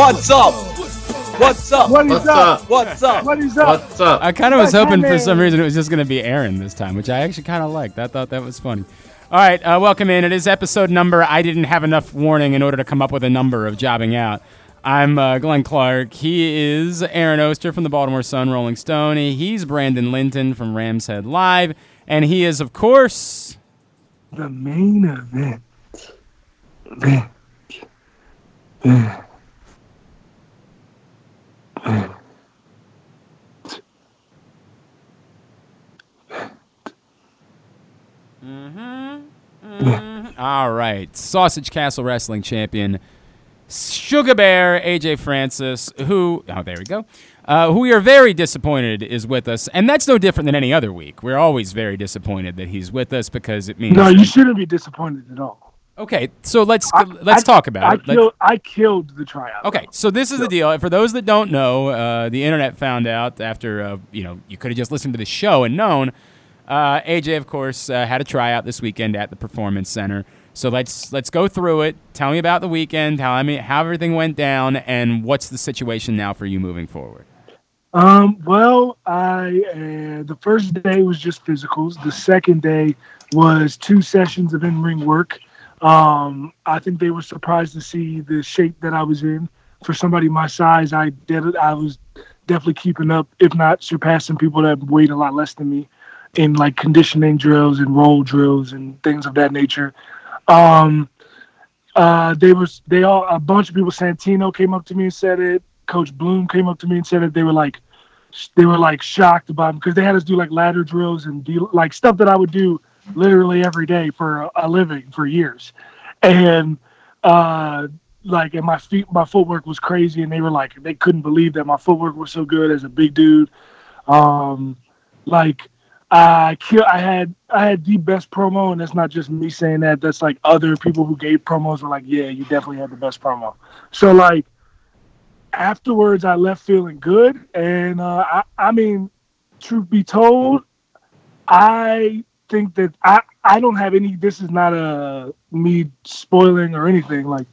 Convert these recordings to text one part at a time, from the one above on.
What's up? What's up? What is What's up? up? What's up? What is up? What's up? I kind of was hoping for some reason it was just going to be Aaron this time, which I actually kind of liked. I thought that was funny. All right, uh, welcome in. It is episode number. I didn't have enough warning in order to come up with a number of jobbing out. I'm uh, Glenn Clark. He is Aaron Oster from the Baltimore Sun, Rolling Stone. He's Brandon Linton from Rams Head Live, and he is, of course, The main event. All right. Sausage Castle Wrestling Champion, Sugar Bear AJ Francis, who, oh, there we go, uh, who we are very disappointed is with us. And that's no different than any other week. We're always very disappointed that he's with us because it means. No, you shouldn't be disappointed at all. Okay, so let's I- let's I- talk about I it. Killed, I killed the tryout. Okay, so this is the deal. For those that don't know, uh, the internet found out after uh, you know you could have just listened to the show and known. Uh, AJ, of course, uh, had a tryout this weekend at the Performance Center. So let's let's go through it. Tell me about the weekend. How me how everything went down, and what's the situation now for you moving forward. Um, well, I uh, the first day was just physicals. The second day was two sessions of in-ring work. Um, I think they were surprised to see the shape that I was in. For somebody my size, I did. I was definitely keeping up, if not surpassing people that weighed a lot less than me in like conditioning drills and roll drills and things of that nature. Um, uh, they was they all a bunch of people. Santino came up to me and said it. Coach Bloom came up to me and said it. They were like, they were like shocked about because they had us do like ladder drills and do like stuff that I would do literally every day for a, living for years, and uh, like and my feet, my footwork was crazy, and they were like they couldn't believe that my footwork was so good as a big dude. Um, like I kill. I had I had the best promo, and that's not just me saying that. That's like other people who gave promos were like, "Yeah, you definitely had the best promo." So like afterwards, I left feeling good, and uh, I I mean, truth be told, I think that I I don't have any. This is not a me spoiling or anything. Like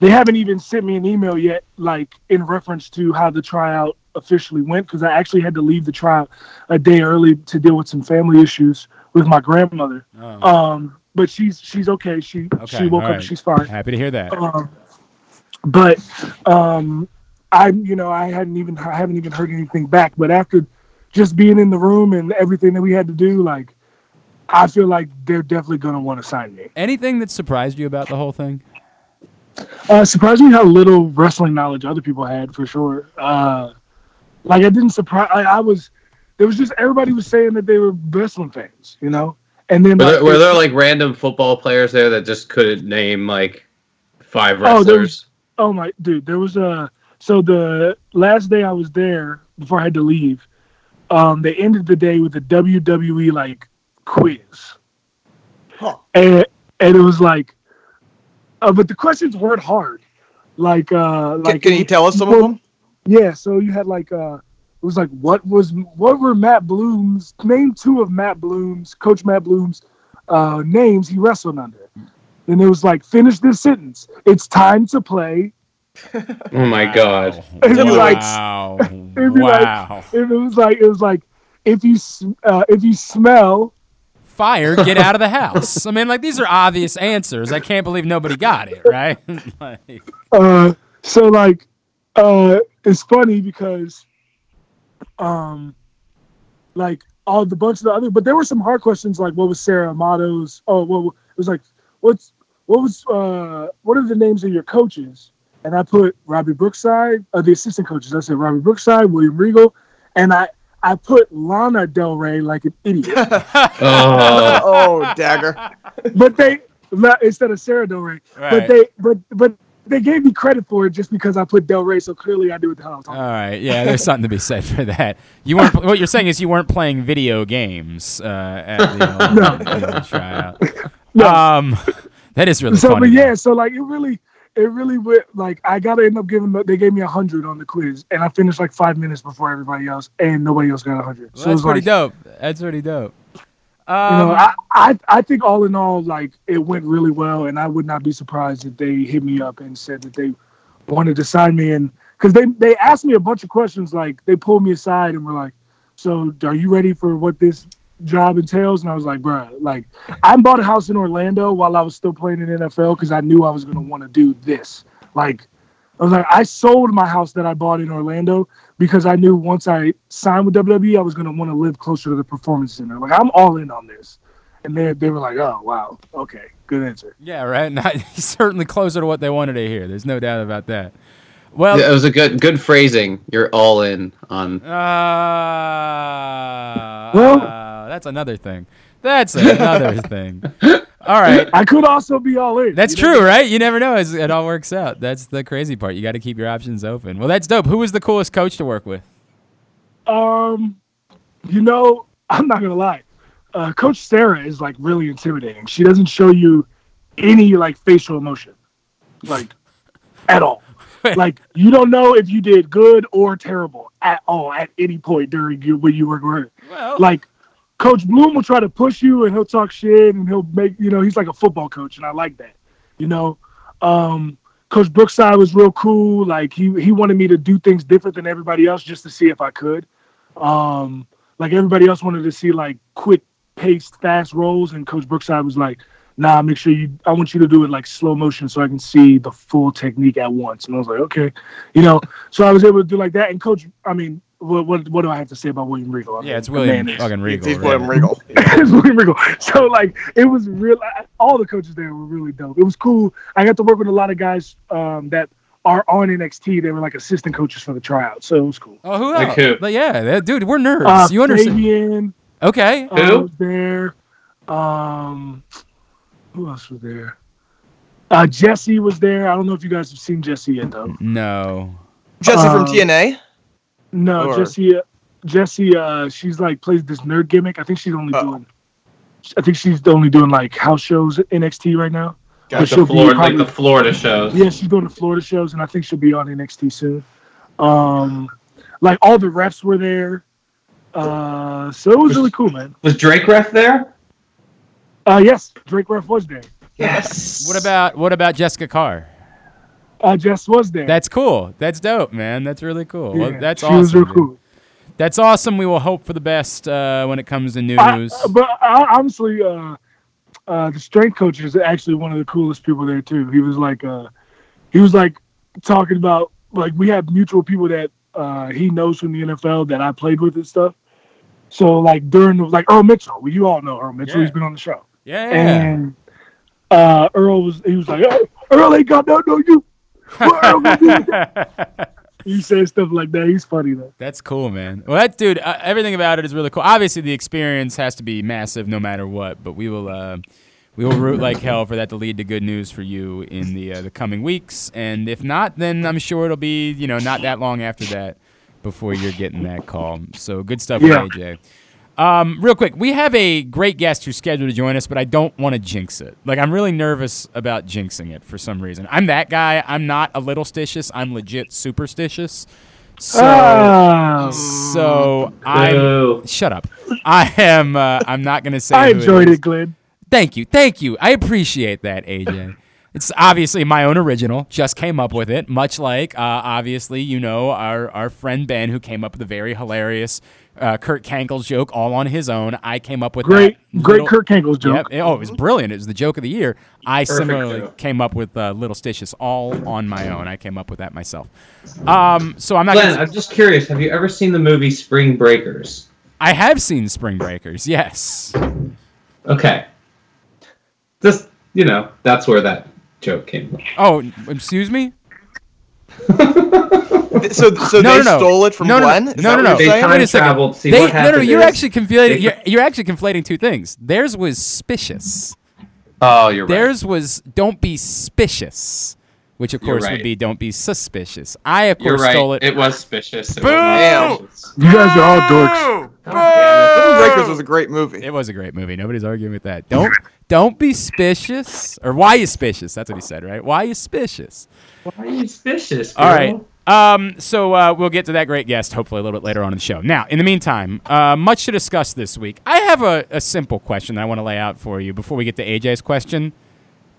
they haven't even sent me an email yet, like in reference to how the tryout officially went, because I actually had to leave the tryout a day early to deal with some family issues with my grandmother. Oh, Um, but she's she's okay. She Okay, she woke up. right. She's fine. happy to hear that. Um, but um, I'm you know I hadn't even I haven't even heard anything back. But after just being in the room and everything that we had to do, like I feel like they're definitely gonna want to sign me. Anything that surprised you about the whole thing? Uh, surprised me how little wrestling knowledge other people had for sure. Uh, like I didn't surprise. I, I was. There was just everybody was saying that they were wrestling fans, you know. And then Were like, there, were there like random football players there that just couldn't name like five Oh, wrestlers? there was- Oh my dude, there was a so the last day I was there before I had to leave, um, they ended the day with a WWE like quiz. Huh. And and it was like uh, but the questions weren't hard. Like uh Can, like can you tell us some of them? Yeah, so you had like uh it was like what was what were Matt Bloom's name two of Matt Bloom's coach Matt Bloom's uh names he wrestled under. And it was like finish this sentence. It's time to play. oh my god! It'd be like- Wow! Like- wow! It was like it was like if you s- uh, if you smell Fire! Get out of the house. I mean, like these are obvious answers. I can't believe nobody got it right. like, uh so like uh it's funny because um like all the bunch of the other but there were some hard questions like what was Sarah Amato's oh well it was like what's what was uh what are the names of your coaches? And I put Robbie Brookside, uh, the assistant coaches. I said Robbie Brookside, William Regal, and I I put Lana Del Rey like an idiot. Oh, oh, dagger. but they instead of Sarah Del Rey, Right. but they but but they gave me credit for it just because I put Del Rey, so clearly I knew what the hell I'm talking All right, yeah, there's something to be said for that. You weren't. what you're saying is you weren't playing video games uh, at the, No. uh, the tryout. No. Um, that is really so funny. but yeah though. so like it really it really went like i gotta end up giving the- they gave me a hundred on the quiz and i finished like five minutes before everybody else and nobody else got a hundred Well, so that's pretty like dope. That's pretty dope. you Um, know I, I i think all in all like it went really well and i would not be surprised if they hit me up and said that they wanted to sign me in because they they asked me a bunch of questions like they pulled me aside and were like so are you ready for what this job entails and i was like bruh like i bought a house in orlando while i was still playing in nfl because i knew i was to want to do this like I was like, I sold my house that I bought in Orlando because I knew once I signed with WWE, I was to want to live closer to the performance center. Like, I'm all in on this. And they, they were like, oh, wow. Okay. Good answer. yeah, right. Not, certainly closer to what they wanted to hear. There's no doubt about that. Well, it was a good good phrasing. You're all in on. uh, Well- uh, that's another thing. That's another thing. All right. I could also be all in. That's you know? true, right? You never know. It's, it all works out. That's the crazy part. You got to keep your options open. Well, that's dope. Who was the coolest coach to work with? Um, you know, I'm not gonna lie. Uh, Coach Sarah is like really intimidating. She doesn't show you any like facial emotion, like at all. like you don't know if you did good or terrible at all at any point during you when you were her. Well, Like Coach Bloom will try to push you and he'll talk shit and he'll make you know he's like a football coach and I like that. You know, um, Coach Brookside was real cool. Like he he wanted me to do things different than everybody else just to see if I could. Um, like everybody else wanted to see like quick paced, fast rolls, and Coach Brookside was like, "Nah, make sure you. I want you to do it like slow motion so I can see the full technique at once." And I was like, "Okay," you know. So I was able to do like that. And Coach, I mean, what what, what do I have to say about William Regal? I yeah, mean, it's William fucking Regal. He's right? William Regal. it's William Regal. So like it was real. All the coaches there were really dope. It was cool. I got to work with a lot of guys um, that are on NXT. They were like assistant coaches for the tryout, so it was cool. Oh, who Like else? who? Like, yeah, that- dude, we're nerds. Uh, you understand? Fabian Okay. uh, Who? was there. Um, who else was there? Uh, Jesse was there. I don't know if you guys have seen Jesse yet, though. No. Jesse from Um, TNA. No, Or- Jesse. Uh, Jesse. Uh, she's like plays this nerd gimmick. I think she's only Oh. doing. I think she's only doing like house shows at NXT right now. Got But she'll The be Florida, probably- like the Florida shows. Yeah, she's doing the Florida shows, and I think she'll be on NXT soon. Um, like all the refs were there, uh, so it was really cool, man. Was Drake ref there? Uh, yes, Drake Ref was there. Yes. What about what about Jessica Carr? Uh, Jess was there. That's cool. That's dope, man. That's really cool. Well, Yeah, that's she awesome. was real dude. cool. That's awesome. We will hope for the best uh, when it comes to I- news. but I, honestly, uh, uh, the strength coach is actually one of the coolest people there too. He was like, uh, he was like talking about like we have mutual people that uh, he knows from the NFL that I played with and stuff. So like during the, like Earl Mitchell, well, you all know Earl Mitchell. Yeah. He's been on the show. Yeah. And uh, Earl was he was like, "Hey, Earl ain't got on you. What Earl gonna do?" he said stuff like that. He's funny though. That's cool, man. Well, that dude, uh, everything about it is really cool. Obviously, the experience has to be massive, no matter what. But we will, uh, we will root like hell for that to lead to good news for you in the uh, the coming weeks. And if not, then I'm sure it'll be, you know, not that long after that before you're getting that call. So good stuff Yeah. AJ. Um, real quick, we have a great guest who's scheduled to join us, but I don't want to jinx it. Like, I'm really nervous about jinxing it for some reason. I'm that guy. I'm not a little stitious. I'm legit superstitious. So, Ah, so I shut up. I am. Uh, I'm not gonna say. I enjoyed is. it, Glenn. Thank you, thank you. I appreciate that, AJ. It's obviously my own original. Just came up with it, much like uh, obviously you know our our friend Ben, who came up with a very hilarious uh, Kurt Cankle joke all on his own. I came up with Great, that great little- Kurt Cankle's joke. Yep. Oh, it was brilliant. It was the joke of the year. I Perfect similarly joke. came up with uh, Little Stitches all on my own. I came up with that myself. Um, so I'm not. Glenn, Gonna, I'm just curious. Have you ever seen the movie Spring Breakers? I have seen Spring Breakers. Yes. Okay. Just you know, that's where that joke came from. Oh, excuse me. So, so No, they no, no. stole it from No, no, Glenn? no, Is no, no. They saying? time Wait a traveled. See, They- what no, no, happened you're is actually conflating. they- You're, you're actually conflating two things. Theirs was suspicious. Oh, you're right. Theirs was don't be suspicious, which of You're course would be don't be suspicious. I of course right. stole it. It was suspicious. It Boo! was. You guys are all dorks. God damn Rhythm Breakers was a great movie. It was a great movie. Nobody's arguing with that. Don't don't be suspicious. Or why you suspicious? That's what he said, right? Why you suspicious? It. Why are you suspicious? All right. Um, so uh, we'll get to that great guest hopefully a little bit later on in the show. Now, in the meantime, uh, much to discuss this week. I have a, a simple question that I want to lay out for you before we get to AJ's question.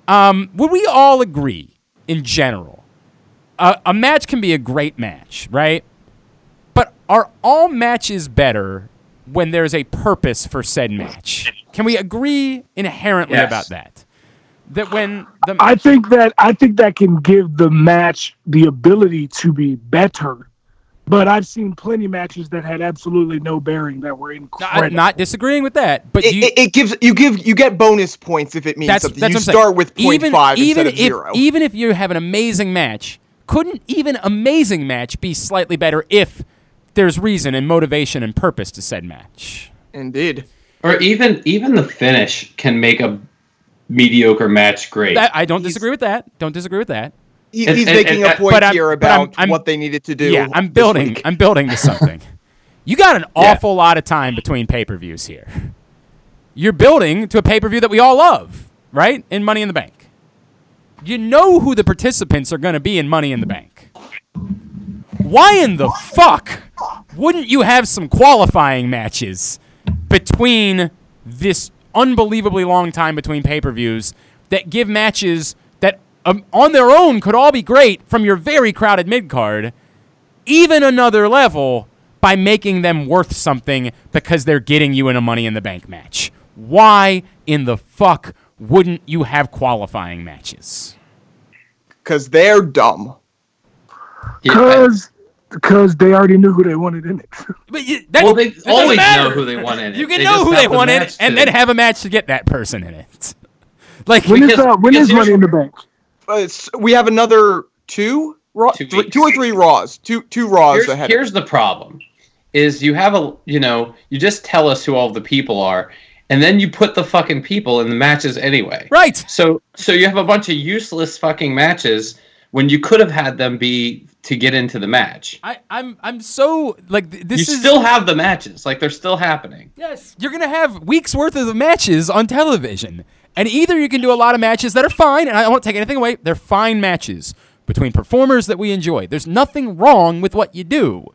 Um, would we all agree, in general, a, a match can be a great match, right? But are all matches better when there's a purpose for said match? Can we agree inherently Yes. about that? That when the I think that I think that can give the match the ability to be better. But I've seen plenty of matches that had absolutely no bearing that were I'm incredible. not disagreeing with that, but It, you, it, it gives you give you get bonus points if it means that's something. that's you what saying. start with point even, five even instead of if, zero. Even if you have an amazing match, couldn't even amazing match be slightly better if there's reason and motivation and purpose to said match? Indeed. Or even even the finish can make a mediocre match great. That, I don't He's- disagree with that. Don't disagree with that. He, he's and- making and- a point but I'm- here but I'm- about I'm- what they needed to do. yeah, I'm building. week. I'm building to something. you got an Yeah. awful lot of time between pay per views here. You're building to a pay per view that we all love, right? In Money in the Bank. You know who the participants are going to be in Money in the Bank. Why in the fuck wouldn't you have some qualifying matches between this unbelievably long time between pay per views that give matches that um, on their own could all be great from your very crowded mid card, even another level by making them worth something because they're getting you in a Money in the Bank match? Why in the fuck wouldn't you have qualifying matches? because they're dumb. Because because they already knew who they wanted in it. But you, that's, well, they that always matter. know who they want in it. You can They know who they the want in, match and then have a match to get that person in it. Like When is Because- uh, when because is Money in the Bank? Uh, it's- we have another two, raw, Two three, weeks. two or three Raws, two two Raws here's, ahead. here's the problem is you have a you know you just tell us who all the people are and then you put the fucking people in the matches anyway right. so so you have a bunch of useless fucking matches when you could have had them be to get into the match I, I'm I'm so like th- this you is still have the matches like they're still happening yes. You're gonna have weeks worth of matches on television, and either you can do a lot of matches that are fine, and I won't take anything away. They're fine matches between performers that we enjoy. There's nothing wrong with what you do,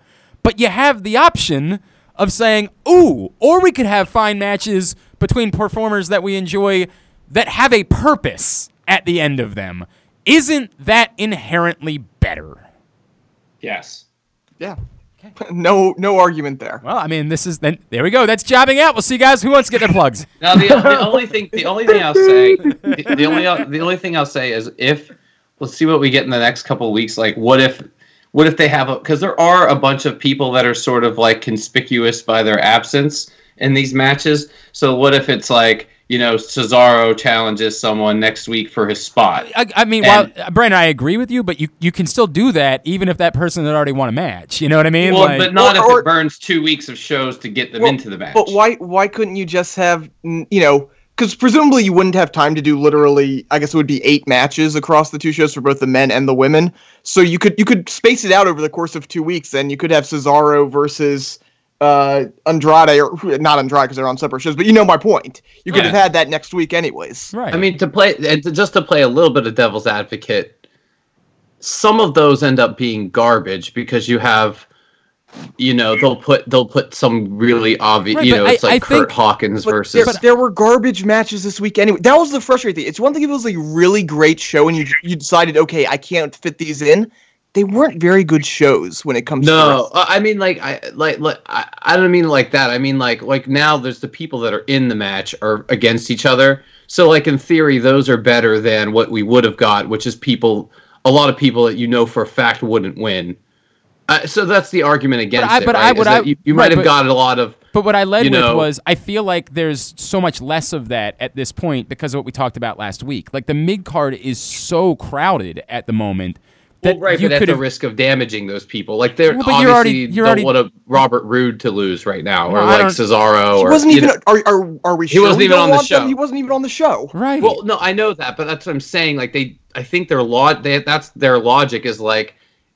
but you have the option of saying, "Ooh," or we could have fine matches between performers that we enjoy that have a purpose at the end of them. Isn't that inherently better? yes yeah, no no argument there. Well, I mean, this is then. There we go. That's jobbing out. We'll see you guys. Who wants to get their plugs? Now the, the only thing the only thing I'll say the, the only the only thing I'll say is if let's see what we get in the next couple of weeks. Like what if what if they have a because there are a bunch of people that are sort of like conspicuous by their absence in these matches. So what if it's like you know Cesaro challenges someone next week for his spot? I, I mean, And- while Brandon, I agree with you, but you you can still do that even if that person had already won a match. You know what I mean? Well, Like- but not Or- if or- it burns two weeks of shows to get them Well, into the match. But why why couldn't you just have you know? Because presumably you wouldn't have time to do literally. I guess it would be eight matches across the two shows for both the men and the women. So you could you could space it out over the course of two weeks, and you could have Cesaro versus uh Andrade or not Andrade because they're on separate shows. But you know my point. You could Yeah. have had that next week anyways. right. I mean, to play and to, just to play a little bit of devil's advocate, some of those end up being garbage because you have, you know, they'll put they'll put some really obvious, Right, you know, it's I- like I Curt think- Hawkins But versus. there, there were garbage matches this week anyway. That was the frustrating thing. It's one thing if it was a really great show and you you decided, okay, I can't fit these in. They weren't very good shows when it comes to no, I mean like I like like I, I don't mean like that. I mean like like now there's the people that are in the match are against each other. So like in theory, those are better than what we would have got, which is people a lot of people that you know for a fact wouldn't win. Uh, so that's the argument against I- it. but right? I Is would- I- you, you right, might have but- got a lot of But what I led You with know- was I feel like there's so much less of that at this point because of what we talked about last week. Like the mid card is so crowded at the moment that Well, right, you but at the risk of damaging those people. Like they're Well, but you're already- obviously you're don't already- want a Robert Roode to lose right now, or Well, like Cesaro. He or, wasn't even. know- Are, are are we? He sure wasn't even on the want them? show. He wasn't even on the show. Right. Well, no, I know that, but that's what I'm saying. Like they, I think their law, they, that's their logic is like,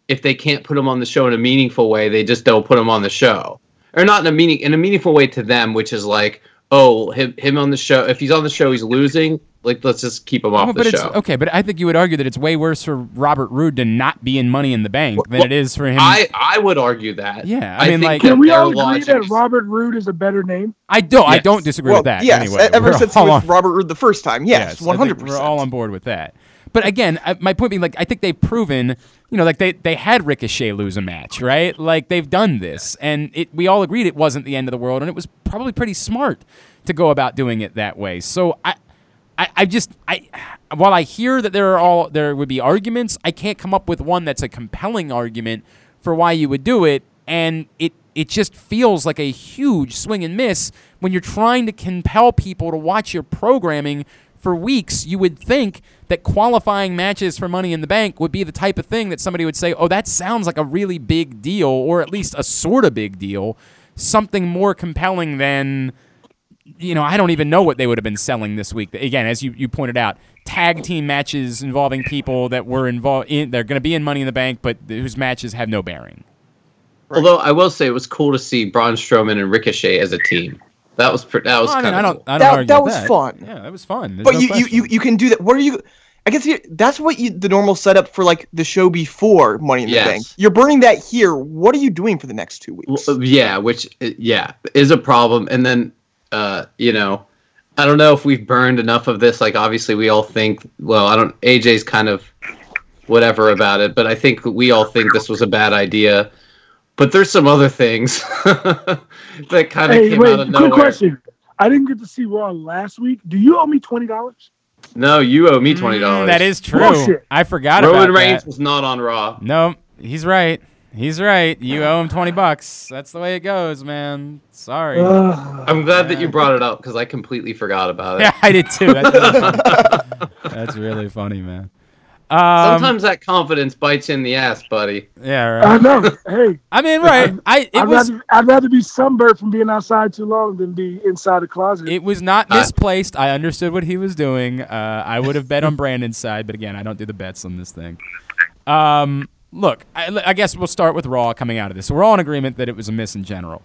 if they can't put them on the show in a meaningful way, they just don't put them on the show, or not in a meaning in a meaningful way to them, which is like, oh, him him on the show. If he's on the show, he's losing. Like let's just keep him oh, off Oh, the but it's show. okay, but I think you would argue that it's way worse for Robert Roode to not be in Money in the Bank than it is for him. I I would argue that. Yeah, I mean, like- Can we their all agree logic that is- Robert Roode is a better name? I don't. I don't disagree Well, with that. yes. anyway, ever since he was on- Robert Roode the first time, yes, I one think hundred We're all on board with that. But again, my point being, like, I think they've proven, you know, like they, they had Ricochet lose a match, right? Like they've done this, and it we all agreed it wasn't the end of the world, and it was probably pretty smart to go about doing it that way. So I, I, I just I, while I hear that there are all there would be arguments, I can't come up with one that's a compelling argument for why you would do it, and it it just feels like a huge swing and miss when you're trying to compel people to watch your programming for weeks. You would think that qualifying matches for Money in the Bank would be the type of thing that somebody would say, "Oh, that sounds like a really big deal, or at least a sort of big deal." Something more compelling than you know, I don't even know what they would have been selling this week. Again, as you, you pointed out, tag team matches involving people that were involved in they're going to be in Money in the Bank, but whose matches have no bearing. Although I will say it was cool to see Braun Strowman and Ricochet as a team. That was pr- that was Well, I mean, kind I of don't. I don't That- argue that with was fun. Yeah, that was fun. There's But no you, you, you you can do that. What are you? I guess that's what you, the normal setup for like the show before Money in the Yes. Bank. You're burning that here. What are you doing for the next two weeks? Well, yeah, which uh, yeah is a problem. And then uh, you know, I don't know if we've burned enough of this. Like obviously we all think. Well, I don't. AJ's kind of whatever about it, but I think we all think this was a bad idea. But there's some other things that kind of Hey, came wait, out of quick nowhere. question. I didn't get to see Raw last week. Do you owe me twenty dollars? No, you owe me twenty dollars. Mm, that is true. Bullshit. I forgot Roman about Reigns that. was not on Raw. No, he's right. He's right. You owe him twenty bucks. That's the way it goes, man. Sorry. Uh, I'm glad that you brought it up because I completely forgot about it. yeah, I did too. That's really That's really funny man. Um, Sometimes that confidence bites in the ass, buddy. yeah, I know. Hey, I mean, right. I it I'd was rather I'd rather be sunburned from being outside too long than be inside a closet. It was not Uh, misplaced. I understood what he was doing. Uh, I would have bet on Brandon's side, but again, I don't do the bets on this thing. Um, look, I, I guess we'll start with Raw coming out of this. We're all in agreement that it was a miss in general.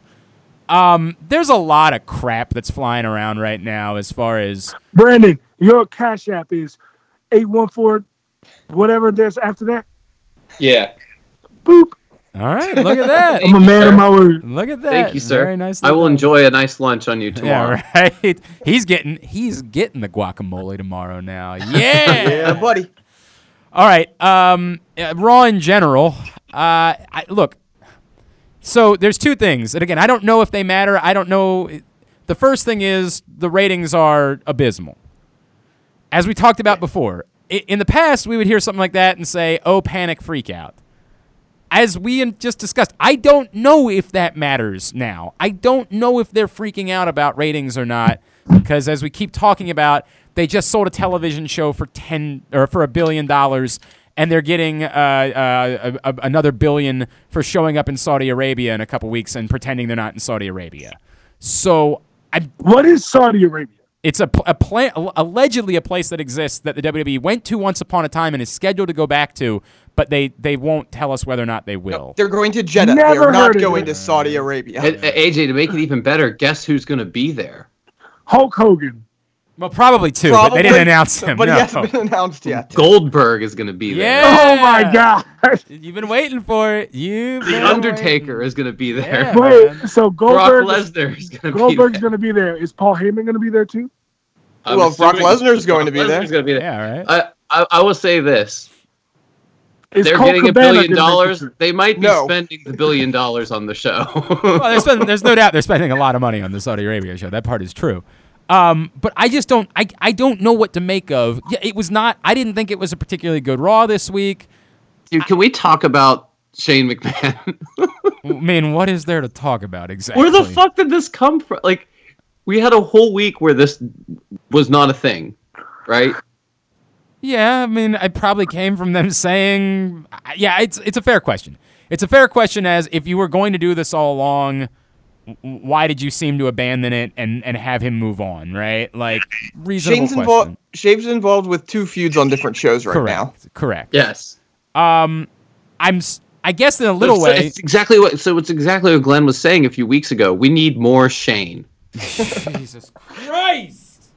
Um, there's a lot of crap that's flying around right now as far as Brandon, your cash app is eight one four, whatever there's after that. Yeah. Boop. all right. Look at that. I'm a man sir. of my word. Look at that. Thank you, sir. Very nice. I will enjoy a nice lunch on you tomorrow. Yeah, right. He's getting he's getting the guacamole tomorrow now. Yeah. yeah, buddy. All right. Um, uh, Raw in general. Uh, I, look. So there's two things, and again, I don't know if they matter. I don't know. The first thing is the ratings are abysmal. As we talked about before, i- in the past we would hear something like that and say, "Oh, panic, freak out." As we just discussed, I don't know if that matters now. I don't know if they're freaking out about ratings or not because as we keep talking about, they just sold a television show for 10 or for a billion dollars and they're getting uh, uh, a, a, another billion for showing up in Saudi Arabia in a couple weeks and pretending they're not in Saudi Arabia. So I, What is Saudi Arabia? It's a, a pla- allegedly a place that exists that the WWE went to once upon a time and is scheduled to go back to, but they, they won't tell us whether or not they will. They're going to Jeddah. Never They're not going it. to Saudi Arabia. And, uh, AJ, to make it even better, guess who's going to be there? Hulk Hogan. Well, probably two, but they didn't announce him. But no. he hasn't been announced yet. Goldberg is going to be there. Yeah. Oh my god. You've been waiting for it. You've The been Undertaker is going to be there. Yeah. Wait, man. so Brock Goldberg Lesnar is going to be Goldberg's gonna be there. Is Paul Heyman gonna be there too? I'm Well, Brock assuming Lesnar's going to be Brock there. Lesnar's going to be there. Yeah, right. I, I, I will say this. Is They're Colt getting a billion dollars. it? They might be No. spending the billion dollars on the show. well, there's, spend- there's no doubt they're spending a lot of money on the Saudi Arabia show. That part is true. Um, but I just don't. I, I don't know what to make of. Yeah, it was not. I didn't think it was a particularly good Raw this week. Dude, can we talk about Shane McMahon. I mean, what is there to talk about exactly? Where the fuck did this come from? Like, we had a whole week where this was not a thing, right? Yeah, I mean, it probably came from them saying, yeah, it's it's a fair question. It's a fair question as if you were going to do this all along, why did you seem to abandon it and and have him move on, right? Like reasonable Shane's question. involved. Shane's involved with two feuds on different shows right Correct. now. Correct. Yes. Um, I'm. s- I guess in a little So way. It's exactly what. So it's exactly what Glenn was saying a few weeks ago. We need more Shane. Jesus Christ!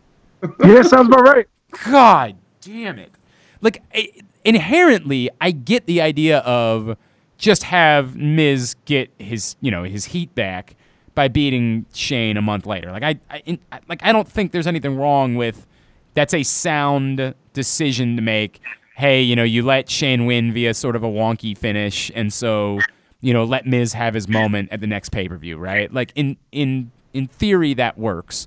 Yeah, sounds about right. God damn it! Like i inherently, I get the idea of just have Miz get his you know his heat back by beating Shane a month later. Like I, I, in, I- like I don't think there's anything wrong with that's a sound decision to make. Hey, you know, you let Shane win via sort of a wonky finish, and so you know, let Miz have his moment at the next pay per view, right? Like in in in theory, that works.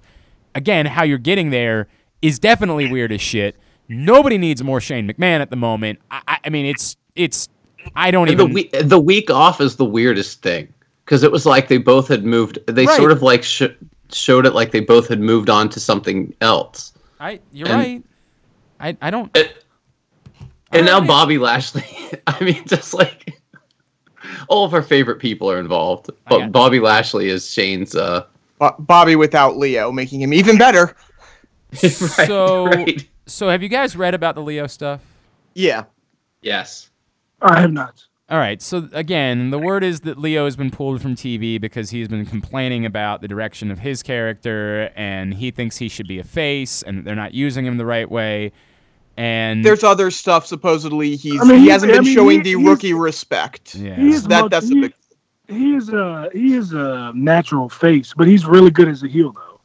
Again, how you're getting there is definitely weird as shit. Nobody needs more Shane McMahon at the moment. I, I, mean, it's it's. I don't And the even. week the week off is the weirdest thing because it was like they both had moved. They Right. sort of like sh- showed it like they both had moved on to something else. I you're and- right. I I don't. It- and now Bobby Lashley. I mean, just like all of our favorite people are involved, but Bobby Lashley is Shane's. uh Bo- Bobby without Lio, making him even better. right, So right. so have you guys read about the Lio stuff? Yeah. Yes. I have not. All right. So again, the word is that Lio has been pulled from TV because he's been complaining about the direction of his character, and he thinks he should be a face, and they're not using him the right way. And There's other stuff. Supposedly, he's I mean, he he's- hasn't I been mean, showing he- the rookie respect. yeah. He That- much- that's a big- he is a he is a natural face, but he's really good as a heel though.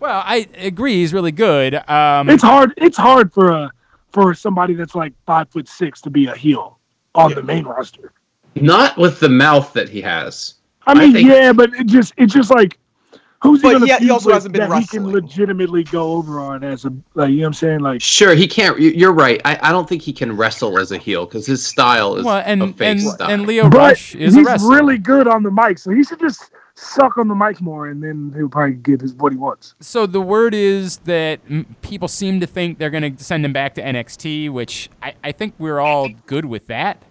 well, I agree. He's really good. Um, It's hard. It's hard for a for somebody that's like five foot six to be a heel on the main roster. Not with the mouth that he has. I I mean, think- yeah, but it just it's just like who's he But gonna yeah, he also hasn't been that he can legitimately go over on as a like you know what I'm saying like Sure, he can't. you- You're right. I, I don't think he can wrestle as a heel because his style is well, a and face and, style. and Lio but Rush is he's a wrestler. really good on the mic, so he should just suck on the mic more, and then he'll probably get his what he wants. so the word is that people seem to think they're going to send him back to NXT, which I, I think we're all good with that.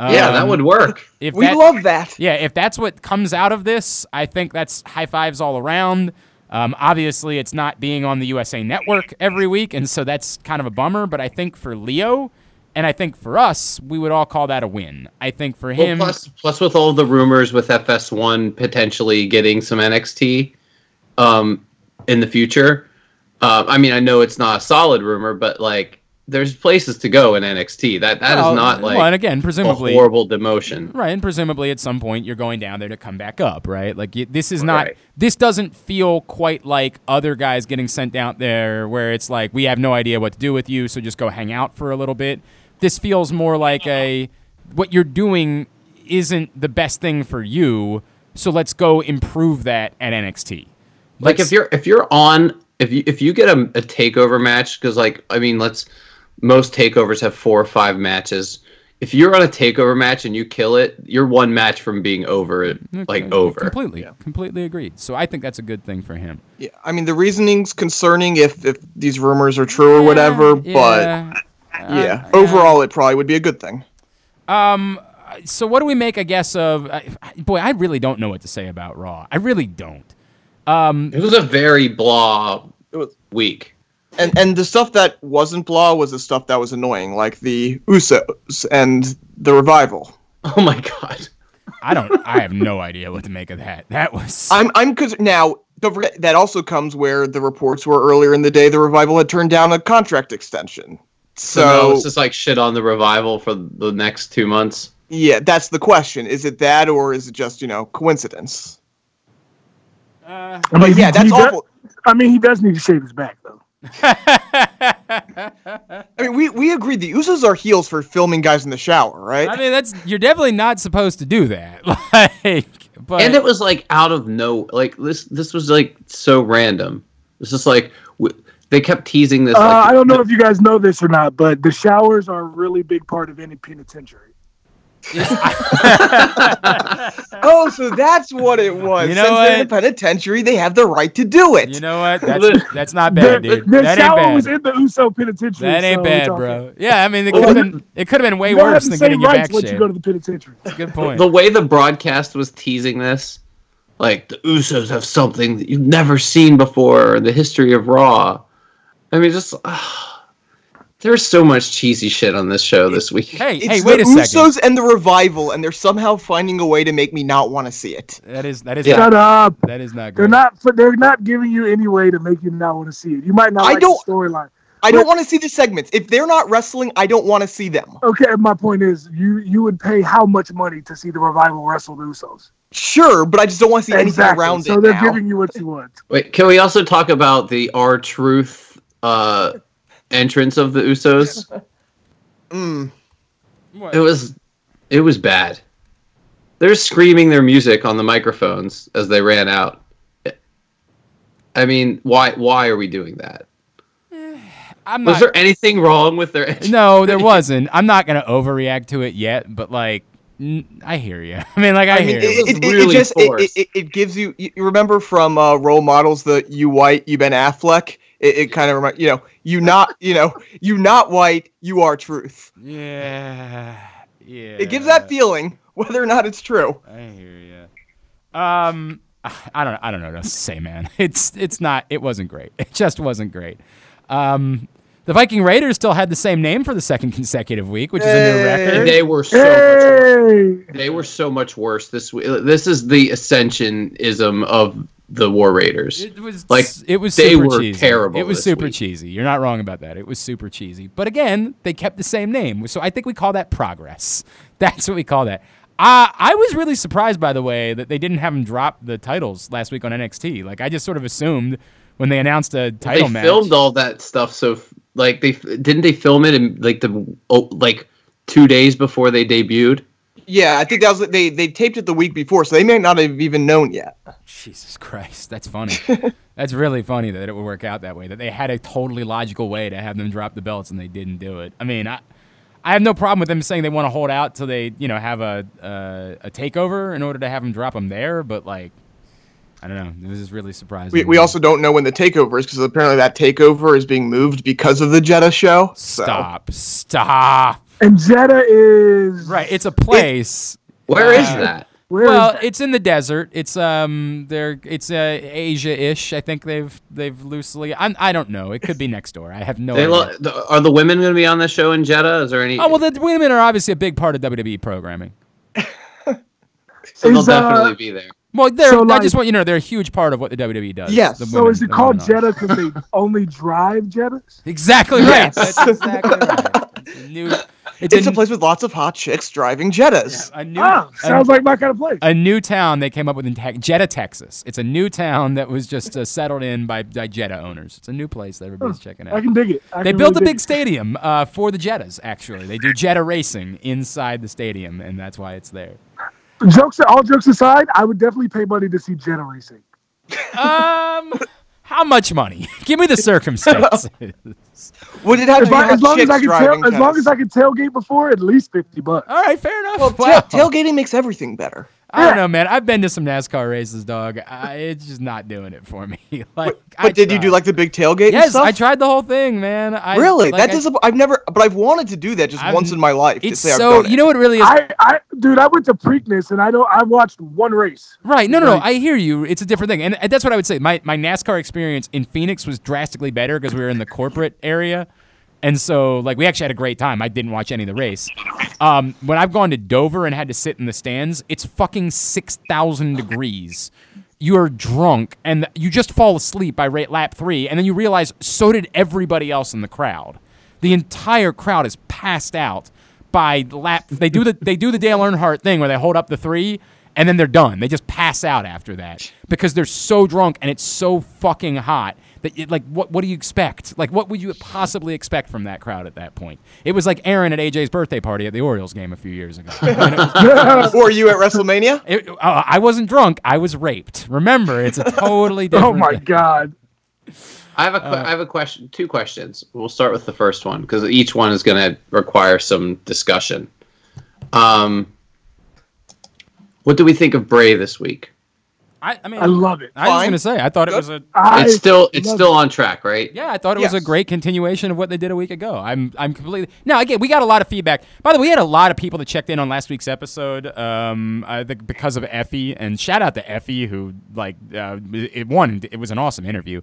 Yeah, that Um, would work. If We that, love that. Yeah, if that's what comes out of this, I think that's high fives all around. Um, obviously, it's not being on the USA Network every week, and so that's kind of a bummer. But I think for Lio, and I think for us, we would all call that a win. I think for Well, him, plus, plus with all the rumors with FS1 potentially getting some NXT um, in the future. Uh, I mean, I know it's not a solid rumor, but like, there's places to go in NXT. That that is well, not like well, and again, a presumably, horrible demotion. Right, and presumably at some point you're going down there to come back up, right? Like y- this is not Right. this doesn't feel quite like other guys getting sent out there where it's like we have no idea what to do with you, so just go hang out for a little bit. This feels more like a what you're doing isn't the best thing for you, so let's go improve that at NXT. like Let's- if you're if you're on if you if you get a, a takeover match because like I mean let's most takeovers have four or five matches. If you're on a takeover match and you kill it, you're one match from being over like Okay, over. completely, yeah. completely agreed. So I think that's a good thing for him. Yeah, I mean the reasoning's concerning if if these rumors are true or whatever, but Yeah. yeah, Uh, overall it probably would be a good thing. Um. So what do we make? I guess of I, boy. I really don't know what to say about Raw. I really don't. Um. It was a very blah It was- week. And and the stuff that wasn't blah was the stuff that was annoying, like the Usos and the revival. Oh my god. I don't. I have no idea what to make of that. That was. I'm I'm cause now don't forget that also comes where the reports were earlier in the day the revival had turned down a contract extension. So, now So it's just like shit on the revival for the next two months. yeah, that's the question. Is it that or is it just, you know, coincidence? Uh, I mean, But yeah, he- that's he does- awful. I mean, he does need to shave his back though. I mean, we we agreed the Usos are heels for filming guys in the shower, right? I mean, that's you're definitely not supposed to do that. Like, but and it was like out of no like this this was like so random. It's just like w- they kept teasing this. Uh, like, I don't know if you guys know this or not, but the showers are a really big part of any penitentiary. Oh, so that's what it was. You know Since they're in the penitentiary, they have the right to do it. You know what? That's that's not bad, The, dude. the That shower ain't was in the Uso penitentiary. That ain't so bad, bro. Yeah, I mean, it could have been it could have been way You don't have worse than getting your back once you shaved. go to the penitentiary. Good point. The way the broadcast was teasing this, like the Usos have something that you've never seen before in the history of Raw. I mean, just there's so much cheesy shit on this show this week. Hey, It's hey, wait the a second. Usos and the revival, and they're somehow finding a way to make me not want to see it. That is that is Yeah. Shut up. that is not good. They're not. They're not giving you any way to make you not want to see it. You might not I like don't- the storyline. I don't want to see the segments. If they're not wrestling, I don't want to see them. Okay, my point is, you you would pay how much money to see the revival wrestle the Usos? Sure, but I just don't want to see anything around So it So they're now. giving you what you want. Wait, can we also talk about the R Truth uh, entrance of the Usos? Mm. What? It was, it was bad. They're screaming their music on the microphones as they ran out. I mean, why? Why are we doing that? I'm Was not. there anything wrong with their? entrance? no, there wasn't. I'm not gonna overreact to it yet, but like, I hear you. I mean, like, I, I mean, hear it, you. was it, it, really it just it, forced. it, it gives you. You you remember from uh, role models the you white, you Ben Affleck. It, it kind of reminds you know you not you know you not white, you are truth. Yeah, yeah. It gives that feeling, whether or not it's true. I hear you. Um, I don't. I don't know what else to say, man. It's it's not. It wasn't great. It just wasn't great. Um, the Viking Raiders still had the same name for the second consecutive week, which is a new Hey. record. They were so much. Worse. They were so much worse this week. This is the ascensionism of the War Raiders. It was Like, it was they super were cheesy. terrible It was super week. cheesy. You're not wrong about that. It was super cheesy. But again, they kept the same name, so I think we call that progress. That's what we call that. Uh, I was really surprised, by the way, that they didn't have them drop the titles last week on NXT. Like I just sort of assumed when they announced a title match. they match. filmed all that stuff. So, like, they didn't they film it in like the oh, like two days before they debuted. Yeah, I think that was they they taped it the week before, so they may not have even known yet. Jesus Christ, that's funny. that's really funny that it would work out that way. That they had a totally logical way to have them drop the belts and they didn't do it. I mean, I, I have no problem with them saying they want to hold out till they, you know, have a uh, a takeover in order to have them drop them there. But like, I don't know. This is really surprising. We, we also don't know when the takeover is because apparently that takeover is being moved because of the Jeddah show. So. stop, stop. And Jeddah is Right, it's a place. Where is Uh, that? Where is well, that? it's in the desert. It's um, there. It's uh, Asia-ish. I think they've they've loosely. I'm, I don't know. It could be next door. I have no They idea. lo- the, are the women going to be on the show in Jeddah? Is there any? Oh well, the women are obviously a big part of WWE programming. so they'll is, uh, definitely be there. Well, they're, So, I just want you to know they're a huge part of what the WWE does. Yes. The so is it called women. Jeddah because they only drive Jettas? Exactly right. Yes. That's exactly right. It's new. It's, It's a, a place with lots of hot chicks driving Jettas. a new. Ah, a- sounds like my kind of place. a new town they came up with in Te- Jeddah, Texas. It's a new town that was just uh, settled in by, by Jetta owners. It's a new place that everybody's checking out. I can dig it. I They built really a dig big stadium uh, for the Jettas. Actually, they do Jetta racing inside the stadium, and that's why it's there. it. Jokes, all jokes aside, I would definitely pay money to see Jetta racing. Um, how much money? Give me the circumstances. Would it have to be I, as long as I can tail, as long as I can tailgate before, at least fifty bucks. All right, fair enough. Well, Wow. tailgating makes everything better. I don't know, man. I've been to some NASCAR races, dog. I, it's just not doing it for me. like, I But did you do like the big tailgate? and Yes, stuff? I tried the whole thing, man. I, Really? like, that I- doesn't. I've never, but I've wanted to do that just I'm- once in my life. It's to say so. I've done You know what really is I, I, dude, I went to Preakness and I don't. I watched one race. Right. No, no, no. I hear you. It's a different thing. And, and that's what I would say. My, my NASCAR experience in Phoenix was drastically better because we were in the corporate area. And so, like, we actually had a great time. I didn't watch any of the race. Um, when I've gone to Dover and had to sit in the stands, it's fucking 6,000 degrees. You are drunk and you just fall asleep by rate lap three. And then you realize so did everybody else in the crowd. The entire crowd is passed out by lap. They do the they do the Dale Earnhardt thing where they hold up the three and then they're done. They just pass out after that because they're so drunk and it's so fucking hot that it, like what what do you expect? Like what would you possibly expect from that crowd at that point? It was like Aaron at AJ's birthday party at the Orioles game a few years ago. And was- Were you at WrestleMania? it- uh, I wasn't drunk. I was raped. Remember, it's a totally different. Oh my thing. god! I have a Uh, I have a question. Two questions. We'll start with the first one because each one is going to require some discussion. Um, what do we think of Bray this week? I, I mean, I love it. I was gonna say, I thought it was a I It's still it's still it. on track, right? Yeah, I thought it was a great continuation of what they did a week ago. I'm I'm completely now again. We got a lot of feedback. By the way, we had a lot of people that checked in on last week's episode. Um, I think because of Effie, and shout out to Effie who like uh, it one. It was an awesome interview,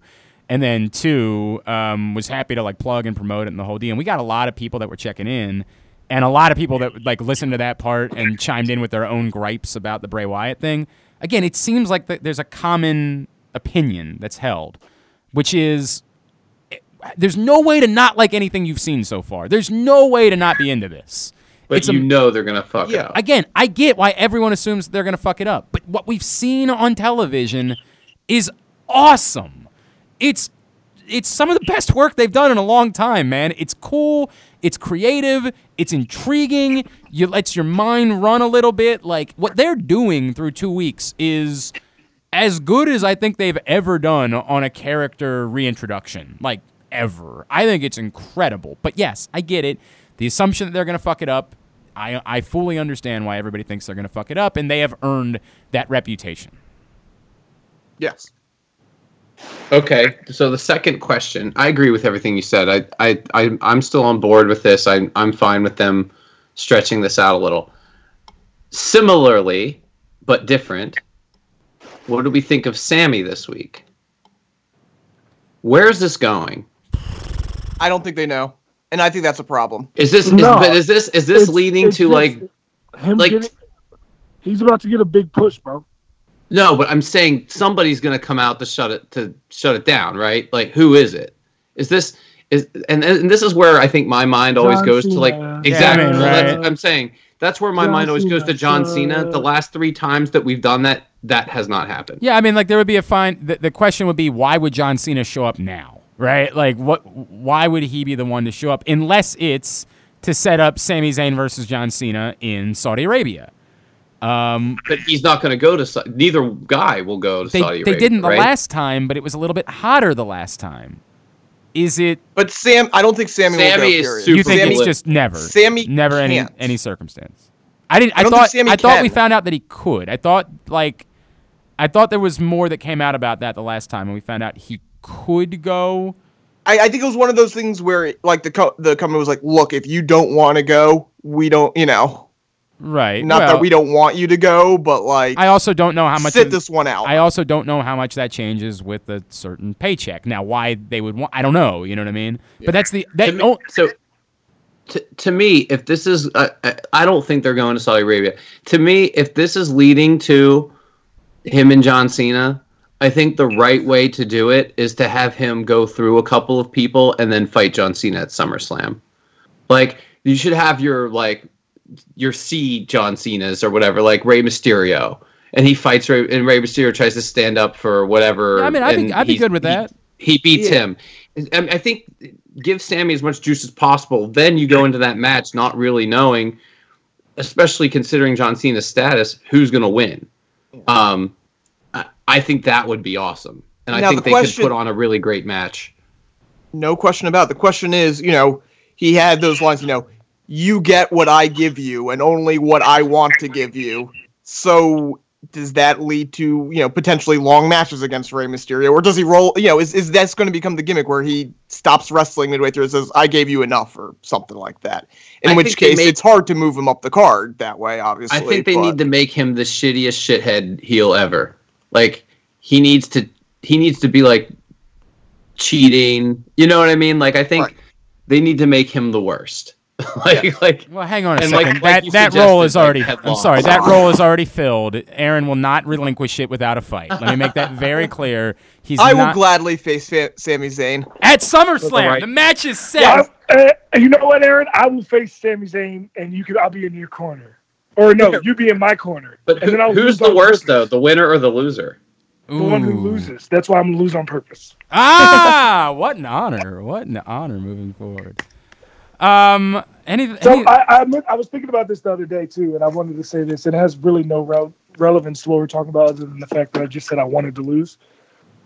and then two um, was happy to like plug and promote it and the whole deal. And we got a lot of people that were checking in. And a lot of people that like listened to that part and chimed in with their own gripes about the Bray Wyatt thing. Again, it seems like th- there's a common opinion that's held, which is eh, there's no way to not like anything you've seen so far. There's no way to not be into this. But It's a- you know they're gonna fuck Yeah. it up. Again, I get why everyone assumes they're going to fuck it up, but what we've seen on television is awesome. It's it's some of the best work they've done in a long time, man. It's cool, it's creative, it's intriguing. You lets your mind run a little bit. Like what they're doing through 2 weeks is as good as I think they've ever done on a character reintroduction. Like ever. I think it's incredible. But yes, I get it. The assumption that they're going to fuck it up, I I fully understand why everybody thinks they're going to fuck it up and they have earned that reputation. Yes. Okay, so the second question, I agree with everything you said. I, I, I I'm still on board with this. I, I'm fine with them stretching this out a little. Similarly, but different. What do we think of Sami this week? Where's this going? I don't think they know, and I think that's a problem. Is this? No. is, but is this? Is this It's- leading it's to like? him like- getting. He's about to get a big push, bro. No, but I'm saying somebody's going to come out to shut it to shut it down, right? Like, who is it? Is this is and and this is where I think my mind always John goes to like exactly. Yeah, I mean, Well, that's- right. I'm saying that's where my John mind always goes to John so- Cena. The last three times that we've done that, that has not happened. Yeah, I mean like there would be a fine the, the question would be why would John Cena show up now? Right? Like what why would he be the one to show up unless it's to set up Sami Zayn versus John Cena in Saudi Arabia. Um, But he's not going to go to. Sa- Neither guy will go to they, Saudi they didn't the right? last time, but it was a little bit hotter the last time. Is it But Sam, I don't think Sami, Sami will go. is Period. super you think Sami, it's just never Sami never any can't. any circumstance? I didn't I, I don't think thought Sami I thought we found out that he could. I thought like I thought there was more that came out about that the last time and we found out he could go. I, I think it was one of those things where, like, the co- the company was like, "Look, if you don't want to go, we don't, you know, Right. not well, that we don't want you to go, but like, I also don't know how much sit of- this one out." I also don't know how much that changes with a certain paycheck. Now, why they would want, I don't know. You know what I mean? But that's the that. To me- oh, so to, to me if this is uh, i don't think they're going to saudi arabia to me if this is leading to him and john cena i think the right way to do it is to have him go through a couple of people and then fight john cena at summerslam like you should have your like your C John Cena's or whatever, like Rey Mysterio, and he fights Rey, and Rey Mysterio tries to stand up for whatever. Yeah, I mean, I'd be- I'd be good with that. He, beats Yeah. him. I, I think give Sami as much juice as possible. Then you go into that match not really knowing, especially considering John Cena's status, who's going to win. Um, I, I think that would be awesome, and I think the they question- could put on a really great match. no question about it. the question is you know he had those lines you know you get what i give you and only what i want to give you so does that lead to you know potentially long matches against Rey Mysterio, or does he roll? You know, is is that's going to become the gimmick where he stops wrestling midway through and says, "I gave you enough" or something like that? In I which case, made- it's hard to move him up the card that way. Obviously, I think they but- need to make him the shittiest shithead heel ever. Like he needs to he needs to be like cheating. You know what I mean? Like I think Right. they need to make him the worst. like like Well, hang on a And second. like that you that role is already. had I'm sorry. That role is already filled. Aaron will not relinquish it without a fight. Let me make that very clear. He's I will gladly face Fa- Sami Zayn. at SummerSlam. right- The match is set. Yeah, uh, you know what, Aaron? I will face Sami Zayn, and you could. I'll be in your corner, or no, you be in my corner. but and who, I'll who's the on worst though? The winner or the loser? The one who loses. That's why I'm gonna lose on purpose. Ah, what an honor! What an honor moving forward. Um, any, So any I, I, I was thinking about this the other day too, and I wanted to say this. It has really no rel- relevance to what we're talking about, other than the fact that I just said I wanted to lose.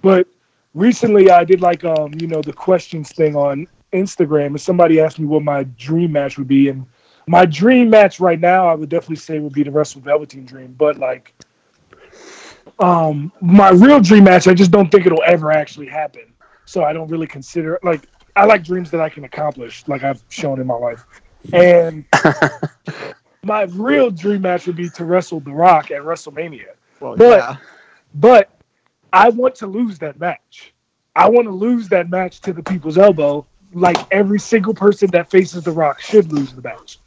But recently, I did like um, you know, the questions thing on Instagram, and somebody asked me what my dream match would be, and my dream match right now, I would definitely say would be the Wrestle Velveteen Dream. But like, um, my real dream match, I just don't think it'll ever actually happen. So I don't really consider like I like dreams that I can accomplish, like I've shown in my life. And my real dream match would be to wrestle The Rock at WrestleMania. Well, But- yeah. But I want to lose that match. I want to lose that match to the people's elbow. Like every single person that faces The Rock should lose the match.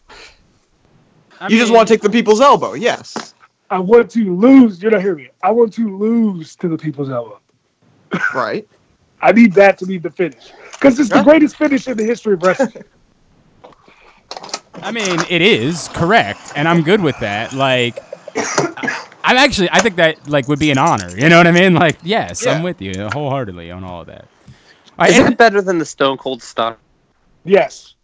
I You just want to take the people's elbow, yes. I want to lose. You're not hearing me. I want to lose to the people's elbow. Right. I need that to be the finish because it's the greatest finish in the history of wrestling. I mean, it is correct, and I'm good with that. Like, I- I'm actually, I think that like would be an honor. You know what I mean? Like, yes, I'm with you wholeheartedly on all of that. All right, Is and- it better than the Stone Cold Stunner? yes.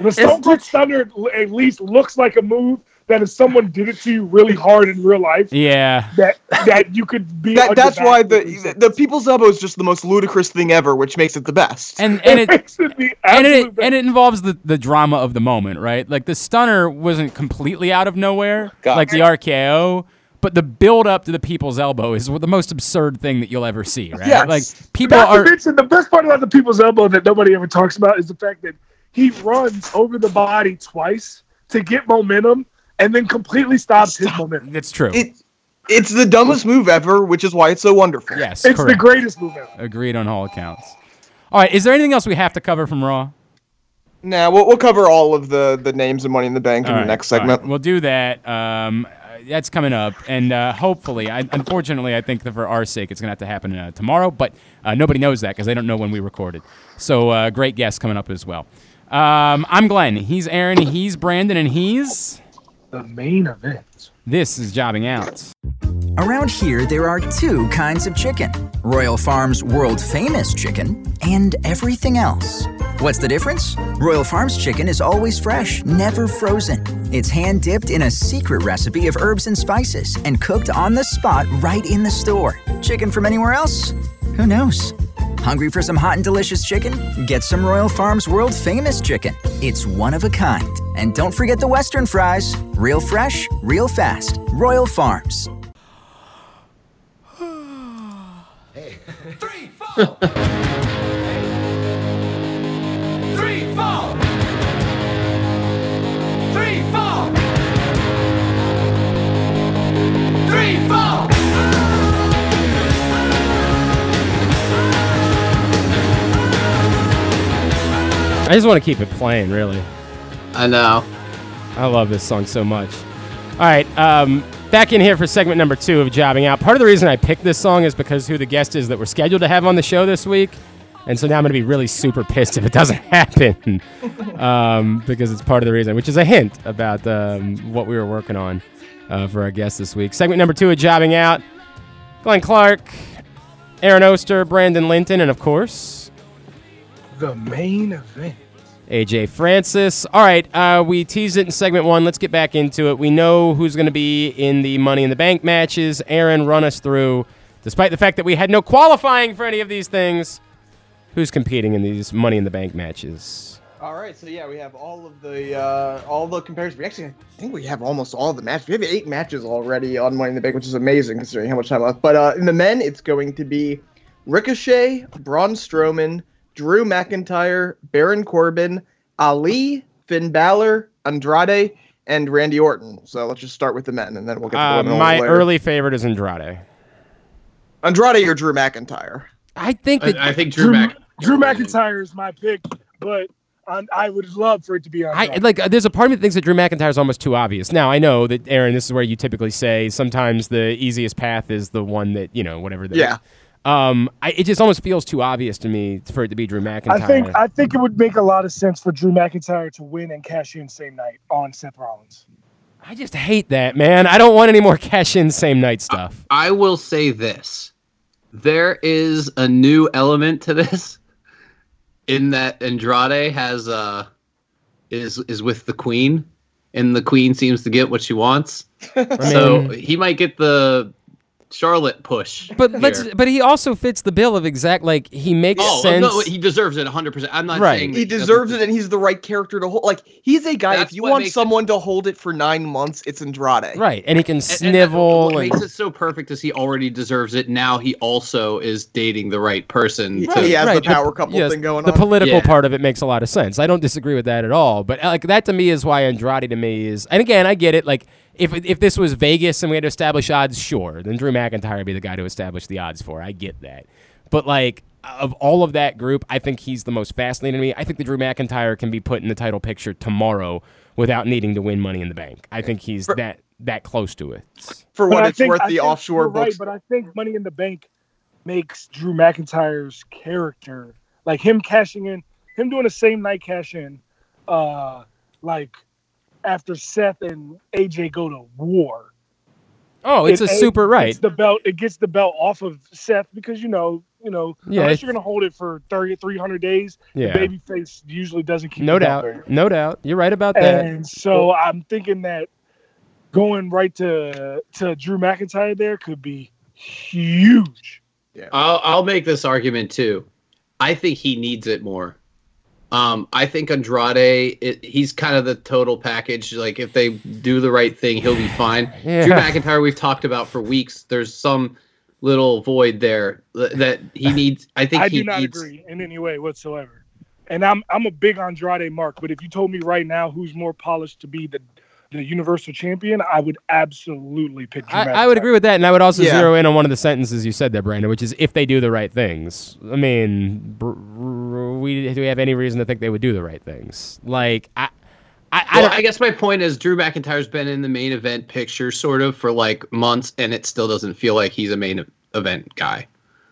The Stone Cold Stunner at least looks like a move that if someone did it to you really hard in real life, yeah, that that you could be. That, that's why the seconds. the people's elbow is just the most ludicrous thing ever, which makes it the best. and and it it makes it the and absolute it and it involves the the drama of the moment, right? Like the stunner wasn't completely out of nowhere, Got like the RKO. But the build up to the people's elbow is the most absurd thing that you'll ever see, right? Yes. Like people Not are to mention, the best part about the people's elbow that nobody ever talks about is the fact that he runs over the body twice to get momentum and then completely stops his momentum. It's true. it it's the dumbest move ever, which is why it's so wonderful. yes, It's the greatest move ever. Agreed on all accounts. All right, is there anything else we have to cover from Raw? Nah, we'll, we'll cover all of the the names and Money in the Bank in All the next all right, segment. We'll do that. Um, that's coming up, and uh, hopefully, I, unfortunately, I think that for our sake, it's gonna have to happen uh, tomorrow. But uh, nobody knows that because they don't know when we recorded. So, uh, great guest coming up as well. Um, I'm Glenn. He's Aaron. He's Brandon, and he's The main event. this is jobbing out. Around here, there are two kinds of chicken Royal Farms world famous chicken and everything else. What's the difference? Royal Farms chicken is always fresh, never frozen. It's hand dipped in a secret recipe of herbs and spices and cooked on the spot right in the store. Chicken from anywhere else? Who knows? Hungry for some hot and delicious chicken? Get some Royal Farms world famous chicken. It's one of a kind. And don't forget the Western fries. Real fresh, real fast. Royal Farms. Three, four. Three, four. Three, four. Three, four. I just want to keep it playing, really. I know. I love this song so much. All right, um, back in here for segment number two of Jobbing Out. Part of the reason I picked this song is because who the guest is that we're scheduled to have on the show this week. And so now I'm going to be really super pissed if it doesn't happen um, because it's part of the reason, which is a hint about um, what we were working on uh, for our guest this week. Segment number two of Jobbing Out Glenn Clark, Aaron Oster, Brandon Linton, and of course, The main event. AJ Francis. All right, uh, we teased it in segment one. Let's get back into it. We know who's going to be in the Money in the Bank matches. Aaron, run us through, despite the fact that we had no qualifying for any of these things, who's competing in these Money in the Bank matches. All right, so yeah, we have all of the uh, all the comparisons. We actually, I think we have almost all the matches. We have eight matches already on Money in the Bank, which is amazing considering how much time left. But uh, in the men, it's going to be Ricochet, Braun Strowman, Drew McIntyre, Baron Corbin, Ali, Finn Balor, Andrade, and Randy Orton. So let's just start with the men, and then we'll get to the Uh, women my later. early favorite is Andrade. Andrade or Drew McIntyre. I think that I, I think Drew, Drew, Mac. Drew McIntyre is my pick, but I, I would love for it to be on. I like. uh, There's a part of me that thinks that Drew McIntyre is almost too obvious. Now I know that Aaron. This is where you typically say sometimes the easiest path is the one that you know whatever. The, Yeah. Um. I, it just almost feels too obvious to me for it to be Drew McIntyre. I think I think it would make a lot of sense for Drew McIntyre to win and cash in same night on Seth Rollins. I just hate that, man. I don't want any more cash in same night stuff. I will say this: there is a new element to this, in that Andrade has uh is is with the Queen, and the Queen seems to get what she wants. I mean, so he might get the Charlotte push. But here. let's. But he also fits the bill of exact like he makes Oh sense. no, he deserves it 100. percent I'm not Right. saying He deserves it, and he's the right character to hold. Like he's a guy. That's if you want makes it- someone to hold it for nine months, it's Andrade. right, and he can And- and snivel. what and- makes it so perfect is he already deserves it. Now he also is dating the right person. He, to- he has Right, the power couple yes, thing going the on. The political Yeah. part of it makes a lot of sense. I don't disagree with that at all. But like that to me is why Andrade to me is. And again, I get it. Like if if this was Vegas and we had to establish odds, sure, then Drew McIntyre would be the guy to establish the odds for. I get that. But like of all of that group, I think he's the most fascinating to me. I think the Drew McIntyre can be put in the title picture tomorrow without needing to win Money in the Bank. I think he's that that close to it. for what it's think- worth, I the offshore you're right, books. but I think Money in the Bank makes Drew McIntyre's character, like him cashing in, him doing the same night cash in, uh, like after Seth and AJ go to war. Oh, it's It- a super right. gets the belt. It gets the belt off of Seth because you know, you know, Yeah, unless you're gonna hold it for 30, 300 days, Yeah. the babyface usually doesn't keep No the doubt. very No doubt. You're right about that. and so I'm thinking that going right to to Drew McIntyre there could be huge. I'll, I'll make this argument too. I think he needs it more. Um, I think Andrade, it, he's kind of the total package. Like if they do the right thing, he'll be fine. Yeah. Drew McIntyre, we've talked about for weeks. There's some little void there that he needs. I think I he do not needs. agree in any way whatsoever. And I'm I'm a big Andrade mark, but if you told me right now who's more polished to be the the Universal Champion, I would absolutely pick Drew I, I would agree with that, and I would also Yeah. zero in on one of the sentences you said there, Brandon, which is if they do the right things. I mean, br- br- we do we have any reason to think they would do the right things? Like I, I, I Well. I guess my point is Drew McIntyre's been in the main event picture sort of for like months, and it still doesn't feel like he's a main event guy.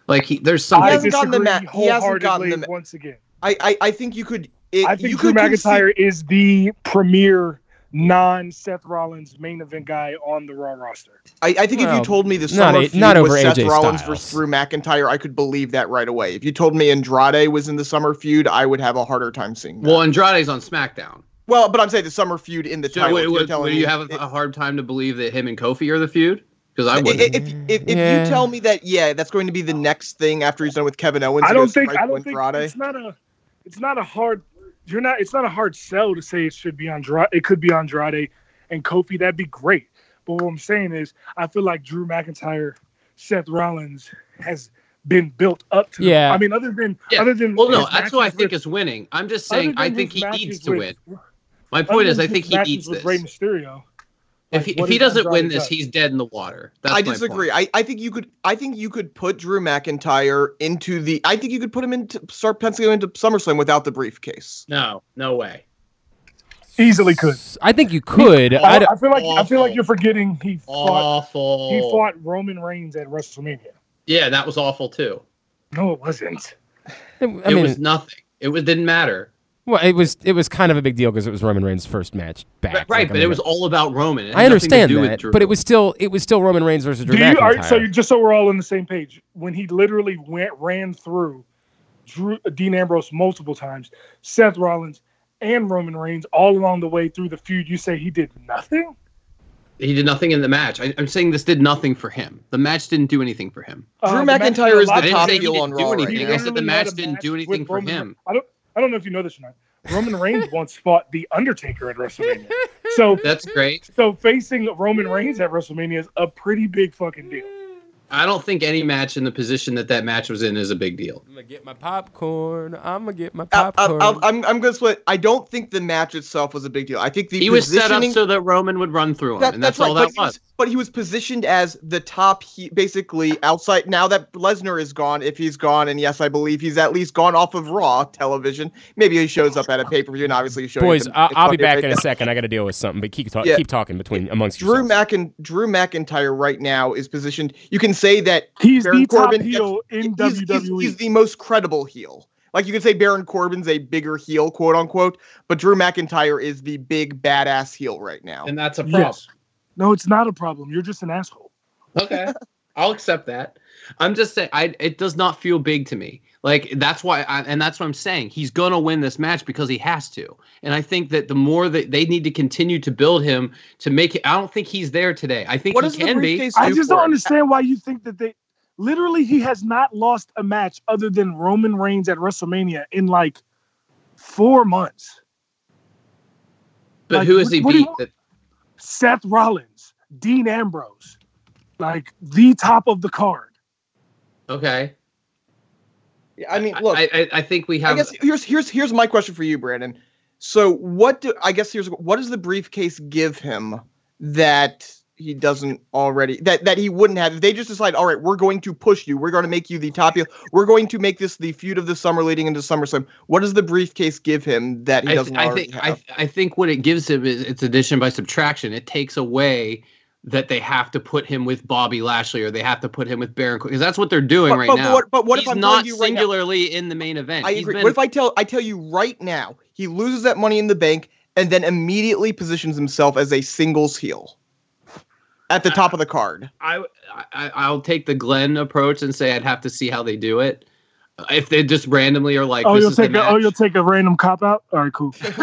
Like he, there's I something. hasn't gotten the disagree ma- he hasn't gotten wholeheartedly the ma- once again. I, I, I think you could. It, I think you Drew could concede- McIntyre is the premier non Seth Rollins main event guy on the Raw roster. I, I think if you told me the not summer a- feud not over was Seth AJ Rollins versus Drew McIntyre, I could believe that right away. If you told me Andrade was in the summer feud, I would have a harder time seeing that. well, Andrade's on SmackDown. Well, but I'm saying the summer feud in the So title. wait, if you're would, telling me- you have a, a hard time to believe that him and Kofi are the feud? Because I would. if, if, if Yeah. you tell me that, yeah, that's going to be the next thing after he's done with Kevin Owens. I don't think I don't think it's not a it's not a hard you're not it's not a hard sell to say it should be Andrade it could be Andrade and Kofi that'd be great. But what I'm saying is I feel like Drew McIntyre, Seth Rollins has been built up to Yeah. I mean other than Yeah. other than well, no, that's who I matches think with- is winning. I'm just saying I think he needs to with- win. My point is I think his he matches needs with this. Rey Mysterio. If he, if he doesn't win this, done? he's dead in the water. That's I disagree. I, I think you could I think you could put Drew McIntyre into the I think you could put him into start penciling him into SummerSlam without the briefcase. No, no way. Easily could. I think you could. I, I feel like I feel like you're forgetting he fought Awful. he fought Roman Reigns at WrestleMania. Yeah, that was awful too. No, it wasn't. I it was nothing. It was didn't matter. Well, it was it was kind of a big deal because it was Roman Reigns' first match back. Right, Like, I but mean, it was all about Roman. It I understand that, but it was still it was still Roman Reigns versus Drew Do you, all McIntyre. right, so you just so we're all on the same page. When he literally went ran through Drew Dean Ambrose multiple times, Seth Rollins and Roman Reigns all along the way through the feud, you say he did nothing? he did nothing in the match. I, I'm saying this did nothing for him. The match didn't do anything for him. Drew Uh, the match McIntyre did is the I top heel on Raw right I said the match didn't match do anything for Roman him. I don't I don't know if you know this or not. Roman Reigns once fought the Undertaker at WrestleMania. So That's great. so facing Roman Reigns at WrestleMania is a pretty big fucking deal. I don't think any match in the position that that match was in is a big deal. I'm gonna get my popcorn. I'm gonna get my I, I, popcorn. I, I'm I'm gonna split. I don't think the match itself was a big deal. I think the He was set up so that Roman would run through him, That- and that's, right, all but that he was. But he was positioned as the top, he, basically outside. Now that Lesnar is gone, if he's gone, and yes, I believe he's at least gone off of Raw television. Maybe he shows up at a pay per view, and obviously he's showing. Boys, it to- I'll, I'll be back fake. in a second. I got to deal with something, but keep talk, Yeah. keep talking between amongst Drew yourselves. Mcin- Drew McIntyre right now is positioned. You can say that He's Baron the top Corbin heel in he's, he's- he's the most credible heel. Like you could say Baron Corbin's a bigger heel, quote unquote, but Drew McIntyre is the big badass heel right now. and that's a problem. yes. No, it's not a problem. You're just an asshole. Okay. I'll accept that. I'm just saying, I it does not feel big to me. Like that's why, I, and that's what I'm saying. He's gonna win this match because he has to. And I think that the more that they need to continue to build him to make it, I don't think he's there today. I think What he does the can be. I just don't him? understand why you think that they literally he has not lost a match other than Roman Reigns at WrestleMania in like four months. But like, who has he what do beat? That, Seth Rollins, Dean Ambrose, like the top of the card. Okay. Yeah, I mean, look, I, I, I think we have. I guess here's here's here's my question for you, Brandon. So what do I guess here's what does the briefcase give him that he doesn't already that that he wouldn't have if they just decide, all right, we're going to push you, we're going to make you the top heel, we're going to make this the feud of the summer leading into SummerSlam. What does the briefcase give him that he doesn't th- I already think I, have? I think what it gives him is it's addition by subtraction. It takes away that they have to put him with Bobby Lashley or they have to put him with Baron because that's what they're doing But- right but now. what- but what if He's I'm not you right now- singularly in the main event? I He's agree. been- What if I tell I tell you right now he loses that money in the bank and then immediately positions himself as a singles heel at the top of the card? I, I I'll take the Glenn approach and say I'd have to see how they do it. If they just randomly are like, oh, this you'll is the take a, oh, you'll take a random cop out. All right, cool.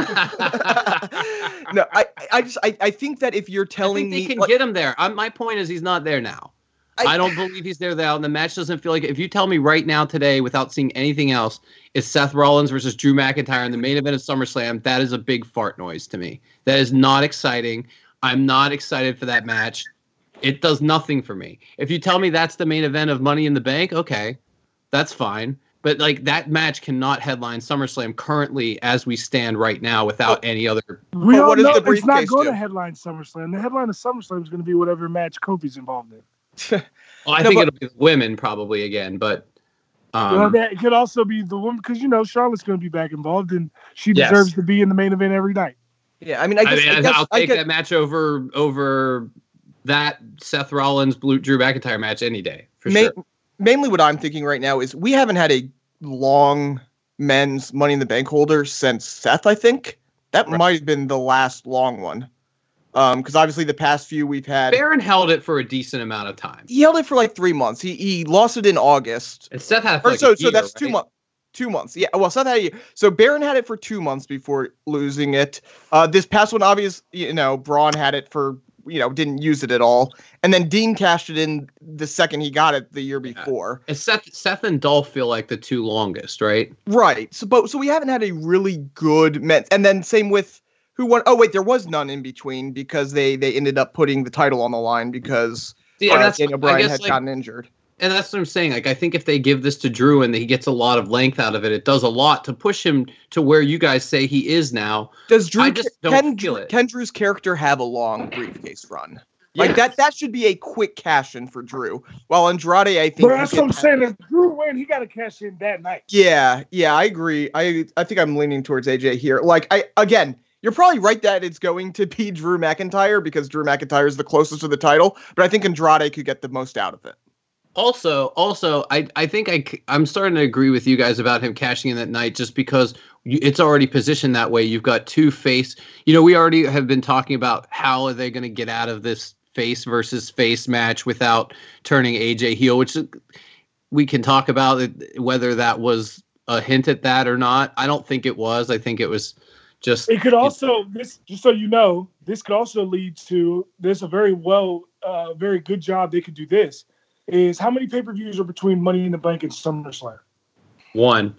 no, I I just I, I think that if you're I telling think they me can like, get him there. i my point is he's not there now. I, don't believe he's there now. And the match doesn't feel like if you tell me right now today without seeing anything else, it's Seth Rollins versus Drew McIntyre in the main event of SummerSlam. That is a big fart noise to me. That is not exciting. I'm not excited for that match. It does nothing for me. If you tell me that's the main event of Money in the Bank, okay, that's fine. But like that match cannot headline SummerSlam currently as we stand right now without any other. We But all what does know it's not going do? to headline SummerSlam. The headline of SummerSlam is going to be whatever match Kofi's involved in. Well, I No, think but- it'll be women probably again, but. Um, well, that it could also be the woman because you know Charlotte's going to be back involved, and she Yes. deserves to be in the main event every night. yeah, I mean I I guess, mean, I guess I'll I take get- that match over over that Seth Rollins Blue Drew McIntyre match any day for ma- sure. Mainly what I'm thinking right now is we haven't had a long men's Money in the Bank holder since Seth. I think that Right. might have been the last long one. Um, because obviously the past few we've had Baron held it for a decent amount of time, he held it for like three months. He he lost it in August. and Seth had it for Or like so a so year, that's two right? months. Two months. Yeah. Well, Seth had a year. So Baron had it for two months before losing it. Uh, this past one, obvious, you know, Braun had it for you know didn't use it at all, and then Dean cashed it in the second he got it the year before. And Seth Seth and Dolph feel like the two longest, right? Right. So, but so we haven't had a really good men. And then same with who won. Oh wait, there was none in between because they they ended up putting the title on the line because Yeah, uh, Daniel Bryan had like, gotten injured. And that's what I'm saying. Like I think if they give this to Drew and he gets a lot of length out of it, it does a lot to push him to where you guys say he is now. Does Drew I just don't can, feel it. can Drew's character have a long briefcase run? Like Yeah. that that should be a quick cash in for Drew. While Andrade, I think But that's what I'm saying. If Drew win, he got to cash in that night. Yeah, yeah, I agree. I I think I'm leaning towards AJ here. Like I again, you're probably right that it's going to be Drew McIntyre because Drew McIntyre is the closest to the title, but I think Andrade could get the most out of it. Also, also, I I think I, I'm starting to agree with you guys about him cashing in that night just because it's already positioned that way. You've got two face. You know, we already have been talking about how are they going to get out of this face versus face match without turning AJ heel, which we can talk about it, whether that was a hint at that or not. I don't think it was. I think it was just It could also this just so you know, this could also lead to there's a very well, uh, very good job they could do. This is how many pay per views are between Money in the Bank and SummerSlam. one.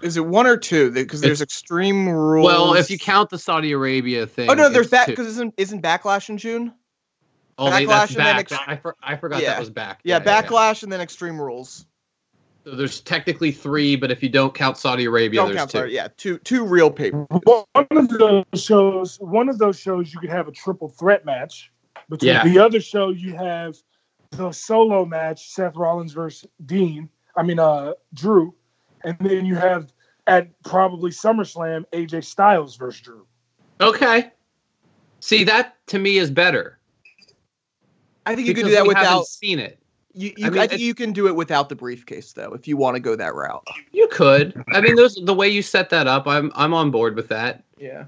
Is it one or two? Because there's extreme rules. Well, if you count the Saudi Arabia thing. Oh no, there's that because isn't isn't backlash in June? Oh, they- that's Backlash and then back. ex- I, for, I forgot Yeah. that was back. Yeah, backlash and then extreme rules. So there's technically three, but if you don't count Saudi Arabia, Don't there's count two. sorry, yeah, two two real paper. One of those shows, one of those shows, you could have a triple threat match. Between Yeah. the other show, you have the solo match, Seth Rollins versus Dean. I mean, uh, Drew, and then you have at probably SummerSlam, AJ Styles versus Drew. Okay. See, that to me is better. I think you could do that we without haven't seen it. you. You I, mean, think you can do it without the briefcase though, if you want to go that route. You could. I mean, those the way you set that up, I'm I'm on board with that. Yeah.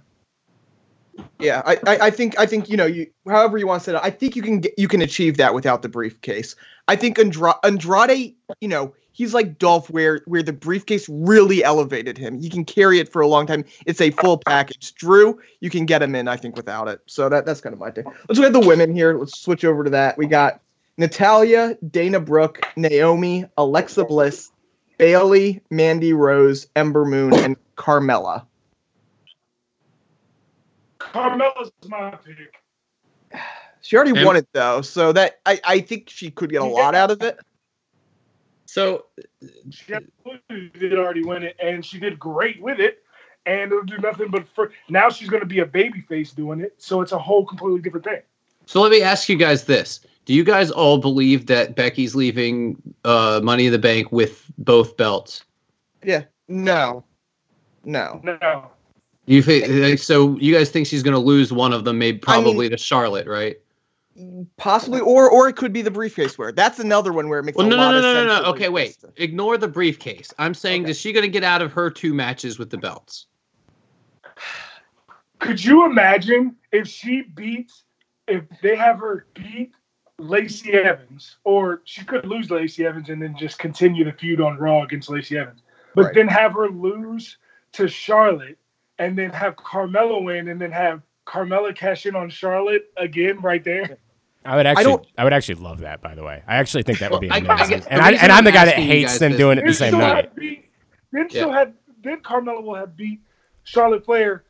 Yeah, I, I, think I think you know you however you want to say it. I think you can get, you can achieve that without the briefcase. I think Andra- Andrade, you know, he's like Dolph, where where the briefcase really elevated him. He can carry it for a long time. It's a full package. Drew, you can get him in, I think, without it. So that that's kind of my take. Let's look at the women here. Let's switch over to that. We got Natalya, Dana Brooke, Naomi, Alexa Bliss, Bayley, Mandy Rose, Ember Moon, and Carmella. Carmella's my pick. She already Em- won it though, so that I, I think she could get a lot out of it. So She did already win it, and she did great with it. And it'll do nothing but for now. She's going to be a baby face doing it, so it's a whole completely different thing. So let me ask you guys this: Do you guys all believe that Becky's leaving uh, Money in the Bank with both belts? Yeah. No. No. No, You thi- so you guys think she's going to lose one of them, maybe probably to Charlotte, right? Possibly, or or it could be the briefcase wear. That's another one where it makes Well, a no, no, lot no, of no, sense. no, to no. Okay, wait. to- Ignore the briefcase. I'm saying, Okay. is she going to get out of her two matches with the belts? could you imagine if she beats if they have her beat Lacey Evans, or she could lose Lacey Evans and then just continue the feud on Raw against Lacey Evans, but Right. then have her lose to Charlotte and then have Carmella win and then have Carmella cash in on Charlotte again right there. I would actually, don't- I, would actually love that. By the way, I actually think that would be Well, I- I amazing. guess and I, and I'm the guy that hates them this- doing it the same night. beat, then Yeah. she'll have then Carmella will have beat Charlotte Flair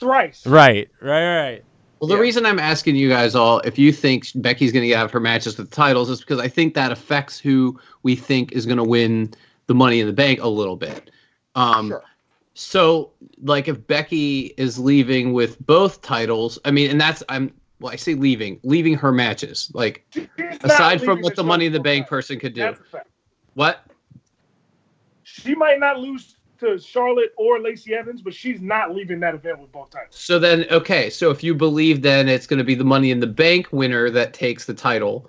thrice. Right, right, right. Well, the Yeah. reason I'm asking you guys all if you think Becky's going to get out of her matches with the titles is because I think that affects who we think is going to win the Money in the Bank a little bit. Um, Sure. So, like, if Becky is leaving with both titles, I mean, and that's I'm well, I say leaving, leaving her matches. Like, aside from what the Money in the Bank person could do, That's a fact. what? She might not lose to Charlotte or Lacey Evans, but she's not leaving that event with both titles. So then, okay, so if you believe then it's going to be the Money in the Bank winner that takes the title,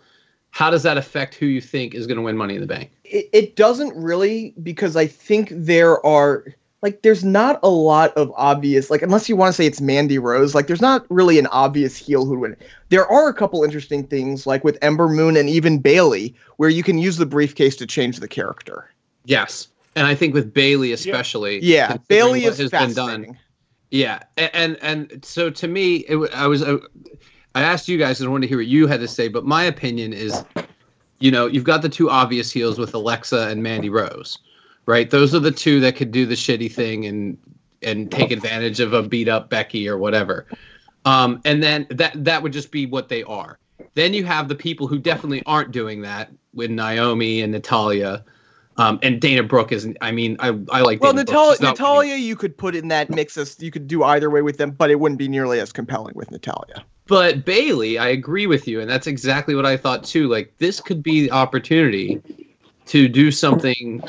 how does that affect who you think is going to win Money in the Bank? It, it doesn't really because I think there are like there's not a lot of obvious like unless you want to say it's Mandy Rose like there's not really an obvious heel who'd win. There are a couple interesting things like with Ember Moon and even Bayley where you can use the briefcase to change the character. Yes, and I think with Bayley especially. Yeah, considering Bayley what is has been done. Yeah, a- and and so to me, it, wa- I was uh, I asked you guys, and I wanted to hear what you had to say. But my opinion is, you know, you've got the two obvious heels with Alexa and Mandy Rose, right? Those are the two that could do the shitty thing and and take advantage of a beat up Becky or whatever. Um, and then that that would just be what they are. Then you have the people who definitely aren't doing that with Naomi and Natalya. Um, and Dana Brooke isn't. I mean, I, I like. Well, Dana Brooke. Natalya. Natalya, you could put in that mix as you could do either way with them, but it wouldn't be nearly as compelling with Natalya. But Bayley, I agree with you, and that's exactly what I thought too. Like this could be the opportunity to do something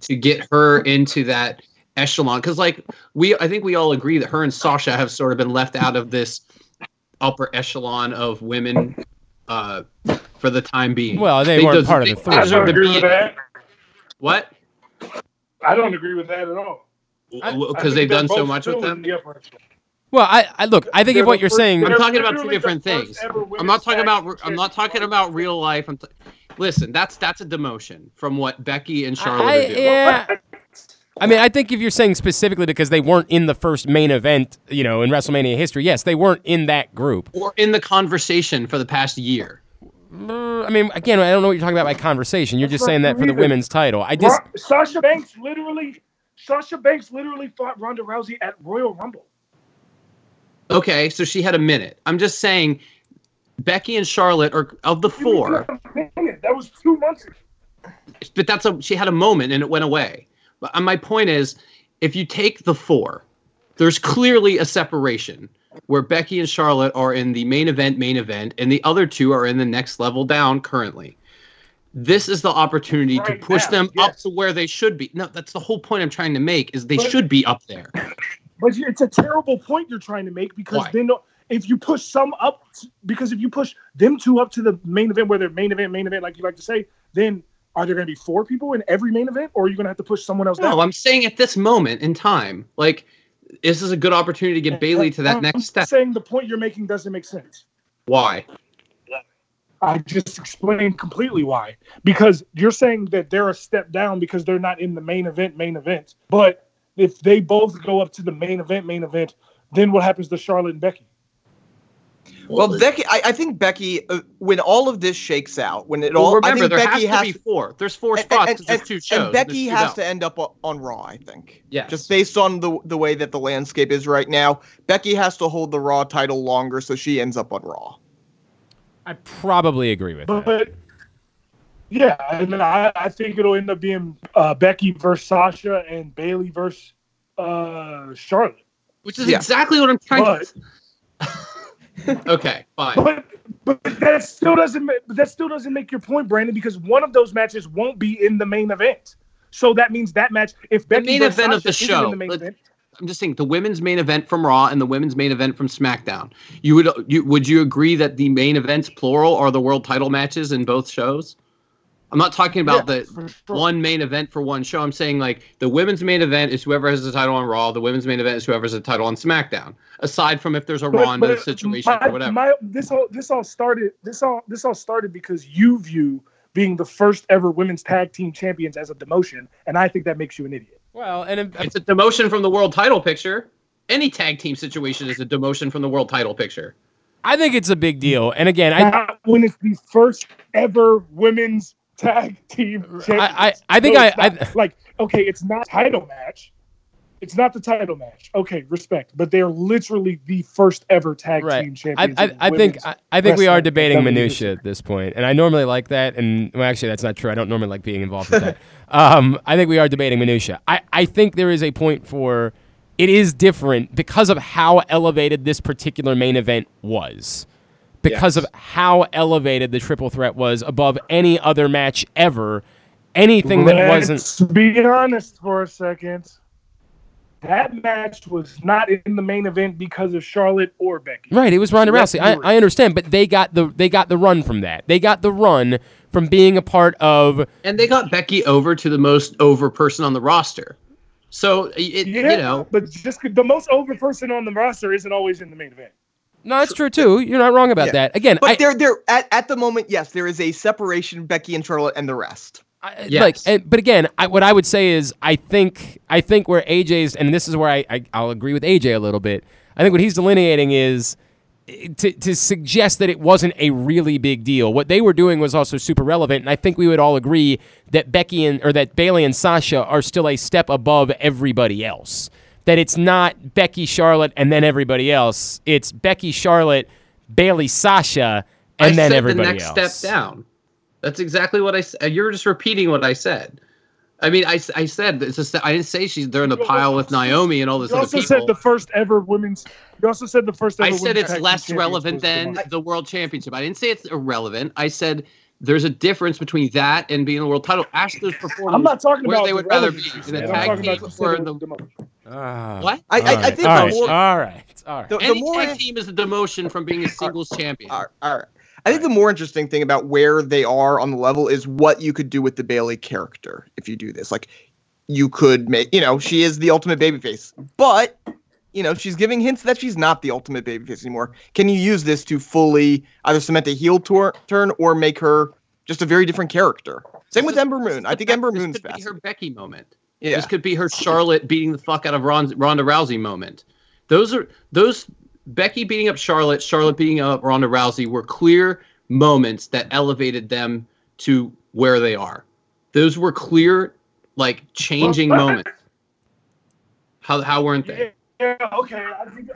to get her into that echelon. Because like we, I think we all agree that her and Sasha have sort of been left out of this upper echelon of women uh, for the time being. Well, they They weren't part of the they three. I don't agree with that. What? I don't agree with that at all. Because they've done so much with them. the. Well, I, I look. I think They're if what you're first- saying, I'm talking about two different things. I'm not talking about. I'm not talking about real life. I'm t- listen. That's that's a demotion from what Becky and Charlotte I, are doing. yeah. I mean, I think if you're saying specifically because they weren't in the first main event, you know, in WrestleMania history, yes, they weren't in that group. or in the conversation for the past year. Uh, I mean, again, I don't know what you're talking about by conversation. You're just saying that for the women's title. I just, Sasha Banks literally, Sasha Banks literally fought Ronda Rousey at Royal Rumble. Okay, so she had a minute. I'm just saying, Becky and Charlotte are of the four, That was two months ago. but that's a she had a moment and it went away. But uh, my point is, if you take the four, there's clearly a separation where Becky and Charlotte are in the main event, main event, and the other two are in the next level down currently. This is the opportunity to push now, them up to where they should be. No, that's the whole point I'm trying to make is they But- should be up there. But it's a terrible point you're trying to make because Why? then if you push some up, because if you push them two up to the main event, where they're main event, main event, like you like to say, then are there going to be four people in every main event, or are you going to have to push someone else No, down? I'm saying at this moment in time, like this is a good opportunity to get Bayley to that I'm next step. saying the point you're making doesn't make sense. Why? I just explained completely why. Because you're saying that they're a step down because they're not in the main event, main event. But if they both go up to the main event, main event, then what happens to Charlotte and Becky? Well, Becky, I, I think Becky, uh, when all of this shakes out, when it Well, all, remember, I think there Becky has has to be four. There's four and- spots and- 'cause there's two shows. And Becky There's has out. to end up on Raw, I think. Yeah. Just based on the the way that the landscape is right now, Becky has to hold the Raw title longer, so she ends up on Raw. I probably agree with that. But yeah, and I, I think it'll end up being uh, Becky versus Sasha and Bayley versus uh, Charlotte. Which is Yeah. exactly what I'm trying But to. Okay, fine. but but that still doesn't but that still doesn't make your point, Brandon, because one of those matches won't be in the main event. So that means that match, if Becky main versus event of the show. the main event, I'm just saying the women's main event from Raw and the women's main event from SmackDown. You would you would you agree that the main events plural are the world title matches in both shows? I'm not talking about Yeah, the sure. one main event for one show. I'm saying like the women's main event is whoever has the title on Raw. The women's main event is whoever has the title on SmackDown. Aside from if there's a But- Ronda but situation my- or whatever. My, this all this all started this all this all started because you view being the first ever women's tag team champions as a demotion, and I think that makes you an idiot. Well, and it- it's a demotion from the world title picture. Any tag team situation is a demotion from the world title picture. I think it's a big deal. And again, I when it's the first ever women's tag team champions. I, I think No, I, it's I like okay, it's not title match. It's not the title match. Okay, respect, but they're literally the first ever tag team right. I, champions. I, in I think I, I think we are debating minutia at this point, and I normally like that. And well, actually, that's not true. I don't normally like being involved with that. um, I think we are debating minutia. I, I think there is a point for it is different because of how elevated this particular main event was. Because of how elevated the triple threat was above any other match ever, anything that wasn't Let's be honest for a second. That match was not in the main event because of Charlotte or Becky. Right, it was Ronda Rousey. I. I understand, but they got the they got the run from that. They got the run from being a part of And they got Becky over to the most over person on the roster. So it, Yeah, you know, but just the most over person on the roster isn't always in the main event. No, that's true too. You're not wrong about Yeah. that. Again, But I, there, there at, at the moment, yes, there is a separation Becky and Charlotte and the rest. I- Yes. like, and, but again, I, what I would say is, I think, I think where AJ's, and this is where I, I, I'll agree with AJ a little bit. I think what he's delineating is eh, to, to suggest that it wasn't a really big deal. What they were doing was also super relevant, and I think we would all agree that Becky and or that Bayley and Sasha are still a step above everybody else. That it's not Becky, Charlotte, and then everybody else. It's Becky, Charlotte, Bayley, Sasha, and I then said everybody the next else. step down. That's exactly what I said. Uh, you're just repeating what I said. I mean, I, I said it's just I didn't say she's they're in the pile with Naomi and all this other stuff. You other also people. said the first ever women's. You also said the first ever. I said women's it's less relevant than the world championship. I didn't say it's irrelevant. I said there's a difference between that and being a world title. Ask those performers I'm not talking where about they the would rather be in a man. Tag team about or the in the demotion. Ah. what? I, I, I All right, think all the right, more, all right, all right. the, the Any more tag team is a demotion from being a singles champion. All right, all right. I think the more interesting thing about where they are on the level is what you could do with the Bayley character if you do this. Like, you could make, you know, she is the ultimate babyface, but you know, she's giving hints that she's not the ultimate babyface anymore. Can you use this to fully either cement a heel tour, turn or make her just a very different character? Same with This is- Ember Moon. I think Be- Ember this Moon's could be her Becky moment. Yeah. This could be her Charlotte beating the fuck out of Ron, Ronda Rousey moment. Those are those Becky beating up Charlotte, Charlotte beating up Ronda Rousey were clear moments that elevated them to where they are. Those were clear, like changing moments. How how weren't they? Yeah, okay.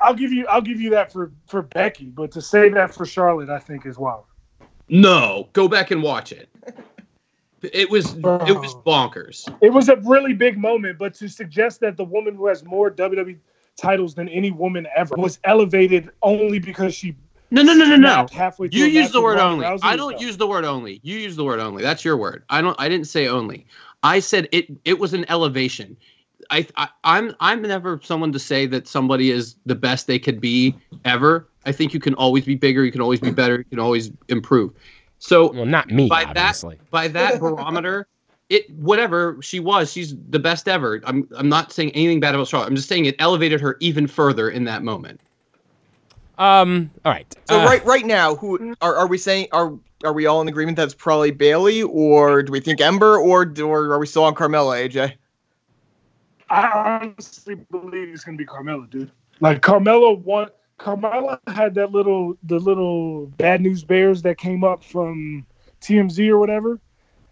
I'll give, you. I'll give you that for for Becky, but to say that for Charlotte, I think is wild. No, go back and watch it. It was it was bonkers. It was a really big moment, but to suggest that the woman who has more WWE titles than any woman ever was elevated only because she No, no, no, no, no. halfway through You use the word only. I don't dumb. use the word only. You use the word only. That's your word. I don't. I didn't say only. I said it. It was an elevation. I, I I'm I'm never someone to say that somebody is the best they could be ever. I think you can always be bigger. You can always be better. You can always improve. So Well, not me, by obviously. that by that barometer, it whatever she was, she's the best ever. I'm I'm not saying anything bad about Charlotte. I'm just saying it elevated her even further in that moment. Um. All right. So Uh, right right now, who are, are we saying are are we all in agreement that's probably Bayley, or do we think Ember, or or are we still on Carmella, AJ? I honestly believe it's gonna be Carmella, dude. Like Carmella won. Carmella had that little the little bad news bears that came up from TMZ or whatever,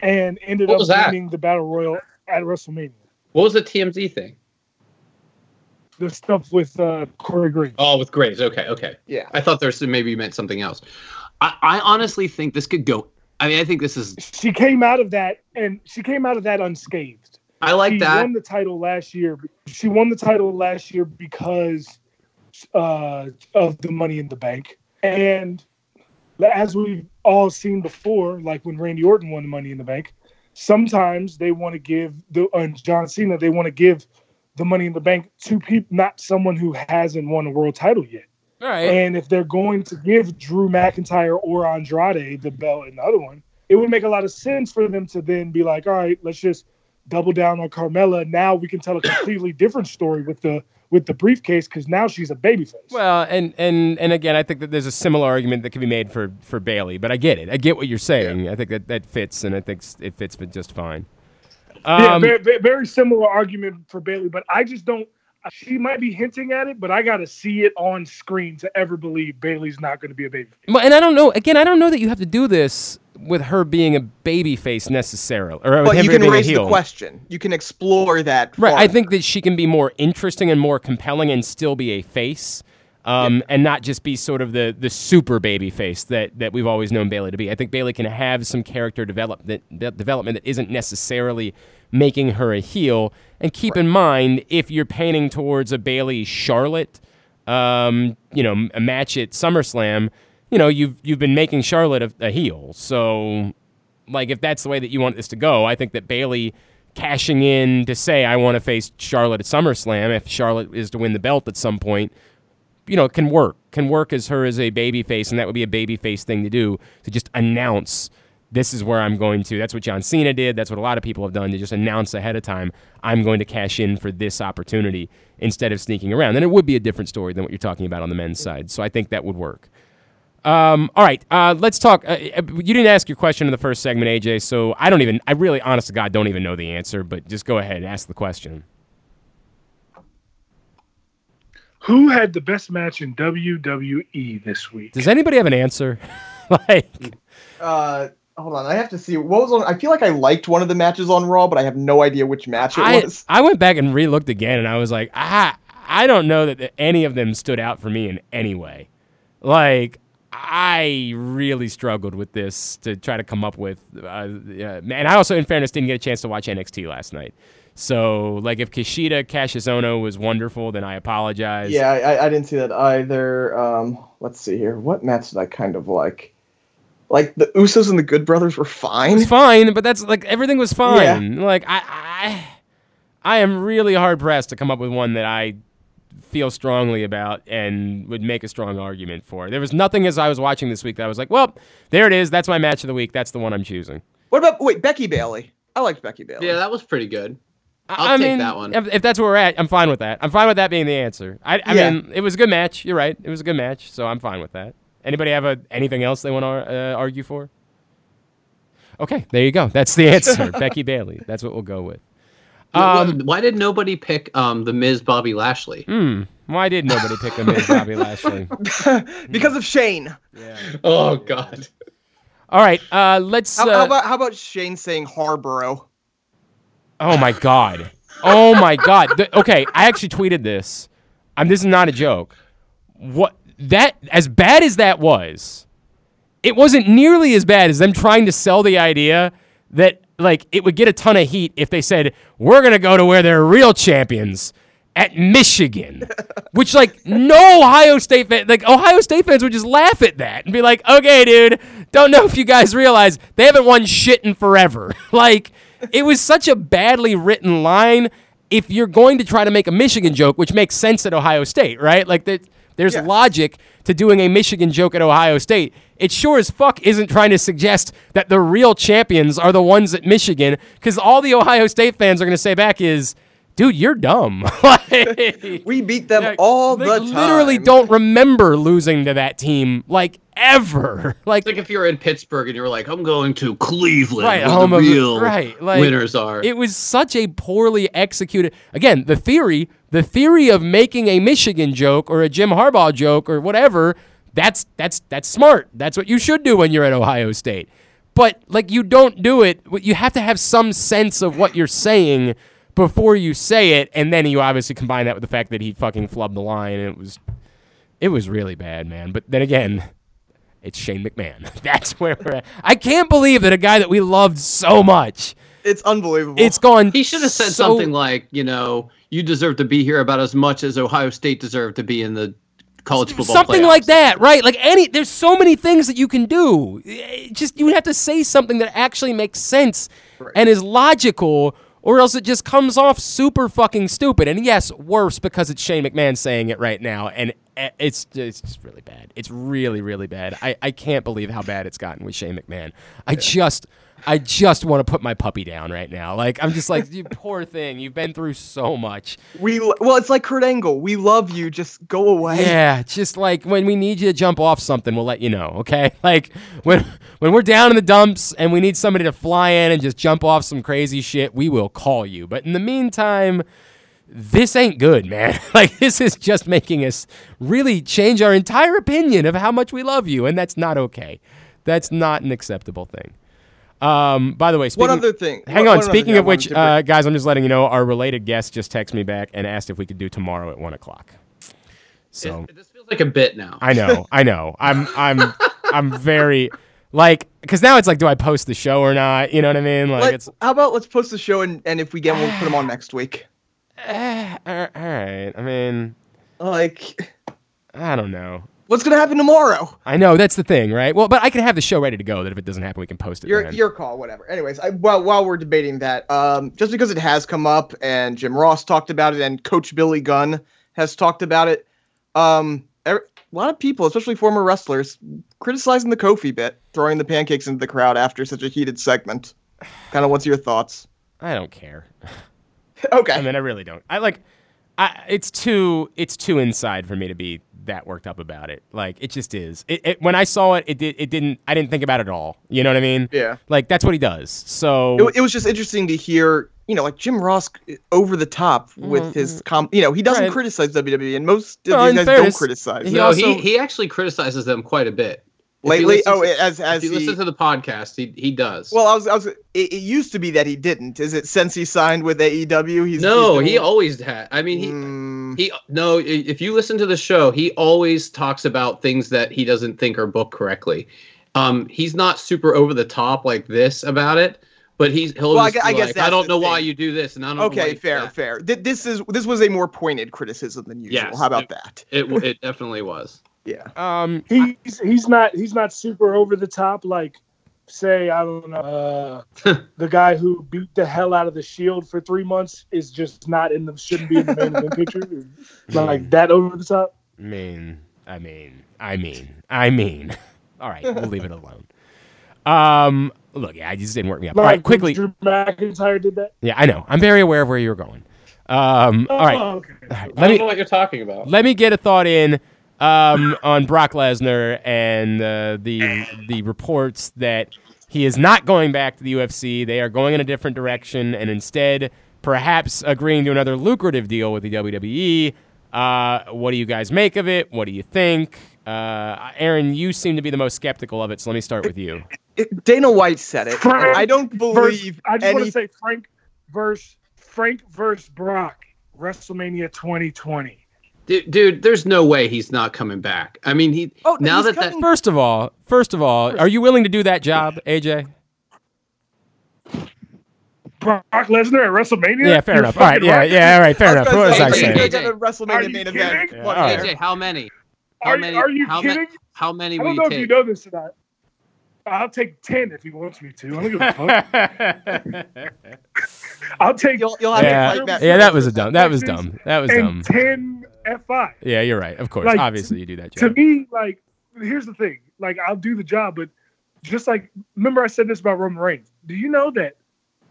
and ended What up was that? winning the battle royal at WrestleMania. What was the TMZ thing? The stuff with uh, Corey Graves. Oh, with Graves. Okay, okay. Yeah. I thought there's maybe you meant something else. I, I honestly think this could go. I mean, I think this is. She came out of that, and she came out of that unscathed. I like she that. won the title last year. She won the title last year because uh, of the Money in the Bank, and as we've all seen before, like when Randy Orton won the Money in the Bank, sometimes they want to give the uh, John Cena they want to give the Money in the Bank to people, not someone who hasn't won a world title yet. all right. And if they're going to give Drew McIntyre or Andrade the belt and the other one, it would make a lot of sense for them to then be like, all right, let's just double down on Carmella. Now we can tell a completely different story with the with the briefcase because now she's a babyface. Well, and and and again, I think that there's a similar argument that can be made for for Bayley, but I get it. I get what you're saying. I think that that fits, and I think it fits just fine. yeah, Um, very, very, very similar argument for Bayley, but I just don't. She might be hinting at it, but I got to see it on screen to ever believe Bayley's not going to be a babyface. Well, and I don't know. Again, I don't know that you have to do this with her being a baby face necessarily, or But you can raise the question. You can explore that. Right. I think that she can be more interesting and more compelling and still be a face. Um, and not just be sort of the, the super baby face that, that we've always known Bayley to be. I think Bayley can have some character develop, that, that development that isn't necessarily making her a heel. And keep in mind, if you're painting towards a Bayley Charlotte, um, you know, a match at SummerSlam, you know, you've you've been making Charlotte a, a heel. So, like, if that's the way that you want this to go, I think that Bayley cashing in to say I want to face Charlotte at SummerSlam, if Charlotte is to win the belt at some point, you know, can work. Can work as her as a baby face, and that would be a baby face thing to do to just announce this is where I'm going to. That's what John Cena did. That's what a lot of people have done to just announce ahead of time, I'm going to cash in for this opportunity instead of sneaking around. Then it would be a different story than what you're talking about on the men's side. So I think that would work. Um, all right, uh, let's talk. Uh, you didn't ask your question in the first segment, AJ, so I don't even, I really, honest to God, don't even know the answer, but just go ahead and ask the question. Who had the best match in WWE this week? Does anybody have an answer? like, Uh, hold on. I have to see what was on. I feel like I liked one of the matches on Raw, but I have no idea which match it I, was. I went back and re-looked again, and I was like, I, I don't know that any of them stood out for me in any way. Like, I really struggled with this to try to come up with. Uh, yeah, and I also, in fairness, didn't get a chance to watch NXT last night. So, like, if Kushida Cassius was wonderful, then I apologize. Yeah, I, I didn't see that either. Um, let's see here. What match did I kind of like? Like the Usos and the Good Brothers were fine. fine, but that's like everything was fine. Like I, I, I am really hard pressed to come up with one that I feel strongly about and would make a strong argument for. There was nothing as I was watching this week that I was like, well, there it is. That's my match of the week. That's the one I'm choosing. What about wait Becky Bayley? I liked Becky Bayley. Yeah, that was pretty good. I- I'll I take mean, that one. If, if that's where we're at, I'm fine with that. I'm fine with that being the answer. I, I Yeah. mean, it was a good match. You're right. It was a good match, so I'm fine with that. Anybody have a, anything else they want to uh, argue for? Okay, there you go. That's the answer. Becky Bayley. That's what we'll go with. Why- Um, why did nobody pick um the Miz Bobby Lashley? Hmm. Why did nobody pick the Miz Bobby Lashley? because of Shane. Oh God. All right. Uh, let's. How, Uh, how about how about Shane saying Harbaugh? oh my God. Oh my God. The- okay, I actually tweeted this. I'm. This is not a joke. What that as bad as that was, it wasn't nearly as bad as them trying to sell the idea that like it would get a ton of heat if they said we're gonna go to where they're real champions at Michigan, which like no Ohio State fan, like Ohio State fans would just laugh at that and be like, okay, dude, don't know if you guys realize they haven't won shit in forever. like it was such a badly written line. If you're going to try to make a Michigan joke, which makes sense at Ohio State, right? Like that. There's Yeah. logic to doing a Michigan joke at Ohio State. It sure as fuck isn't trying to suggest that the real champions are the ones at Michigan, because all the Ohio State fans are going to say back is, dude, you're dumb. Like- We beat them like, all like, the time. literally don't remember losing to that team like ever. Like, It's like if you're in Pittsburgh and you're like, I'm going to Cleveland, Right, where home the of real right, like, winners are. it was such a poorly executed. Again, the theory, the theory of making a Michigan joke or a Jim Harbaugh joke or whatever, that's that's that's smart. That's what you should do when you're at Ohio State. But like you don't do it. You have to have some sense of what you're saying before you say it, and then you obviously combine that with the fact that he fucking flubbed the line, and it was it was really bad, man. But then again, it's Shane McMahon. That's where we're at. I can't believe that a guy that we loved so much, It's unbelievable. it's gone. he should have said so- something like, you know, you deserve to be here about as much as Ohio State deserved to be in the college football something playoffs. like that, right? Like any, there's so many things that you can do. Eh, Just you have to say something that actually makes sense and is logical, or else it just comes off super fucking stupid. And yes, worse because it's Shane McMahon saying it right now, and eh, it's it's just really bad. It's really really bad. I I can't believe how bad it's gotten with Shane McMahon. I just. I just want to put my puppy down right now. Like I'm just like you poor thing. You've been through so much. we well, it's like Kurt Angle. We love you. Just go away. Yeah, just like when we need you to jump off something, we'll let you know, okay? Like when when we're down in the dumps and we need somebody to fly in and just jump off some crazy shit, we will call you. But in the meantime, this ain't good, man. Like this is just making us really change our entire opinion of how much we love you, and that's not okay. That's not an acceptable thing. Um, by the way, speaking, One other thing. Hang on. one Speaking of which, wanted to bring- uh, guys, I'm just letting you know our related guest just texted me back and asked if we could do tomorrow at one o'clock. So It- this feels like a bit now. I know, I know. I'm, I'm, I'm very like because now it's like, do I post the show or not? You know what I mean? Like Let- it's how about let's post the show and, and if we get, one, we'll put them on next week. eh, all right. I mean, Like, I don't know. What's gonna happen tomorrow? I know that's the thing, right? Well, but I can have the show ready to go. That if it doesn't happen, we can post it. Your then. your call, whatever. Anyways, I, while while we're debating that, um, just because it has come up and Jim Ross talked about it and Coach Billy Gunn has talked about it, um, er- a lot of people, especially former wrestlers, criticizing the Kofi bit, throwing the pancakes into the crowd after such a heated segment. Kind of, what's your thoughts? I don't care. Okay. I mean, I really don't. I like. I, it's too it's too inside for me to be that worked up about it. Like it just is. It, it when I saw it, it did it didn't. I didn't think about it at all. You know what I mean? Yeah. Like that's what he does. So It, it was just interesting to hear, you know, like Jim Ross eh, over the top with mm-hmm. his com. You know, he doesn't Right. criticize WWE, and most of No, these guys fairness, don't criticize. he no, also- he, he actually criticizes them quite a bit. Lately, oh, to- as as if you he, listen to the podcast, he he does. Well, I was, I was. It, it used to be that he didn't. Is it since he signed with AEW? He's no, he's he always had. I mean, he Mm, he no. If you listen to the show, he always talks about things that he doesn't think are booked correctly. Um, he's not super over the top like this about it, but he's he'll Well, I I be guess like, I don't know why you do this, and I don't. know okay, fair, that." fair. Th- This is this was a more pointed criticism than usual. Yes, How about it- that? It it definitely was. Yeah. um He's he's not he's not super over the top like say I don't know uh, the guy who beat the hell out of the Shield for three months is just not in the shouldn't be in the main event picture like that over the top. I mean, I mean, I mean, I mean. All right, we'll leave it alone. Um, look, yeah, I just didn't work me up. All Like right, quickly. Drew McIntyre did that. Yeah, I know. I'm very aware of where you're going. Um, all right, Oh, all okay. right. I Let don't me know what you're talking about. let me get a thought in um, on Brock Lesnar and uh, the the reports that he is not going back to the UFC. They are going in a different direction, and instead, perhaps agreeing to another lucrative deal with the WWE. Uh, what do you guys make of it? What do you think? Uh, Aaron, you seem to be the most skeptical of it, so let me start with you. It, Dana White said it. Frank I don't Versus, believe I just any. want to say Frank versus Frank versus Brock WrestleMania 2020. Dude, dude, there's no way he's not coming back. I mean, he Oh, now that coming- that First of all, first of all, are you willing to do that job, AJ? Brock Lesnar at WrestleMania. Yeah, fair You're enough. All right, yeah, right. yeah, all right, fair enough. What was I saying? gonna get a Are WrestleMania main event. Yeah, What all right. the- AJ, how many? How Are, many? are you how ma- kidding? how many I don't you know if take? you know this or not. I'll take ten if he wants me to. I don't give a fuck. I'll take You'll, you'll have yeah, to fight back. yeah, that was a dumb. That was dumb. That was and dumb. ten F5. Yeah, you're right. Of course, Like, obviously you do that To me, like, here's the thing. Like, I'll do the job, but just like, remember I said this about Roman Reigns. Do you know that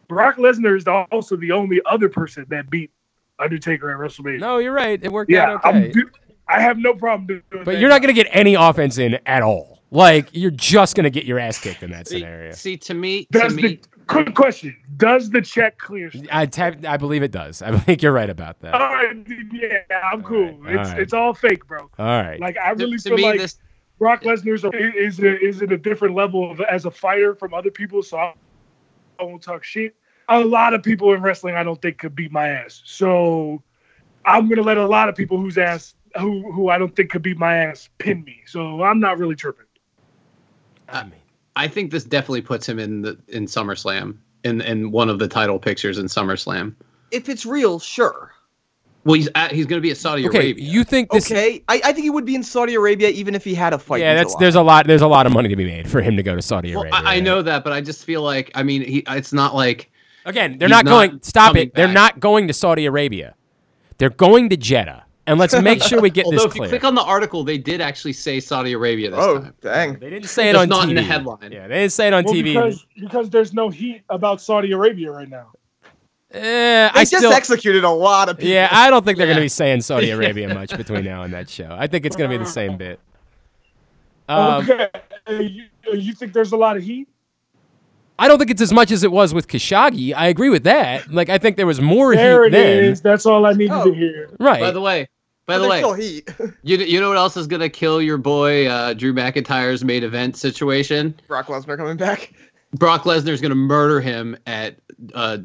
Brock Lesnar is also the only other person that beat Undertaker at WrestleMania? No, you're right. It worked yeah, out okay. I'm, do- I have no problem doing but that you're not going to get any offense in at all. Like you're just going to get your ass kicked in that scenario. see, to me, to Does me, the quick question? Does the check clear? I te- I believe it does. I think you're right about that. All right, yeah, I'm cool. right, it's right. it's all fake, bro. All right. Like I really to feel me, like this Brock Lesnar's a, is a, is at a different level of as a fighter from other people. So I, I won't talk shit. A lot of people in wrestling I don't think could beat my ass. So I'm gonna let a lot of people whose ass who who I don't think could beat my ass pin me. So I'm not really tripping. I mean, I think this definitely puts him in the in SummerSlam in in one of the title pictures in SummerSlam. If it's real, sure. Well, he's at, he's going to be at Saudi okay, Arabia. you think this? Okay, I, I think he would be in Saudi Arabia even if he had a fight. yeah, in that's July. there's a lot there's a lot of money to be made for him to go to Saudi Well, Arabia. I, I right? know that, but I just feel like I mean, he it's not like Again, they're not not going. Stop coming it. They're not going to Saudi Arabia. They're going to Jeddah. And let's make sure we get although this if you clear. click on the article, they did actually say Saudi Arabia this Oh, time. dang. they didn't say it Just on not TV. in the headline. Yeah, they didn't say it on Well, TV. because because there's no heat about Saudi Arabia right now. Eh, They I just still, executed a lot of people. yeah, I don't think they're going to Yeah. be saying Saudi Arabia much between now and that show. I think it's going to be the same bit. Um, okay, you, you think there's a lot of heat? I don't think it's as much as it was with Khashoggi. I agree with that. Like, I think there was more There heat it then. is. That's all I needed Oh. to hear. Right. By the way, by But the way, still heat. you you know what else is going to kill your boy uh, Drew McIntyre's main event situation? Brock Lesnar coming back. Brock Lesnar's going to murder him at uh,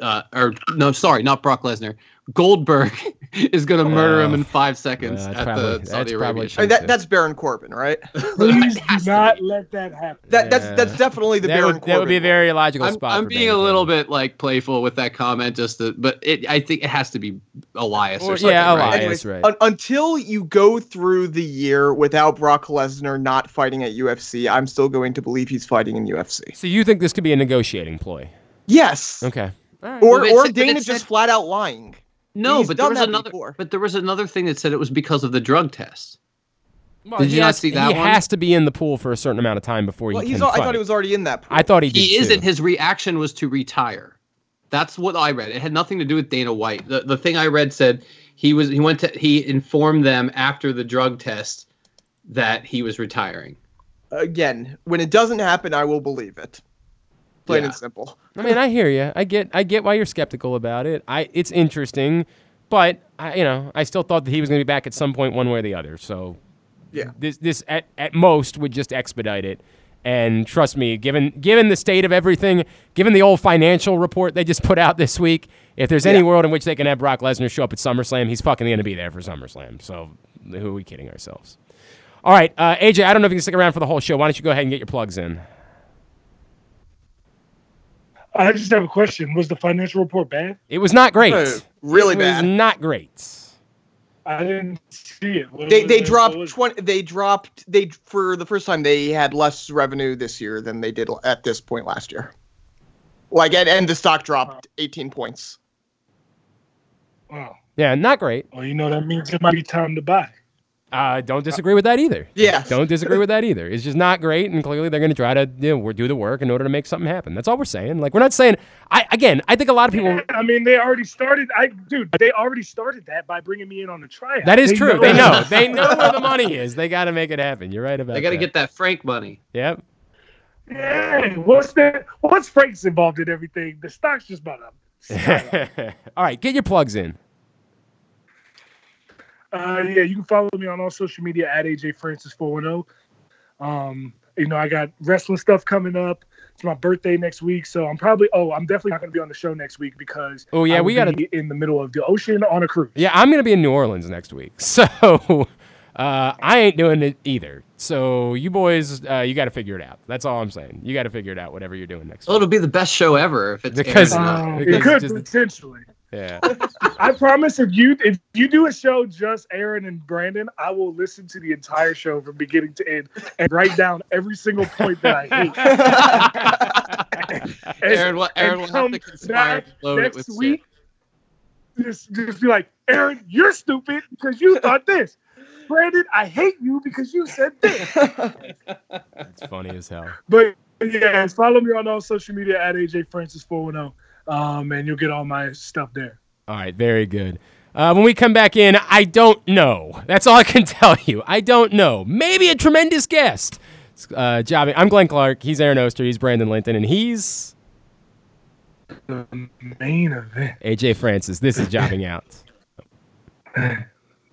uh, or no, sorry, not Brock Lesnar. Goldberg is going to murder him in five seconds Uh, at probably- the that's Saudi probably Arabia I mean, that, that's Baron Corbin, right? Please do not let that happen. That that's Yeah. that's definitely the that, Baron would, Corbin. that would be a very logical I'm, spot. I'm being Baron a little Corbin. bit like playful with that comment, just to, but it, I think it has to be Elias or, Or- something. yeah, right? Elias. Anyways, right. un- until you go through the year without Brock Lesnar not fighting at UFC, I'm still going to believe he's fighting in UFC. So you think this could be a negotiating ploy? Yes. Okay. All right. Or Well, or said- but Dana said- just flat out lying. No, He's but there was another. before. But there was another thing that said it was because of the drug test. Well, Did he you not has- see that one? He one? has to be in the pool for a certain amount of time before Well, he he's can al- I thought he was already in that. Pool. I thought he did He too. isn't. His reaction was to retire. That's what I read. It had nothing to do with Dana White. The the thing I read said he was he went to he informed them after the drug test that he was retiring. Again, when it doesn't happen, I will believe it. Plain Yeah. and simple. I mean, I hear you. I get, I get why you're skeptical about it. I, it's interesting, but I, you know, I still thought that he was going to be back at some point, one way or the other. So, Yeah. this, this at, at most would just expedite it. And trust me, given given the state of everything, given the old financial report they just put out this week, if there's any Yeah. world in which they can have Brock Lesnar show up at SummerSlam, he's fucking going to be there for SummerSlam. So, who are we kidding ourselves? All right, uh, AJ, I don't know if you can stick around for the whole show. Why don't you go ahead and get your plugs in? I just have a question. Was the financial report bad? It was not great. Uh, really it was bad. not great. I didn't see it. What They they it? Dropped twenty. They dropped they for the first time they had less revenue this year than they did at this point last year. Like and, and the stock dropped 18 points. Wow. Yeah, not great. Well, you know that means it might be time to buy. Uh, don't disagree with that either. Yeah. Don't disagree with that either. It's just not great, and clearly they're going to try to you know, do the work in order to make something happen. That's all we're saying. Like we're not saying. I again, I think a lot of people. I mean, they already started. I dude, they already started that by bringing me in on the tryout. That is They true. They know. They know where the money is. They got to make it happen. You're right about that. They got to get that Frank money. Yep. Yeah. What's that? What's Frank's involved in everything? The stock's just about up. all right, get your plugs in. Uh, yeah, you can follow me on all social media at AJ Francis 410. Um, you know, I got wrestling stuff coming up. It's my birthday next week, so I'm probably. Oh, I'm definitely not going to be on the show next week because. Oh, yeah, I we gotta- be in the middle of the ocean on a cruise. Yeah, I'm going to be in New Orleans next week, so uh, I ain't doing it either. So you boys, uh, you got to figure it out. That's all I'm saying. You got to figure it out. Whatever you're doing next Oh, week. it'll be the best show ever if it's Because- aired Uh. Because it could just- potentially. Yeah. I promise if you if you do a show just Aaron and Brandon, I will listen to the entire show from beginning to end and write down every single point that I hate. And- Aaron, will- Aaron and will have come to conspire back to load it next with shit. week. Just just be like, Aaron, you're stupid because you thought this. Brandon, I hate you because you said this. It's funny as hell. But yes, follow me on all social media at AJ Francis 410, um, and you'll get all my stuff there. All right, very good. Uh, when we come back in, I don't know. That's all I can tell you. I don't know. Maybe a tremendous guest. Uh, jobbing. I'm Glenn Clark. He's Aaron Oster. He's Brandon Linton, and he's The main event. AJ Francis. This is jobbing out.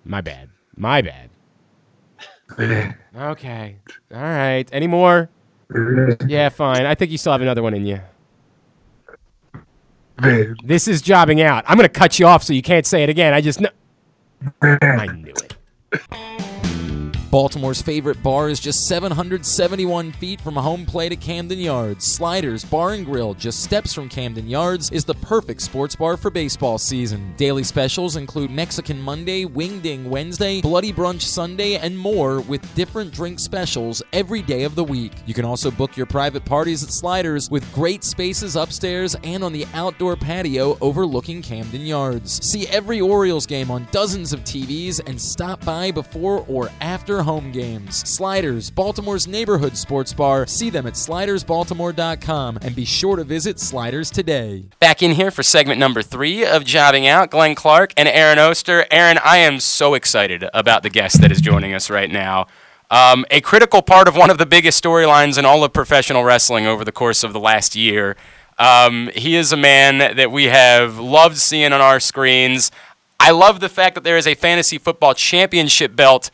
My bad. My bad. Okay. All right. Any more? Yeah, fine. I think you still have another one in you. This is jobbing out. I'm going to cut you off so you can't say it again. I just know. I knew it. Baltimore's favorite bar is just 771 feet from home plate at Camden Yards. Sliders Bar and Grill, just steps from Camden Yards, is the perfect sports bar for baseball season. Daily specials include Mexican Monday, Wing Ding Wednesday, Bloody Brunch Sunday, and more with different drink specials every day of the week. You can also book your private parties at Sliders with great spaces upstairs and on the outdoor patio overlooking Camden Yards. See every Orioles game on dozens of TVs and stop by before or after home games. Sliders, Baltimore's neighborhood sports bar. See them at slidersbaltimore.com and be sure to visit Sliders today. Back in here for segment number three of Jobbing Out, Glenn Clark and Aaron Oster. Aaron, I am so excited about the guest that is joining us right now. Um, a critical part of one of the biggest storylines in all of professional wrestling over the course of the last year. Um, he is a man that we have loved seeing on our screens. I love the fact that there is a fantasy football championship belt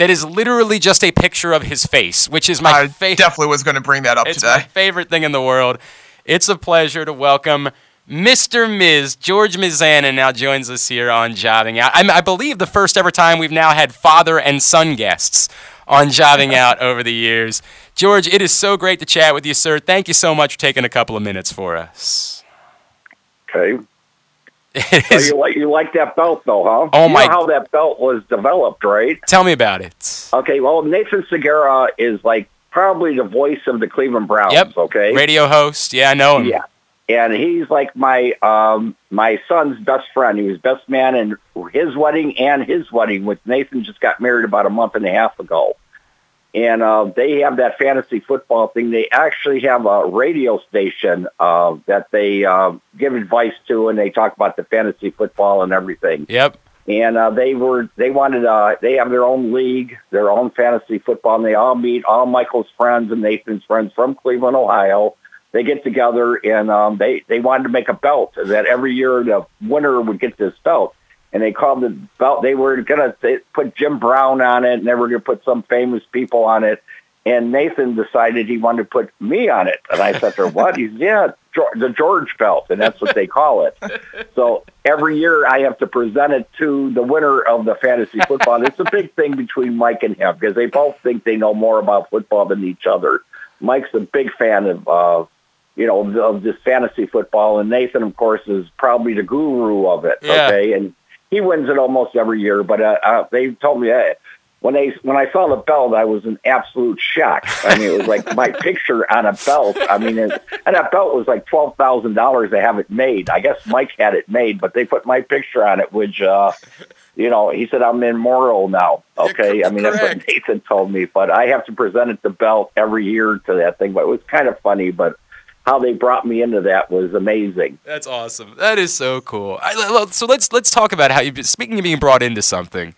that is literally just a picture of his face, which is my I favorite. definitely was going to bring that up It's today. my favorite thing in the world. It's a pleasure to welcome Mr. Miz. George Mizanin now joins us here on Jobbing Out. I, I believe the first ever time we've now had father and son guests on Jobbing Out over the years. George, it is so great to chat with you, sir. Thank you so much for taking a couple of minutes for us. Okay. It So you like you like that belt though, huh? Oh, you my- Know how that belt was developed, right? tell me about it. Okay. Well, Nathan Zegura is like probably the voice of the Cleveland Browns. Yep. Okay. Radio host. Yeah, I know him. Yeah. And he's like my um my son's best friend. He was best man in his wedding and his wedding, which Nathan just got married about a month and a half ago. And uh, they have that fantasy football thing. They actually have a radio station uh, that they uh, give advice to, and they talk about the fantasy football and everything. Yep. And uh, they were they wanted uh, they have their own league, their own fantasy football, and they all meet all Michael's friends and Nathan's friends from Cleveland, Ohio. They get together and um, they they wanted to make a belt that every year the winner would get this belt. And they called the belt. They were gonna put Jim Brown on it, and they were gonna put some famous people on it. And Nathan decided he wanted to put me on it. And I said to her, what? He's, yeah, the George belt. And that's what they call it. So every year I have to present it to the winner of the fantasy football. It's a big thing between Mike and him because they both think they know more about football than each other. Mike's a big fan of, uh, you know, of, of this fantasy football. And Nathan, of course, is probably the guru of it. Yeah. Okay. And he wins it almost every year. But uh, uh, they told me that when they when I saw the belt, I was in absolute shock. I mean, it was like my picture on a belt. I mean, it, and that belt was like twelve thousand dollars to have it made. I guess Mike had it made, but they put my picture on it, which uh, you know, he said I'm immoral now. Okay, I mean that's what. Nathan told me, but I have to present it the belt every year to that thing. But it was kind of funny, but. How they brought me into that was amazing. That's awesome. That is so cool. I, so let's let's talk about how you speaking of being brought into something.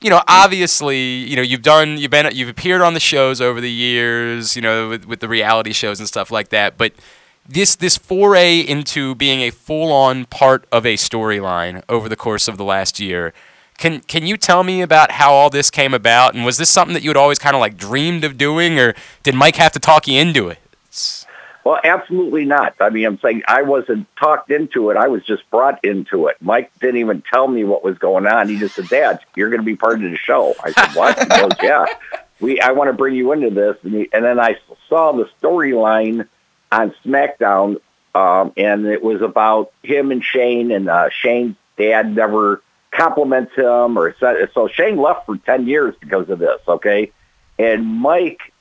You know, obviously, you know you've done you've been you've appeared on the shows over the years. You know, with, with the reality shows and stuff like that. But this this foray into being a full on part of a storyline over the course of the last year. Can can you tell me about how all this came about? And was this something that you had always kind of like dreamed of doing, or did Mike have to talk you into it? Well, absolutely not. I mean, I'm saying I wasn't talked into it. I was just brought into it. Mike didn't even tell me what was going on. He just said, "Dad, you're going to be part of the show." I said, "What?" He goes, "Yeah, we. I want to bring you into this." And, he, and then I saw the storyline on SmackDown, um, and it was about him and Shane, and uh, Shane's dad never compliments him, or said, so Shane left for ten years because of this. Okay, and Mike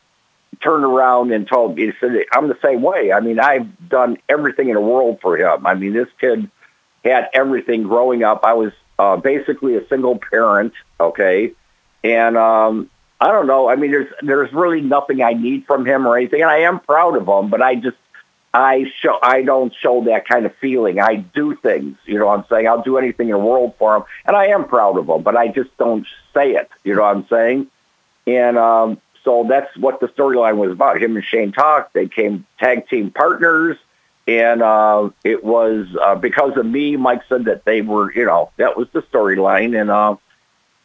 turned around and told me, he said, I'm the same way. I mean, I've done everything in the world for him. I mean, this kid had everything growing up. I was uh, basically a single parent. Okay, and um, I don't know. I mean, there's there's really nothing I need from him or anything, and I am proud of him. But I just I show I don't show that kind of feeling. I do things, you know what I'm saying? I'll do anything in the world for him, and I am proud of him, but I just don't say it, you know what I'm saying? And um, so that's what the storyline was about. Him and Shane talked. They came tag team partners, and uh, it was uh, because of me. Mike said that they were, you know, that was the storyline, and uh,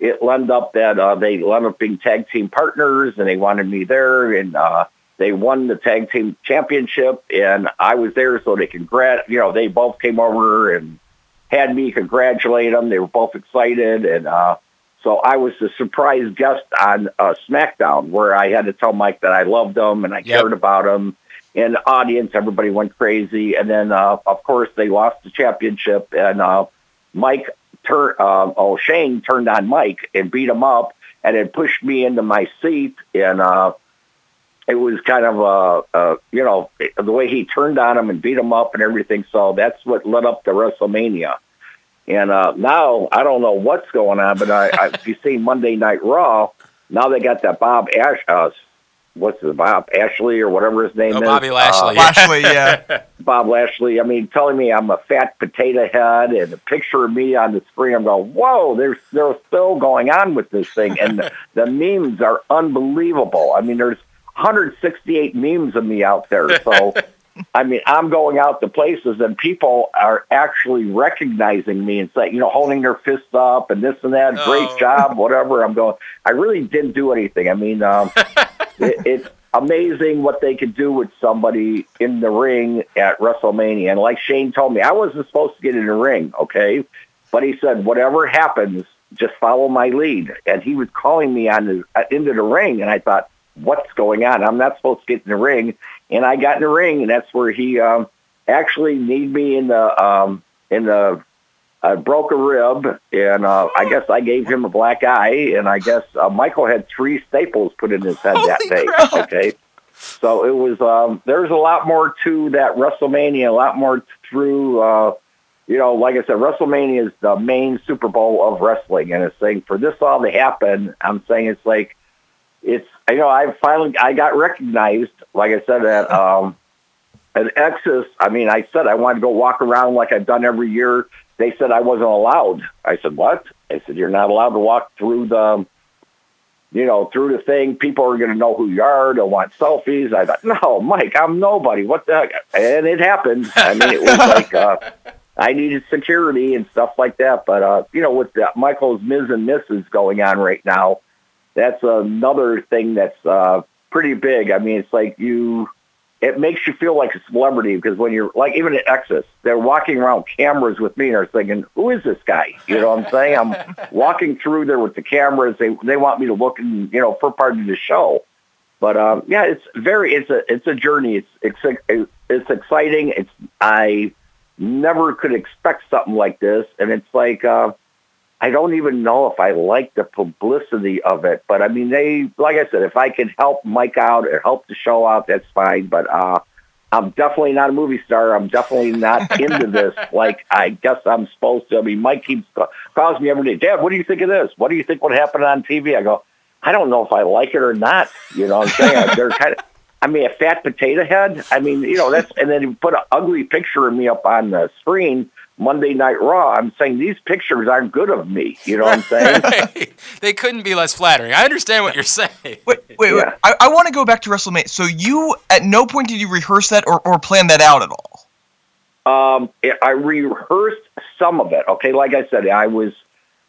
it ended up that uh, they ended up being tag team partners, and they wanted me there, and uh, they won the tag team championship, and I was there, so they congrat. You know, they both came over and had me congratulate them. They were both excited, and uh, so I was the surprise guest on uh, SmackDown, where I had to tell Mike that I loved him and I Yep. cared about him. And the audience, everybody went crazy, and then uh, of course they lost the championship, and uh, Mike turned. Uh, oh, Shane turned on Mike and beat him up, and it pushed me into my seat, and. Uh, it was kind of uh, uh you know the way he turned on him and beat him up and everything. So that's what led up to WrestleMania. And uh, now I don't know what's going on, but I, I if you see Monday Night Raw, now they got that Bob Ash, uh, what's his Bob Ashley or whatever his name Oh, is, Bobby Lashley. Uh, Lashley, yeah. Bob Lashley. I mean, telling me I'm a fat potato head and a picture of me on the screen. I'm going, whoa, there's there's still going on with this thing, and the, the memes are unbelievable. I mean, there's 168 memes of me out there. So, I mean, I'm going out to places and people are actually recognizing me and saying, you know, holding their fists up and this and that. Great Oh. job, whatever. I'm going. I really didn't do anything. I mean, um, it, it's amazing what they could do with somebody in the ring at WrestleMania. And like Shane told me, I wasn't supposed to get in the ring, okay? But he said, whatever happens, just follow my lead. And he was calling me on the, uh, into the ring, and I thought, what's going on? I'm not supposed to get in the ring. And I got in the ring, and that's where he um, actually kneed me in the um, in the I broke a rib, and uh, I guess I gave him a black eye, and I guess uh, Michael had three staples put in his head that day. Okay, so it was. Um, there's a lot more to that WrestleMania, a lot more through. Uh, you know, like I said, WrestleMania is the main Super Bowl of wrestling, and it's saying for this all to happen, I'm saying it's like it's. You know, I finally I got recognized. Like I said at um, at Exodus. I mean, I said I wanted to go walk around like I've done every year they said I wasn't allowed. I said, what? I said, you're not allowed to walk through the, you know, through the thing. People are going to know who you are. They'll want selfies. I thought, no, Mike, I'm nobody. What the heck? And it happened. I mean, it was like, uh, I needed security and stuff like that. But, uh, you know, with the Michael's Miz and Mrs. going on right now, that's another thing that's uh, pretty big. I mean, it's like you, it makes you feel like a celebrity because when you're like even at Exodus, they're walking around cameras with me and they're thinking, "Who is this guy?" You know what I'm saying? I'm walking through there with the cameras. They they want me to look and you know for part of the show. But um, yeah, it's very it's a it's a journey. It's it's it's exciting. It's I never could expect something like this, and it's like. Uh, I don't even know if I like the publicity of it, but I mean, they, like I said, if I can help Mike out or help the show out, that's fine. But uh, I'm definitely not a movie star. I'm definitely not into this like I guess I'm supposed to. I mean, Mike keeps calls me every day, Dad, what do you think of this? What do you think would happen on TV? I go, I don't know if I like it or not. You know what I'm saying? They're kind of, I mean, a fat potato head. I mean, you know, that's, and then you put an ugly picture of me up on the screen. Monday Night Raw. I'm saying these pictures aren't good of me. You know what I'm saying? they couldn't be less flattering. I understand what you're saying. Wait, wait, wait. I, I want to go back to WrestleMania. So you, at no point did you rehearse that or, or plan that out at all? Um, it- I rehearsed some of it. Okay, like I said, I was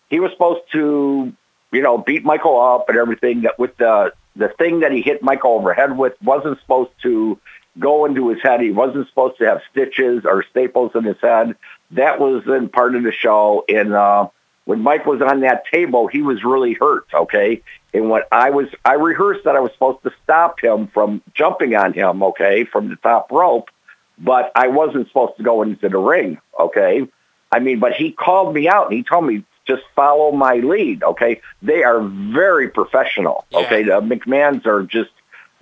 he was supposed to, you know, beat Michael up and everything. That with the the thing that he hit Michael over the head with wasn't supposed to go into his head. He wasn't supposed to have stitches or staples in his head. That was in part of the show. And uh, when Mike was on that table, he was really hurt. Okay, and when I was, I rehearsed that I was supposed to stop him from jumping on him. Okay, from the top rope but I wasn't supposed to go into the ring, okay? I mean, but he called me out and he told me, just follow my lead, okay? They are very professional, Yeah. okay? The McMahons are just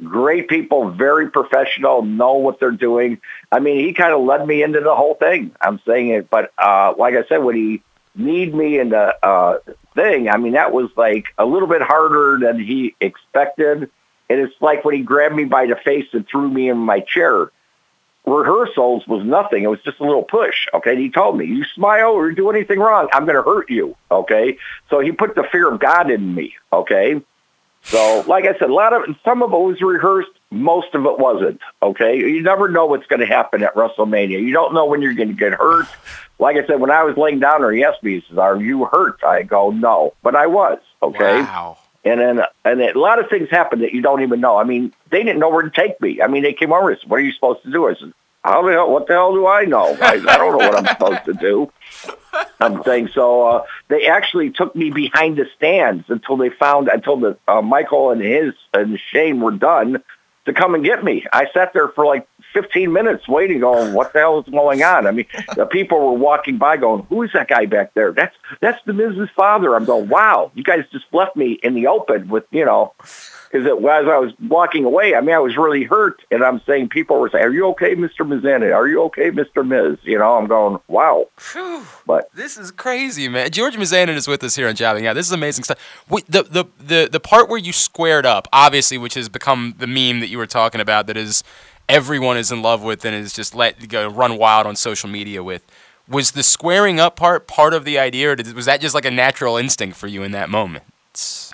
great people, very professional, know what they're doing. I mean, he kind of led me into the whole thing. I'm saying it, but uh, like I said, when he need me in the uh, thing. I mean, that was like a little bit harder than he expected. And it's like when he grabbed me by the face and threw me in my chair. Rehearsals was nothing. It was just a little push. Okay. And he told me, you smile or do anything wrong, I'm going to hurt you. Okay. So he put the fear of God in me. Okay. So, like I said, a lot of some of it was rehearsed. Most of it wasn't. Okay, you never know what's going to happen at WrestleMania. You don't know when you're going to get hurt. Like I said, when I was laying down there, he asked me, he says, "Are you hurt?" I go, "No," but I was. Okay. Wow. And then, and a lot of things happened that you don't even know. I mean, they didn't know where to take me. I mean, they came over and said, "What are you supposed to do?" I said, "How the hell? What the hell do I know? I, I don't know what I'm supposed to do." I'm saying so. Uh, they actually took me behind the stands until they found until the uh, Michael and his and Shane were done to come and get me. I sat there for like 15 minutes waiting, going, "What the hell is going on?" I mean, the people were walking by, going, "Who is that guy back there?" That's that's the Mrs. Father. I'm going, "Wow, you guys just left me in the open with you know." Because as I was walking away, I mean, I was really hurt, and I'm saying people were saying, "Are you okay, Mr. Mizana? Are you okay, Mr. Miz?" You know, I'm going, "Wow." But This is crazy, man. George Mizanin is with us here on Jobbing Out. This is amazing stuff. Wait, the, the the the part where you squared up, obviously, which has become the meme that you were talking about, that is everyone is in love with and is just let go run wild on social media with. Was the squaring up part part of the idea, or did, was that just like a natural instinct for you in that moment?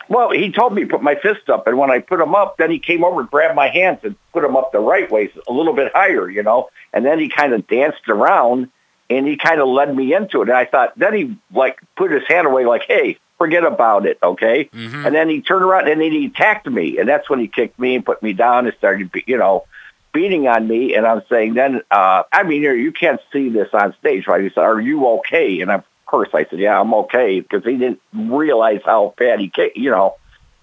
Well, he told me to put my fist up, and when I put them up, then he came over and grabbed my hands and put them up the right way, a little bit higher, you know. And then he kind of danced around, and he kind of led me into it. And I thought, then he like put his hand away, like, "Hey, forget about it, okay?" And then he turned around and then he attacked me, and that's when he kicked me and put me down and started, be- you know, beating on me. And I'm saying, then, uh, I mean, you you can't see this on stage, right? He said, "Are you okay?" And of course, I said, "Yeah, I'm okay," because he didn't realize how bad he kicked, you know.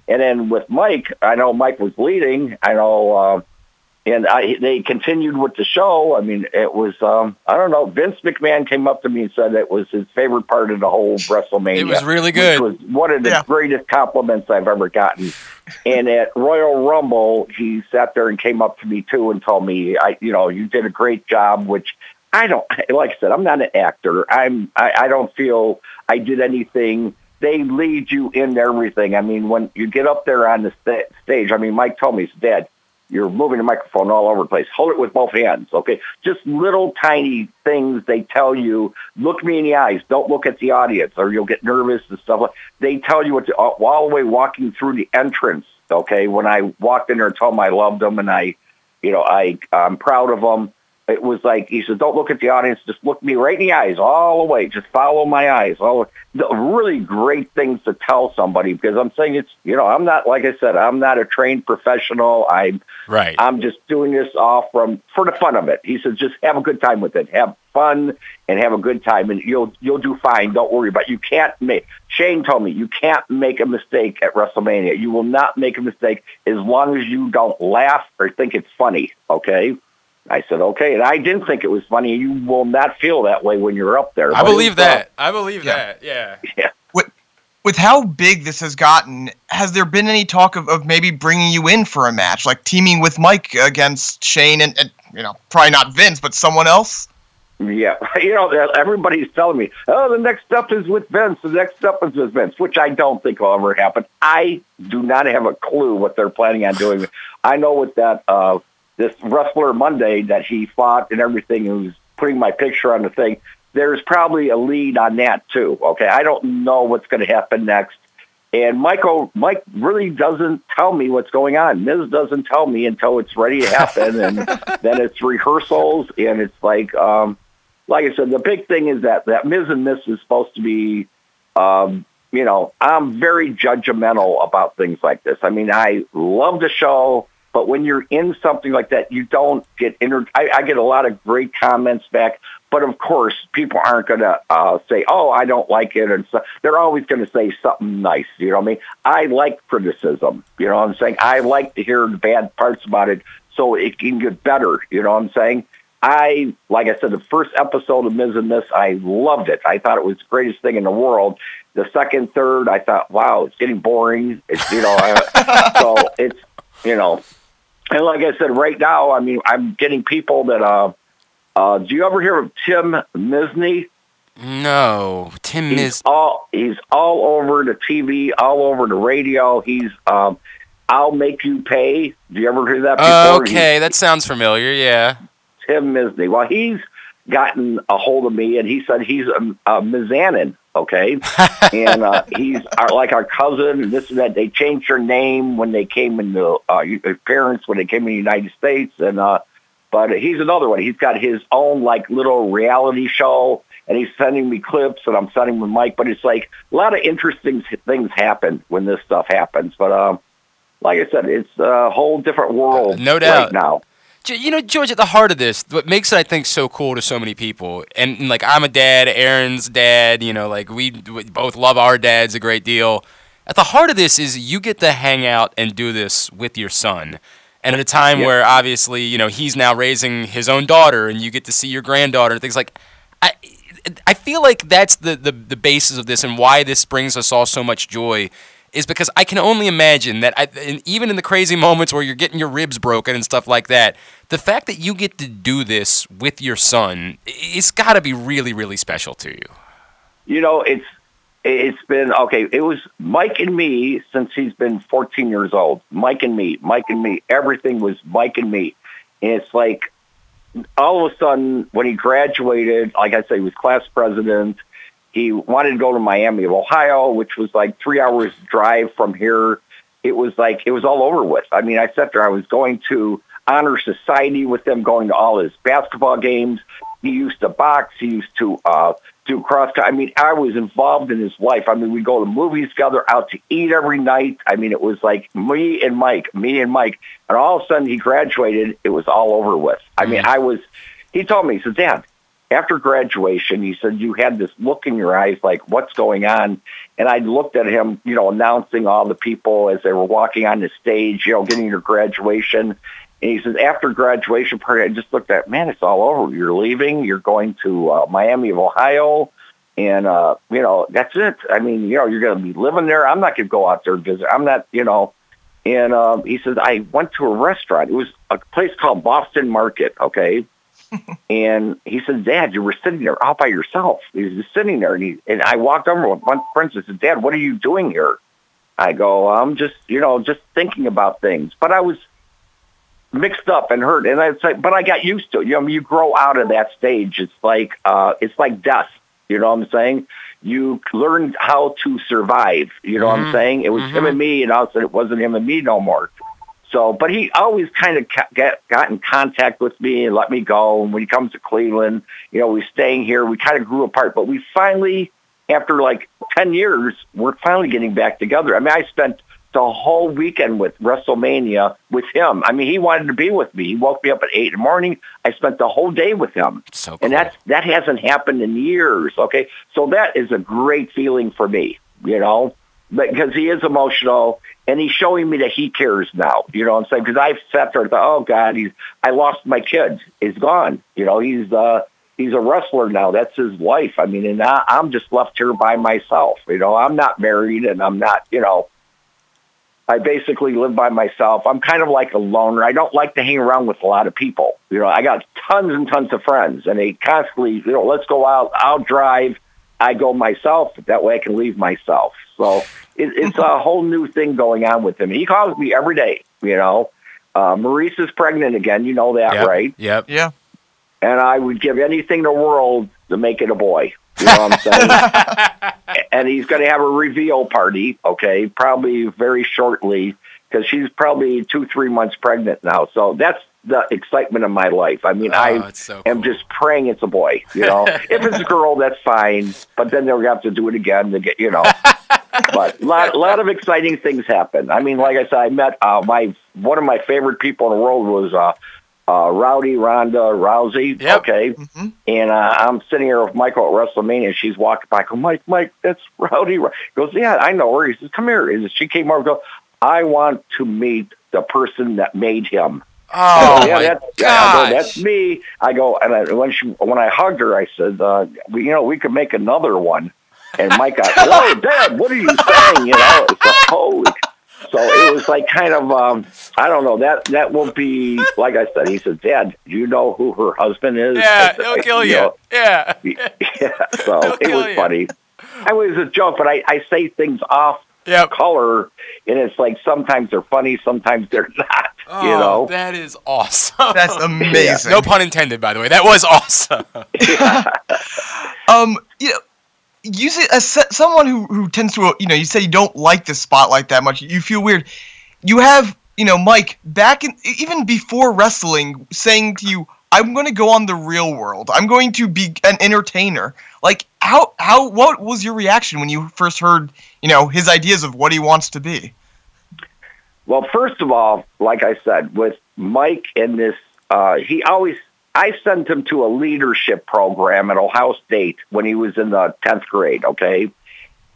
And then with Mike, I know Mike was bleeding. I know, uh, and I, they continued with the show. I mean, it was, um, I don't know. Vince McMahon came up to me and said it was his favorite part of the whole WrestleMania. It was really good. It was one of the greatest compliments I've ever gotten. and at Royal Rumble, he sat there and came up to me too and told me, I, you know, you did a great job, which I don't, like I said, I'm not an actor. I'm, I, I don't feel I did anything they lead you into everything. I mean, when you get up there on the sta- stage, I mean, Mike told me, he said, Dad, you're moving the microphone all over the place. Hold it with both hands, okay? Just little tiny things they tell you. Look me in the eyes. Don't look at the audience, or you'll get nervous and stuff. They tell you what to, all the way walking through the entrance, okay? When I walked in there and told them I loved them and I, you know, I, I'm proud of them. It was like he said, "Don't look at the audience. Just look me right in the eyes all the way. Just follow my eyes." All the really great things to tell somebody because I'm saying it's you know I'm not like I said I'm not a trained professional. I'm right. I'm just doing this all from for the fun of it. He says, "Just have a good time with it. Have fun and have a good time, and you'll you'll do fine. Don't worry." But you can't make. Shane told me you can't make a mistake at WrestleMania. You will not make a mistake as long as you don't laugh or think it's funny. Okay. I said, okay. And I didn't think it was funny. You will not feel that way when you're up there. I believe that. I believe that. Yeah. Yeah. With with how big this has gotten, has there been any talk of, of maybe bringing you in for a match, like teaming with Mike against Shane and, and you know probably not Vince, but someone else? Yeah, you know, everybody's telling me, oh, the next step is with Vince. The next step is with Vince, which I don't think will ever happen. I do not have a clue what they're planning on doing. I know with that, uh, this Wrestler Monday that he fought and everything, who's putting my picture on the thing, there's probably a lead on that too. Okay, I don't know what's going to happen next. And Michael, Mike really doesn't tell me what's going on. Miz doesn't tell me until it's ready to happen, and then it's rehearsals, and it's like, um, like I said, the big thing is that that Miz and Miss is supposed to be, um, you know, I'm very judgmental about things like this. I mean, I love the show, but when you're in something like that, you don't get inter. I, I get a lot of great comments back, but of course, people aren't going to uh, say, "Oh, I don't like it," and so they're always going to say something nice. You know what I mean? I like criticism. You know what I'm saying? I like to hear the bad parts about it so it can get better. You know what I'm saying? I, like I said, the first episode of Miz and Miss, I loved it. I thought it was the greatest thing in the world. The second, third, I thought, wow, it's getting boring. It's, you know, I, so it's, you know, and like I said, right now, I mean, I'm getting people that, uh, uh, do you ever hear of Tim Misny? No, Tim He's all he's all over the TV, all over the radio. He's um, I'll make you pay. Do you ever hear that before? Okay, that sounds familiar. Yeah. Tim Misny. Well, he's gotten a hold of me, and he said he's a, a Mizanin, okay, and uh, he's our, like our cousin. This and that. They changed their name when they came in the uh, parents when they came in the United States, and uh, but he's another one. He's got his own like little reality show, and he's sending me clips, and I'm sending with Mike. But it's like a lot of interesting things happen when this stuff happens. But um, like I said, it's a whole different world. No doubt. right now. You know, George, at the heart of this, what makes it, I think, so cool to so many people, and, and, like I'm a dad, Aaron's dad, you know, like we, we both love our dads a great deal. At the heart of this is you get to hang out and do this with your son. And at a time where obviously, you know, he's now raising his own daughter and you get to see your granddaughter and things like I I feel like that's the, the, the basis of this and why this brings us all so much joy is because I can only imagine that I, even in the crazy moments where you're getting your ribs broken and stuff like that, the fact that you get to do this with your son, it's got to be really, really special to you. you know, it's it's been okay. It was Mike and me since he's been 14 years old. Mike and me, Mike and me. Everything was Mike and me. And it's like all of a sudden when he graduated, like I said, he was class president. He wanted to go to Miami of Ohio, which was like three hours drive from here. It was like it was all over with. I mean, I sat there. I was going to honor society with them, going to all his basketball games. He used to box. He used to uh, do cross. I mean, I was involved in his life. I mean, we go to movies together, out to eat every night. I mean, it was like me and Mike, me and Mike. And all of a sudden, he graduated. It was all over with. I mean, I was. He told me, he said, "Dad, after graduation, he said you had this look in your eyes, like what's going on." And I looked at him, you know, announcing all the people as they were walking on the stage, you know, getting their graduation. And he says, after graduation party, I just looked at, man, it's all over. You're leaving. You're going to uh, Miami of Ohio. And, uh, you know, that's it. I mean, you know, you're going to be living there. I'm not going to go out there and visit. I'm not, you know. And um, he says, I went to a restaurant. It was a place called Boston Market, okay? And he said, Dad, you were sitting there all by yourself. He was just sitting there. And, he, and I walked over with one friend and said, Dad, what are you doing here? I go, I'm just, you know, just thinking about things. But I was mixed up and hurt. And I'd say, but I got used to it. You know, you grow out of that stage. It's like, uh, it's like death. You know what I'm saying? You learn how to survive. You know what I'm Mhm. saying? It was him and me, and all of a sudden it wasn't him and me no more. So, but he always kind of ca- get, got in contact with me and let me go. And when he comes to Cleveland, you know, we're staying here. We kind of grew apart, but we finally, after like 10 years, we're finally getting back together. I mean, I spent the whole weekend with WrestleMania with him. I mean, he wanted to be with me. He woke me up at eight in the morning. I spent the whole day with him. So cool. And that's, that hasn't happened in years. Okay. So that is a great feeling for me, you know, because he is emotional and he's showing me that he cares now. You know what I'm saying? Because I've sat there and thought, oh God, he's, I lost my kid. He's gone. You know, he's, uh, he's a wrestler now. That's his life. I mean, and I, I'm just left here by myself. You know, I'm not married and I'm not, you know, I basically live by myself. I'm kind of like a loner. I don't like to hang around with a lot of people. You know, I got tons and tons of friends, and they constantly, you know, let's go out. I'll drive. I go myself. That way I can leave myself. So it, it's a whole new thing going on with him. He calls me every day. You know, uh, Maryse is pregnant again. You know that, Yep. right? Yep. Yeah. and I would give anything in the world to make it a boy. You know what I'm saying? and he's going to have a reveal party, okay, probably very shortly, because she's probably two, three months pregnant now. So that's the excitement of my life. I mean, Oh, I so am just praying it's a boy. You know, if it's a girl, that's fine, but then they'll have to do it again to get, you know. but a lot, lot of exciting things happen. I mean, like I said, I met uh, my one of my favorite people in the world was uh, uh, Rowdy Ronda Rousey. Yep. Okay, Mhm. and uh, I'm sitting here with Michael at WrestleMania. and She's walking by. I go, Mike, Mike, that's Rowdy. Ro-" He goes, yeah, I know her. He says, come here. He says, she came over. and Go, I want to meet the person that made him. Oh, yeah, my go, gosh. that's me. I go, and I, when she, when I hugged her, I said, uh, you know, we could make another one. And Mike got, whoa, Dad, what are you saying? You know, it's like, holy. So it was like kind of um, I don't know that that will be like I said. He said, "Dad, do you know who her husband is?" Yeah, he'll kill you. know, Yeah. yeah. So He'll it was you. funny. I was a joke, but I, I say things off Yep. color, and it's like sometimes they're funny, sometimes they're not. Oh, you know. that is awesome. That's amazing. no pun intended, by the way. That was awesome. Um, you know, you say as someone who who tends to, you know, you said you don't like the spotlight that much. You feel weird. You have, you know, Mike back in even before wrestling, saying to you, "I'm going to go on the real world. I'm going to be an entertainer." Like, how how what was your reaction when you first heard, you know, his ideas of what he wants to be? Well, first of all, like I said, with Mike in this, uh, he always, I sent him to a leadership program at Ohio State when he was in the 10th grade, okay?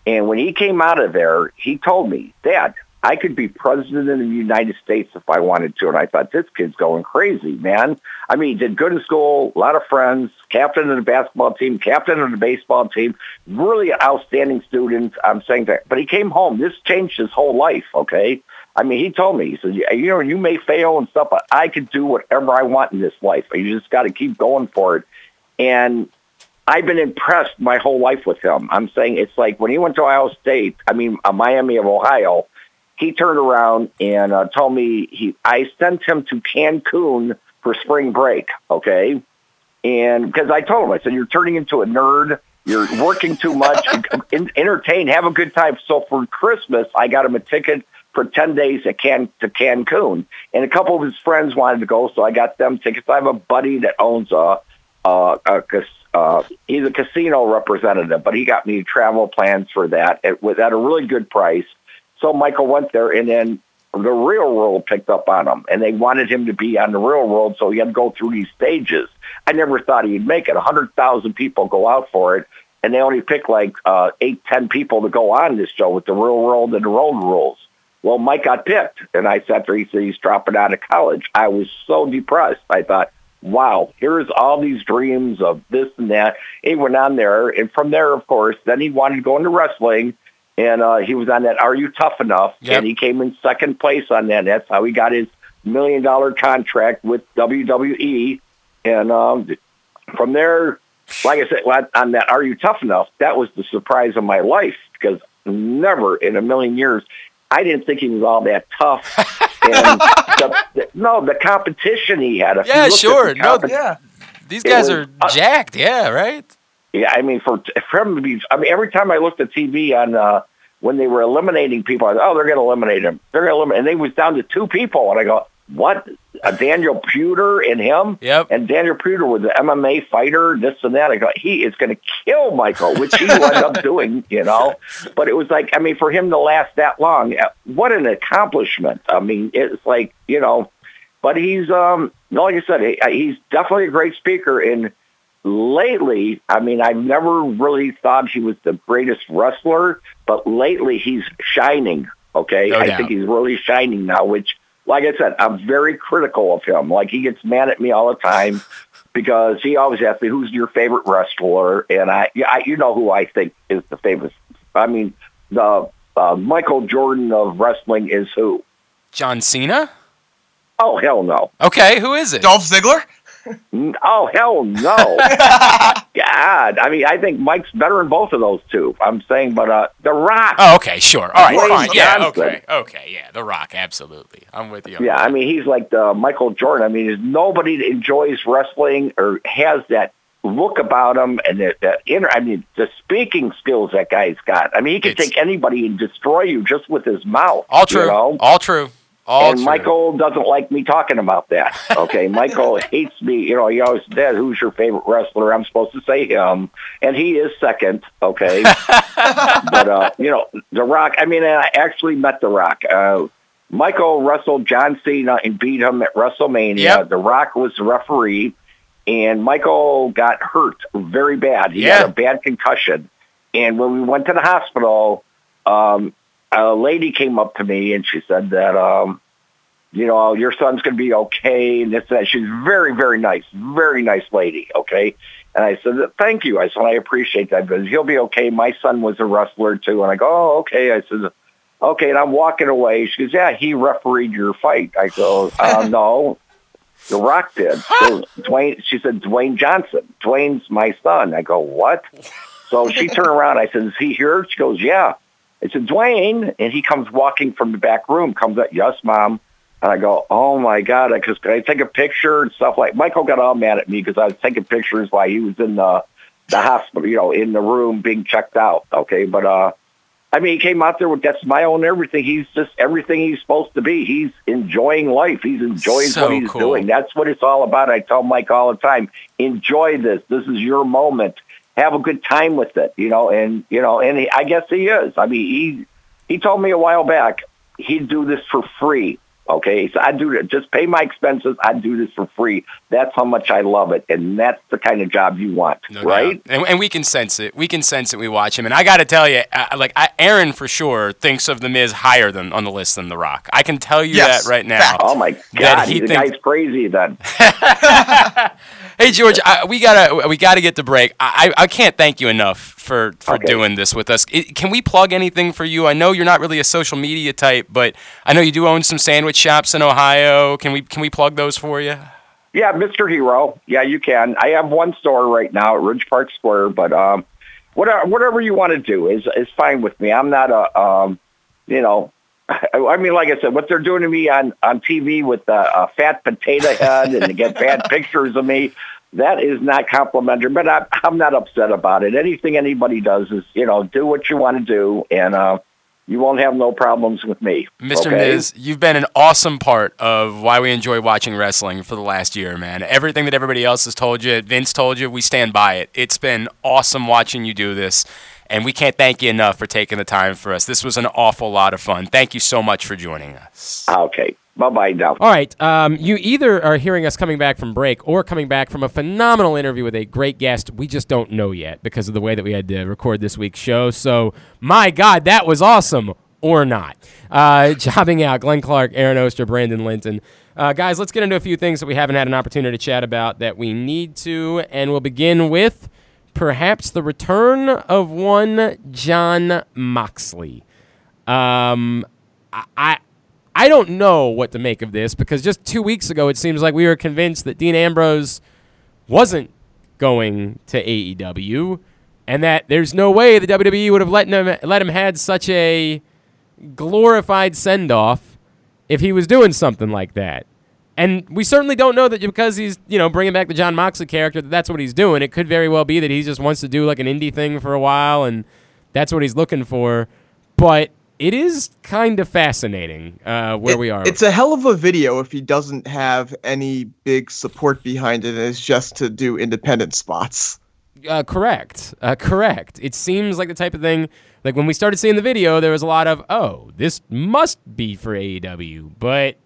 And when he came out of there, he told me, Dad, I could be president of the United States if I wanted to. And I thought, this kid's going crazy, man. I mean, did good in school, a lot of friends, captain of the basketball team, captain of the baseball team, really outstanding student. I'm saying that. But he came home. This changed his whole life, okay? I mean, he told me, he said, you know, you may fail and stuff, but I could do whatever I want in this life. You just got to keep going for it. And I've been impressed my whole life with him. I'm saying it's like when he went to Ohio State, I mean, uh, Miami of Ohio, he turned around and uh, told me he, I sent him to Cancun for spring break. Okay. And because I told him, I said, you're turning into a nerd. You're working too much. En- entertain, have a good time. So for Christmas, I got him a ticket for 10 days at Can- to Cancun. And a couple of his friends wanted to go, so I got them tickets. I have a buddy that owns a, a, a uh, he's a casino representative, but he got me travel plans for that at, at a really good price. So Michael went there, and then the real world picked up on him, and they wanted him to be on the real world, so he had to go through these stages. I never thought he'd make it. A hundred thousand people go out for it, and they only pick like uh, eight, ten people to go on this show with the real world and the road rules. Well, Mike got picked, and I sat there. He said he's dropping out of college. I was so depressed. I thought, wow, here's all these dreams of this and that. He went on there, and from there, of course, then he wanted to go into wrestling, and uh, he was on that Are You Tough Enough? Yep. And he came in second place on that. That's how he got his million dollar contract with WWE. And um, from there, like I said, on that Are You Tough Enough? That was the surprise of my life because never in a million years I didn't think he was all that tough. And the, the, no, the competition he had. if Yeah, sure. No, Yeah. These guys was- are uh, jacked. Yeah, right? Yeah, I mean, for for him to be, I mean, every time I looked at TV on uh, when they were eliminating people, I thought, oh, they're going to eliminate him. They're going to eliminate, and they was down to two people, and I go, what? Uh, Daniel Puder and him, Yep. and Daniel Puder was an MMA fighter, this and that. I go, he is going to kill Michael, which he ended up doing, you know. But it was like, I mean, for him to last that long, uh, what an accomplishment. I mean, it's like, you know, but he's, um, like I said, he, he's definitely a great speaker, and lately, I mean, I've never really thought he was the greatest wrestler, but lately he's shining. Okay, No I doubt. think he's really shining now. Which, like I said, I'm very critical of him. Like he gets mad at me all the time because he always asks me, "Who's your favorite wrestler?" And I, yeah, I you know who I think is the favorite. I mean, the uh, Michael Jordan of wrestling is who? John Cena? Oh hell no! Okay, who is it? Dolph Ziggler? Oh hell no! God, I mean, I think Mike's better in both of those two. I'm saying, but uh, The Rock. Oh, okay, sure. All right, fine. Yeah, okay. Okay, yeah. The Rock, absolutely. I'm with you. Yeah. I mean, he's like the Michael Jordan. I mean, nobody that enjoys wrestling or has that look about him and that, that inner. I mean, the speaking skills that guy's got. I mean, he can It's- take anybody and destroy you just with his mouth. All true. You know? All true. All and true. Michael doesn't like me talking about that. Okay, Michael hates me. You know, he always says, "Who's your favorite wrestler?" I'm supposed to say him, and he is second. Okay, but uh, you know, The Rock. I mean, I actually met The Rock. Uh, Michael wrestled John Cena and beat him at WrestleMania. Yep. The Rock was the referee, and Michael got hurt very bad. He Yeah. had a bad concussion, and when we went to the hospital, um, a lady came up to me and she said that, um, you know, your son's going to be okay. And this, and that. She's very, very nice, very nice lady. Okay. And I said, thank you. I said, I appreciate that because he'll be okay. My son was a wrestler too. And I go, oh, okay. I said, Okay, and I'm walking away. She goes, yeah, he refereed your fight. I go, uh, no, The Rock did. She goes, Dwayne. She said, Dwayne Johnson. Dwayne's my son. I go, what? So she turned around. I said, is he here? She goes, yeah. I said, Dwayne. And he comes walking from the back room, comes up, yes, mom. And I go, oh my God, I just, I take a picture and stuff like, Michael got all mad at me because I was taking pictures while he was in the, the hospital, you know, in the room being checked out. Okay. But, uh, I mean, he came out there with that smile and everything. He's just everything he's supposed to be. He's enjoying life. He's enjoying So what he's cool. doing. That's what it's all about. I tell Mike all the time, enjoy this. This is your moment. Have a good time with it, you know, and, you know, and he, I guess he is. I mean, he, he told me a while back he'd do this for free. Okay, so I do it. Just pay my expenses. I do this for free. That's how much I love it, and that's the kind of job you want, No right? And, and we can sense it. We can sense it. We watch him, and I got to tell you, uh, like I, Aaron for sure thinks of the Miz higher than on the list than The Rock. I can tell you Yes, that right now. Oh my That God, he the thinks- guy's crazy. Then Hey George, I, we gotta we gotta get the break. I, I can't thank you enough for for Okay. doing this with us. I can we plug anything for you? I know you're not really a social media type, but I know you do own some sandwich shops in Ohio. Can we can we plug those for you? Yeah, Mr. Hero. Yeah, you can. I have one store right now at Ridge Park Square, but um, whatever whatever you want to do is is fine with me. I'm not a um, you know, I mean, like I said, what they're doing to me on on TV with a, a fat potato head and to get bad pictures of me. That is not complimentary, but I, I'm not upset about it. Anything anybody does is, you know, do what you want to do, and uh, you won't have no problems with me. Mr. okay? Miz, you've been an awesome part of why we enjoy watching wrestling for the last year, man. Everything that everybody else has told you, Vince told you, we stand by it. It's been awesome watching you do this, and we can't thank you enough for taking the time for us. This was an awful lot of fun. Thank you so much for joining us. Okay. Bye bye. All right. Um, you either are hearing us coming back from break or coming back from a phenomenal interview with a great guest. We just don't know yet because of the way that we had to record this week's show. So, my God, that was awesome or not. Uh, jobbing out Glenn Clark, Aaron Oster, Brandon Linton. Uh, guys, let's get into a few things that we haven't had an opportunity to chat about that we need to. And we'll begin with perhaps the return of one Jon Moxley. Um, I, I don't know what to make of this because just two weeks ago it seems like we were convinced that Dean Ambrose wasn't going to AEW, and that there's no way the WWE would have let him let him had such a glorified send off if he was doing something like that. And we certainly don't know that because he's, you know, bringing back the Jon Moxley character, that that's what he's doing. It could very well be that he just wants to do like an indie thing for a while, and that's what he's looking for. But it is kind of fascinating uh, where It- we are. It's a hell of a video if he doesn't have any big support behind it and it's just to do independent spots. Uh, correct. Uh, correct. It seems like the type of thing. Like when we started seeing the video, there was a lot of, oh, this must be for AEW. But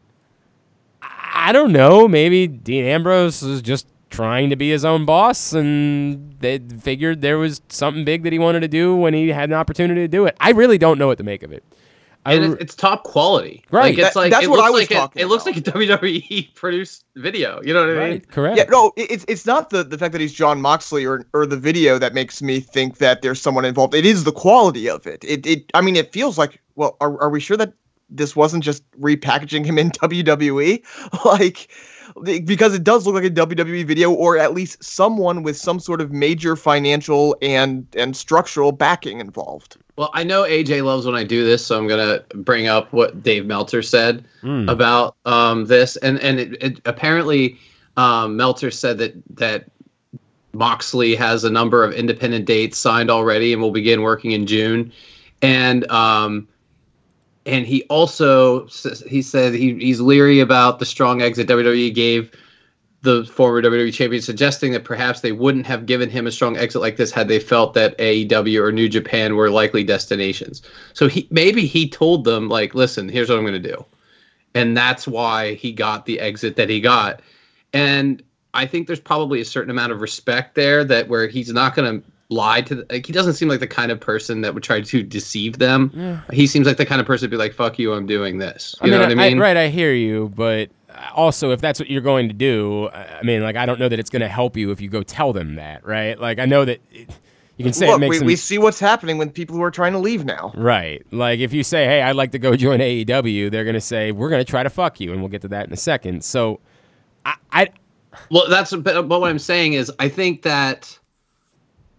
I don't know. Maybe Dean Ambrose is just trying to be his own boss, and they figured there was something big that he wanted to do when he had an opportunity to do it. I really don't know what to make of it. I and r- it- it's top quality. Right. Like, it's That- like that's it what looks I was like it, talking it looks like a WWE produced video. You know what I mean? right, correct. Yeah, no, it's it's not the, the fact that he's Jon Moxley or or the video that makes me think that there's someone involved. It is the quality of it. It it I mean it feels like well are are we sure that this wasn't just repackaging him in WWE? like the- because it does look like a WWE video or at least someone with some sort of major financial and and structural backing involved. Well, I know AJ loves when I do this, so I'm gonna bring up what Dave Meltzer said Mm. about um, this, and and it, it, apparently um, Meltzer said that that Moxley has a number of independent dates signed already, and will begin working in June, and um, and he also he said he, he's leery about the strong exit WWE gave the former WWE champion, suggesting that perhaps they wouldn't have given him a strong exit like this had they felt that AEW or New Japan were likely destinations. So he maybe he told them like, listen, here's what I'm going to do, and that's why he got the exit that he got. And I think there's probably a certain amount of respect there that where he's not going to lie to the, like he doesn't seem like the kind of person that would try to deceive them. He seems like the kind of person to be like, "Fuck you, I'm doing this." You know what I mean? right, I hear you, but also if that's what you're going to do, I I mean, like I don't know that it's going to help you if you go tell them that, right? Like I know that it, you You can say Look, it makes we, them we see what's happening with people who are trying to leave now. right. Like if you say, "Hey, I'd like to go join AEW," they're gonna say, "We're gonna try to fuck you," and we'll get to that in a second. So, I, I Well, that's but, but what I'm saying is, I think that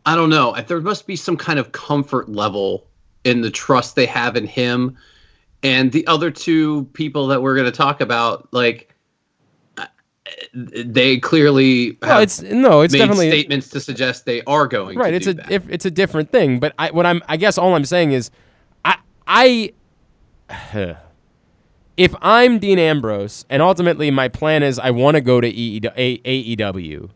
I don't know. There must be some kind of comfort level in the trust they have in him, and the other two people that we're going to talk about. Like, uh, they clearly well, it's no, it's made definitely statements to suggest they are going. right. To It's a that. if, it's a different thing. But I what I'm I guess all I'm saying is, I I. If I'm Dean Ambrose, and ultimately my plan is I want to go to AEW,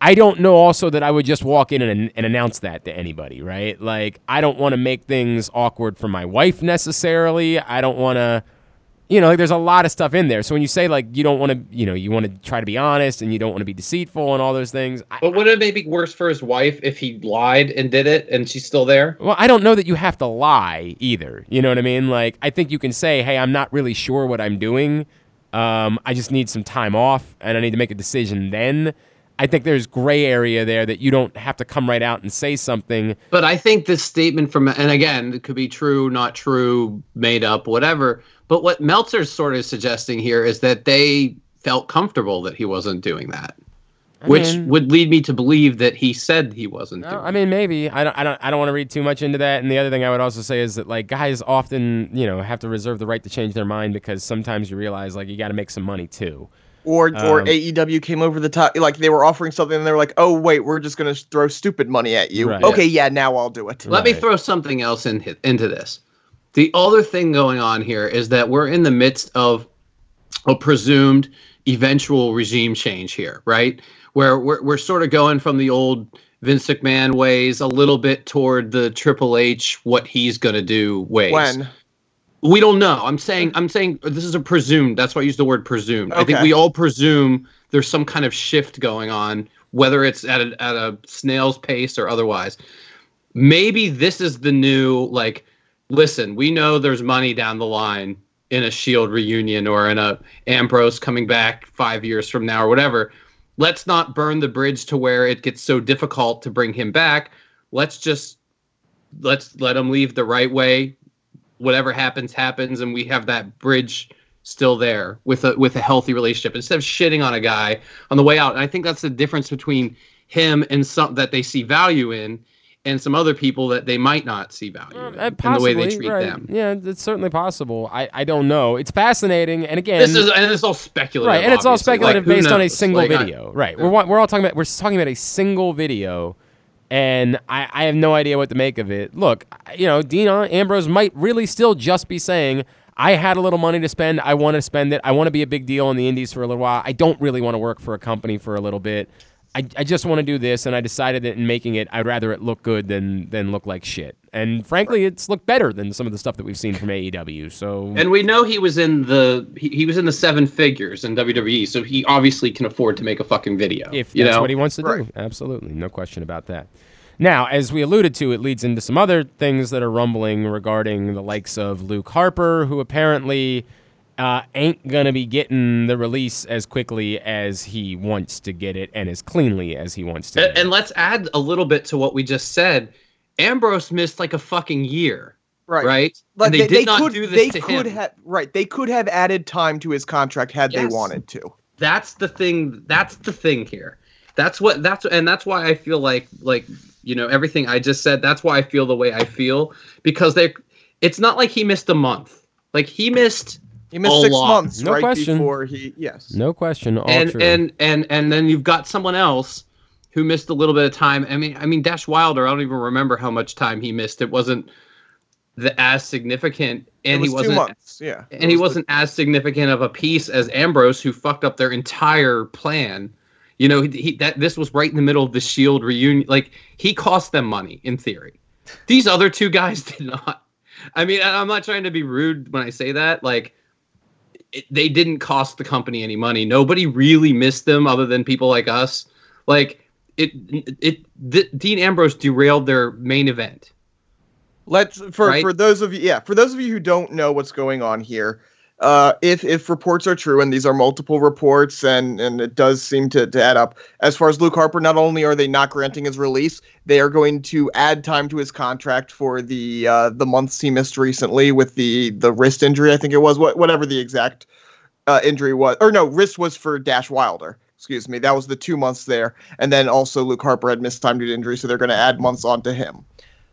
I don't know also that I would just walk in and, and announce that to anybody, right? Like, I don't want to make things awkward for my wife necessarily. I don't want to, you know, like, there's a lot of stuff in there. So when you say, like, you don't want to, you know, you want to try to be honest and you don't want to be deceitful and all those things, I, But would it maybe be worse for his wife if he lied and did it, and she's still there? well, I don't know that you have to lie either. You know what I mean? Like, I think you can say, hey, I'm not really sure what I'm doing. Um, I just need some time off and I need to make a decision then. I think there's gray area there that you don't have to come right out and say something. But I think this statement from, and again, it could be true, not true, made up, whatever. But what Meltzer's sort of suggesting here is that they felt comfortable that he wasn't doing that, I which mean- would lead me to believe that he said he wasn't No, doing. I mean, maybe I don't. I don't. I don't want to read too much into that. And the other thing I would also say is that like guys often, you know, have to reserve the right to change their mind because sometimes you realize like you got to make some money too. Or or Um, AEW came over the top, like they were offering something, and they were like, "Oh wait, we're just gonna throw stupid money at you." Right. Okay, yeah, now I'll do it. Let me throw something else in, into this. The other thing going on here is that we're in the midst of a presumed eventual regime change here, right? Where we're, we're sort of going from the old Vince McMahon ways a little bit toward the Triple H, what he's going to do ways. When? We don't know. I'm saying I'm saying this is a presumed. That's why I use the word presumed. I think we all presume there's some kind of shift going on, whether it's at a, at a snail's pace or otherwise. Maybe this is the new like. Listen, we know there's money down the line in a Shield reunion or in a Ambrose coming back five years from now or whatever. Let's not burn the bridge to where it gets so difficult to bring him back. Let's just let's let him leave the right way whatever happens happens and we have that bridge still there with a with a healthy relationship instead of shitting on a guy on the way out and i think that's the difference between him and some that they see value in and some other people that they might not see value in, Uh, in the way they treat right. them Yeah, it's certainly possible. I, I don't know. It's fascinating, and again, this is and it's all speculative right, and it's all obviously. Like, speculative who based on a single Like, I- video. right, we're we're all talking about we're talking about a single video, and I, I have no idea what to make of it. Look, you know, Dean Ambrose might really still just be saying. I had a little money to spend. I want to spend it. I want to be a big deal in the indies for a little while. I don't really want to work for a company for a little bit. I, I just want to do this, and I decided that in making it, I'd rather it look good than than look like shit. And frankly, it's looked better than some of the stuff that we've seen from AEW. So and we know he was in the he, he was in the seven figures in WWE, so he obviously can afford to make a fucking video. if you that's know? what he wants to do. Absolutely, no question about that. Now, as we alluded to, it leads into some other things that are rumbling regarding the likes of Luke Harper, who apparently uh, ain't gonna be getting the release as quickly as he wants to get it and as cleanly as he wants to. And, and let's add a little bit to what we just said. Ambrose missed like a fucking year, Right. right? Like and they, did not could, do this they to could him. have right. They could have added time to his contract had they wanted to. that's the thing. That's the thing here. That's what that's and that's why I feel like like you know everything I just said. That's why I feel the way I feel because they. It's not like he missed a month. Like he missed He missed A six lot. months No right question. before he yes. no question, all and true. and and and then you've got someone else who missed a little bit of time. I mean, I mean Dash Wilder. I don't even remember how much time he missed. It wasn't the as significant, and he was two wasn't months. Yeah. And he was the- wasn't as significant of a piece as Ambrose, who fucked up their entire plan. You know, he, he that this was right in the middle of the Shield reunion. Like he cost them money in theory. These other two guys did not. I mean, I'm not trying to be rude when I say that. Like, it, they didn't cost the company any money. Nobody really missed them other than people like us. Like it, it. Dean Ambrose derailed their main event. Let's for Right? for those of you yeah for those of you who don't know what's going on here. uh, if if reports are true, and these are multiple reports, and and it does seem to, to add up. As far as Luke Harper, not only are they not granting his release, they are going to add time to his contract for the uh, the months he missed recently with the the wrist injury. I think it was what whatever the exact uh, injury was, or no, wrist was for Dash Wilder. Excuse me, that was the two months there, and then also Luke Harper had missed time due to injury, so they're going to add months onto him.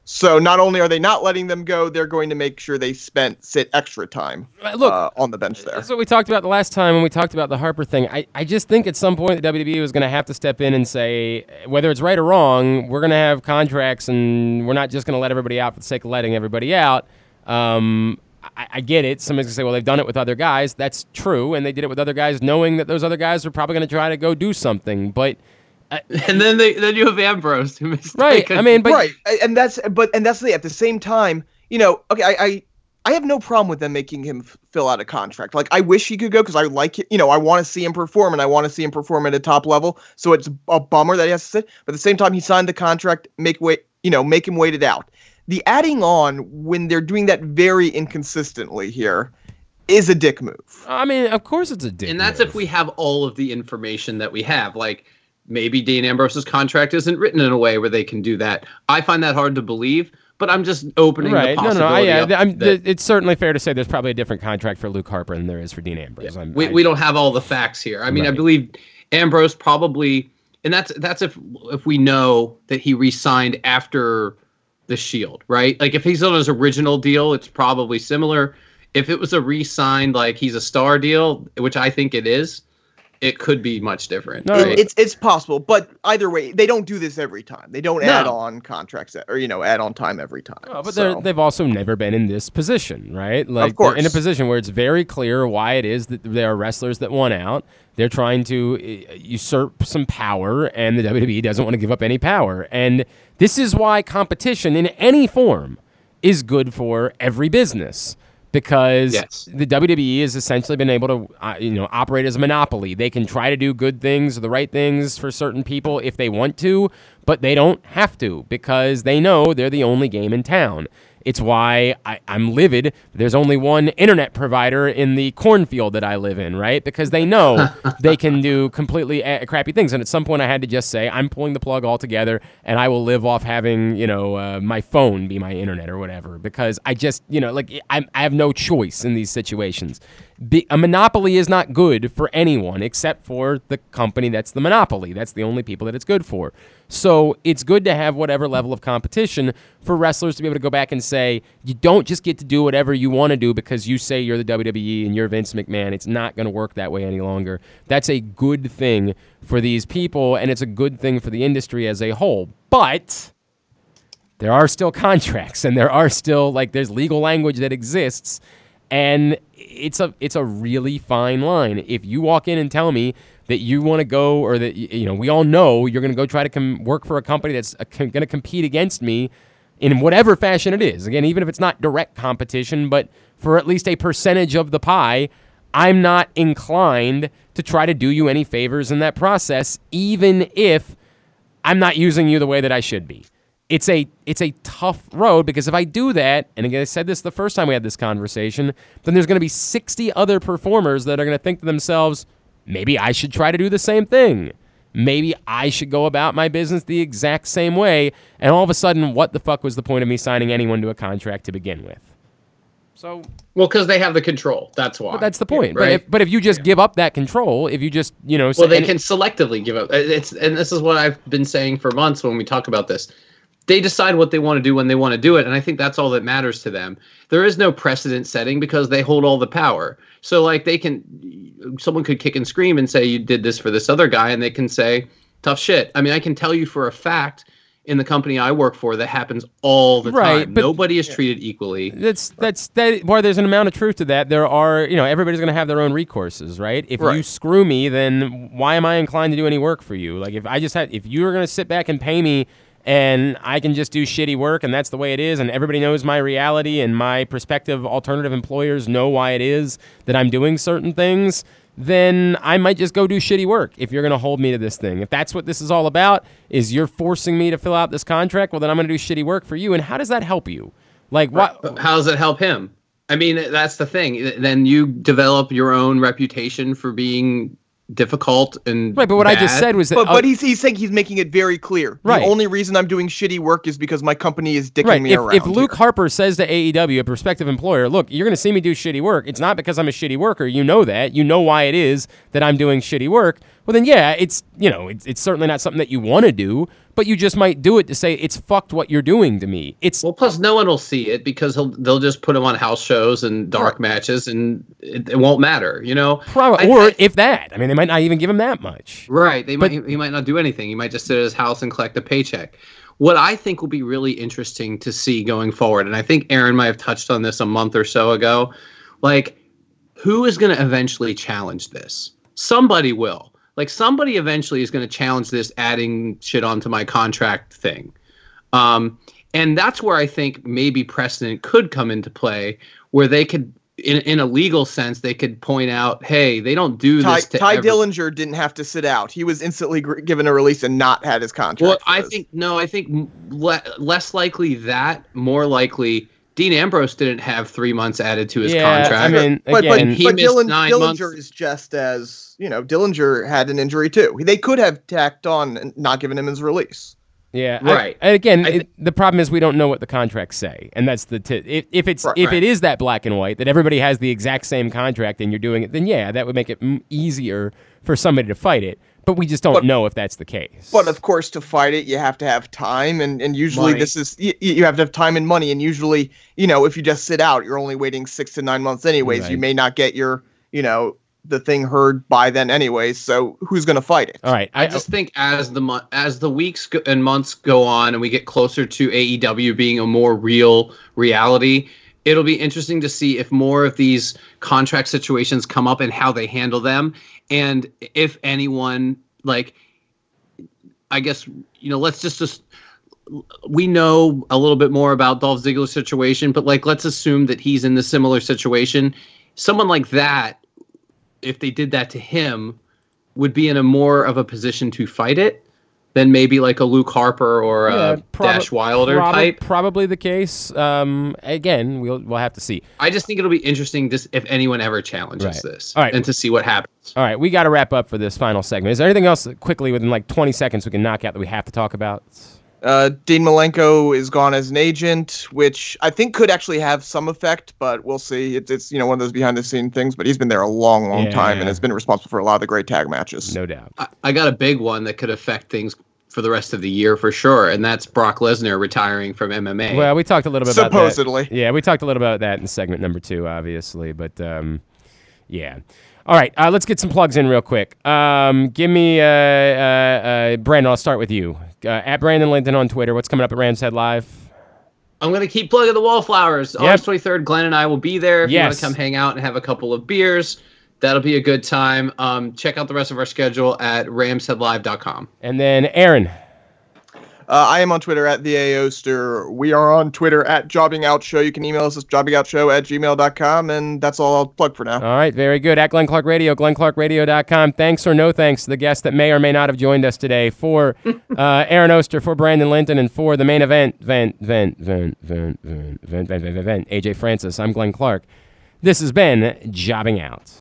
So not only are they not letting them go, they're going to make sure they spent sit extra time look, uh, on the bench there. That's what we talked about the last time when we talked about the Harper thing. I, I just think at some point the WWE was going to have to step in and say, whether it's right or wrong, we're going to have contracts and we're not just going to let everybody out for the sake of letting everybody out. Um, I, I get it. Somebody's going to say, well, they've done it with other guys. That's true. And they did it with other guys knowing that those other guys are probably going to try to go do something. But uh, and then they then you have Ambrose who missed right. I mean, but right, and that's but and that's the at the same time, you know, okay, I I, I have no problem with them making him f- fill out a contract. Like I wish he could go because I like it. You know, I want to see him perform and I want to see him perform at a top level. So it's a bummer that he has to sit. But at the same time, he signed the contract. Make wait, you know, make him wait it out. The adding on when they're doing that very inconsistently here is a dick move. I mean, of course it's a dick. And that's move. if we have all of the information that we have. Like maybe Dean Ambrose's contract isn't written in a way where they can do that. I find that hard to believe, but I'm just opening right. the No, no, no. I, yeah, I'm, that it's certainly fair to say there's probably a different contract for Luke Harper than there is for Dean Ambrose. I'm- we, I- we don't have all the facts here. I mean, I believe Ambrose probably, and that's that's if if we know that he re-signed after the Shield, right? Like if he's on his original deal, it's probably similar. If it was a re-signed, like he's a star deal, which I think it is, it could be much different. No, right? it's it's possible, but either way, they don't do this every time. They don't No. add on contracts or you know add on time every time. Oh, but So- they're, they've also never been in this position, right? Like course. they're in a position where it's very clear why it is that there are wrestlers that want out. They're trying to uh, usurp some power, and the WWE doesn't want to give up any power. And this is why competition in any form is good for every business because Yes. the WWE has essentially been able to, uh, you know, operate as a monopoly. They can try to do good things, the right things for certain people if they want to, but they don't have to because they know they're the only game in town. It's why I, I'm livid. There's only one internet provider in the cornfield that I live in, right? Because they know they can do completely uh, crappy things. And at some point, I had to just say, I'm pulling the plug altogether, and I will live off having, you know, uh, my phone be my internet or whatever. Because I just, you know, like I, I have no choice in these situations. A monopoly is not good for anyone except for the company that's the monopoly. That's the only people that it's good for. So it's good to have whatever level of competition for wrestlers to be able to go back and say, you don't just get to do whatever you want to do because you say you're the WWE and you're Vince McMahon. It's not going to work that way any longer. That's a good thing for these people, and it's a good thing for the industry as a whole. But there are still contracts and there are still like there's legal language that exists and it's a it's a really fine line if you walk in and tell me that you want to go or that you know we all know you're going to go try to com- work for a company that's uh, going to compete against me in whatever fashion it is again even if it's not direct competition but for at least a percentage of the pie i'm not inclined to try to do you any favors in that process even if I'm not using you the way that I should be. It's a it's a tough road because if I do that, and again I said this the first time we had this conversation, then there's going to be 60 other performers that are going to think to themselves, maybe I should try to do the same thing. Maybe I should go about my business the exact same way. And all of a sudden, what the fuck was the point of me signing anyone to a contract to begin with? So well, because they have the control. That's why. but that's the point. But right? if, but if you just give up that control, if you just you know, well, say- they can selectively give up. Uh, it's and this is what I've been saying for months when we talk about this. They decide what they want to do when they want to do it, and I think that's all that matters to them. There is no precedent setting because they hold all the power. So like they can, someone could kick and scream and say you did this for this other guy, and they can say tough shit. I mean, I can tell you for a fact in the company I work for that happens all the Right, time. but- Nobody is treated equally. That's that's that. While there's an amount of truth to that, there are you know everybody's going to have their own recourses, right? If you screw me, then why am I inclined to do any work for you? Like if I just had, if you were going to sit back and pay me, and I can just do shitty work, and that's the way it is, and everybody knows my reality, and my prospective alternative employers know why it is that I'm doing certain things. Then I might just go do shitty work if you're going to hold me to this thing. If that's what this is all about, is you're forcing me to fill out this contract, well, then I'm going to do shitty work for you. And how does that help you? Like, what? How does it help him? I mean, that's the thing. Then you develop your own reputation for being difficult and Right, but what I just said was that But but he's he's saying he's making it very clear. Right. The only reason I'm doing shitty work is because my company is dicking Right. me If, around. if Luke here. Harper says to AEW, a prospective employer, look, you're going to see me do shitty work. It's not because I'm a shitty worker. You know that. You know why it is that I'm doing shitty work. Well, then, yeah, it's you know, it's, it's certainly not something that you want to do, but you just might do it to say it's fucked what you're doing to me. It's Well, plus no one will see it because he'll, they'll just put him on house shows and dark matches, and it, it won't matter. You know, probably, I- or I- if that. I mean, they might not even give him that much. Right. They But- might he might not do anything. He might just sit at his house and collect a paycheck. What I think will be really interesting to see going forward, and I think Aaron might have touched on this a month or so ago, like who is going to eventually challenge this? Somebody will. Like somebody eventually is going to challenge this adding shit onto my contract thing. Um, and that's where I think maybe precedent could come into play, where they could, in, in a legal sense, they could point out, hey, they don't do Tye, this to Tye every- Dillinger didn't have to sit out. He was instantly gr- given a release and not had his contract. Well, I think no. I think le- less likely that, more likely Dean Ambrose didn't have three months added to his Yeah, contract. I mean, but again, but, he but missed Dillinger, nine Dillinger months. is just as you know. Dillinger had an injury too. They could have tacked on and not given him his release. Yeah, I- Right. and again, I it, the problem is we don't know what the contracts say, and that's the t- if, if it's Right. if Right. it is that black and white that everybody has the exact same contract and you're doing it, then yeah, that would make it mm, easier for somebody to fight it. But we just don't But- know if that's the case. But of course, to fight it, you have to have time, and, and usually Money. this is you, you have to have time and money, and usually you know if you just sit out, you're only waiting six to nine months anyways. Right. You may not get your you know the thing heard by then anyways. So who's gonna fight it? all right, I just think as the mo- as the weeks go- and months go on, and we get closer to AEW being a more real reality, it'll be interesting to see if more of these contract situations come up and how they handle them, and if anyone like, I guess you know, let's just just we know a little bit more about Dolph Ziggler's situation, but like let's assume that he's in the similar situation. Someone like that, if they did that to him, would be in a more of a position to fight it than maybe like a Luke Harper or a prob- Dash Wilder prob- type. Probably the case. Um, again, we'll we'll have to see. I just think it'll be interesting just if anyone ever challenges Right. this All right. and to see what happens. All right, we got to wrap up for this final segment. Is there anything else quickly within like 20 seconds we can knock out that we have to talk about? Uh, Dean Malenko is gone as an agent, which I think could actually have some effect, but we'll see. It's, it's you know one of those behind the scene things, but he's been there a long, long Yeah, time and has been responsible for a lot of the great tag matches. No doubt. I, I got a big one that could affect things for the rest of the year for sure, and that's Brock Lesnar retiring from MMA. Well, we talked a little bit about that. Supposedly. Yeah, we talked a little about that in segment number two, obviously. But um, yeah. All right, uh, let's get some plugs in real quick. Um, give me, uh, uh, uh, Brandon, I'll start with you. Uh, at Brandon Linton on Twitter. What's coming up at Rams Head Live? I'm going to keep plugging the Wallflowers. Yep. August 23rd, Glenn and I will be there. If you want Yes. to come hang out and have a couple of beers, that'll be a good time. Um, check out the rest of our schedule at ramsheadlive.com. And then Aaron. Uh, I am on Twitter at the Aoster. We are on Twitter at Jobbing Out Show. You can email us at jobbingoutshow at gmail.com, and that's all I'll plug for now. All right, very good. At Glenn Clark Radio, glennclarkradio.com. Thanks or no thanks to the guests that may or may not have joined us today. For uh, Aaron Oster, for Brandon Linton, and for the main event, vent, vent, vent, vent, vent, vent, vent, vent, vent, vent, AJ Francis. I'm Glenn Clark. This has been Jobbing Out.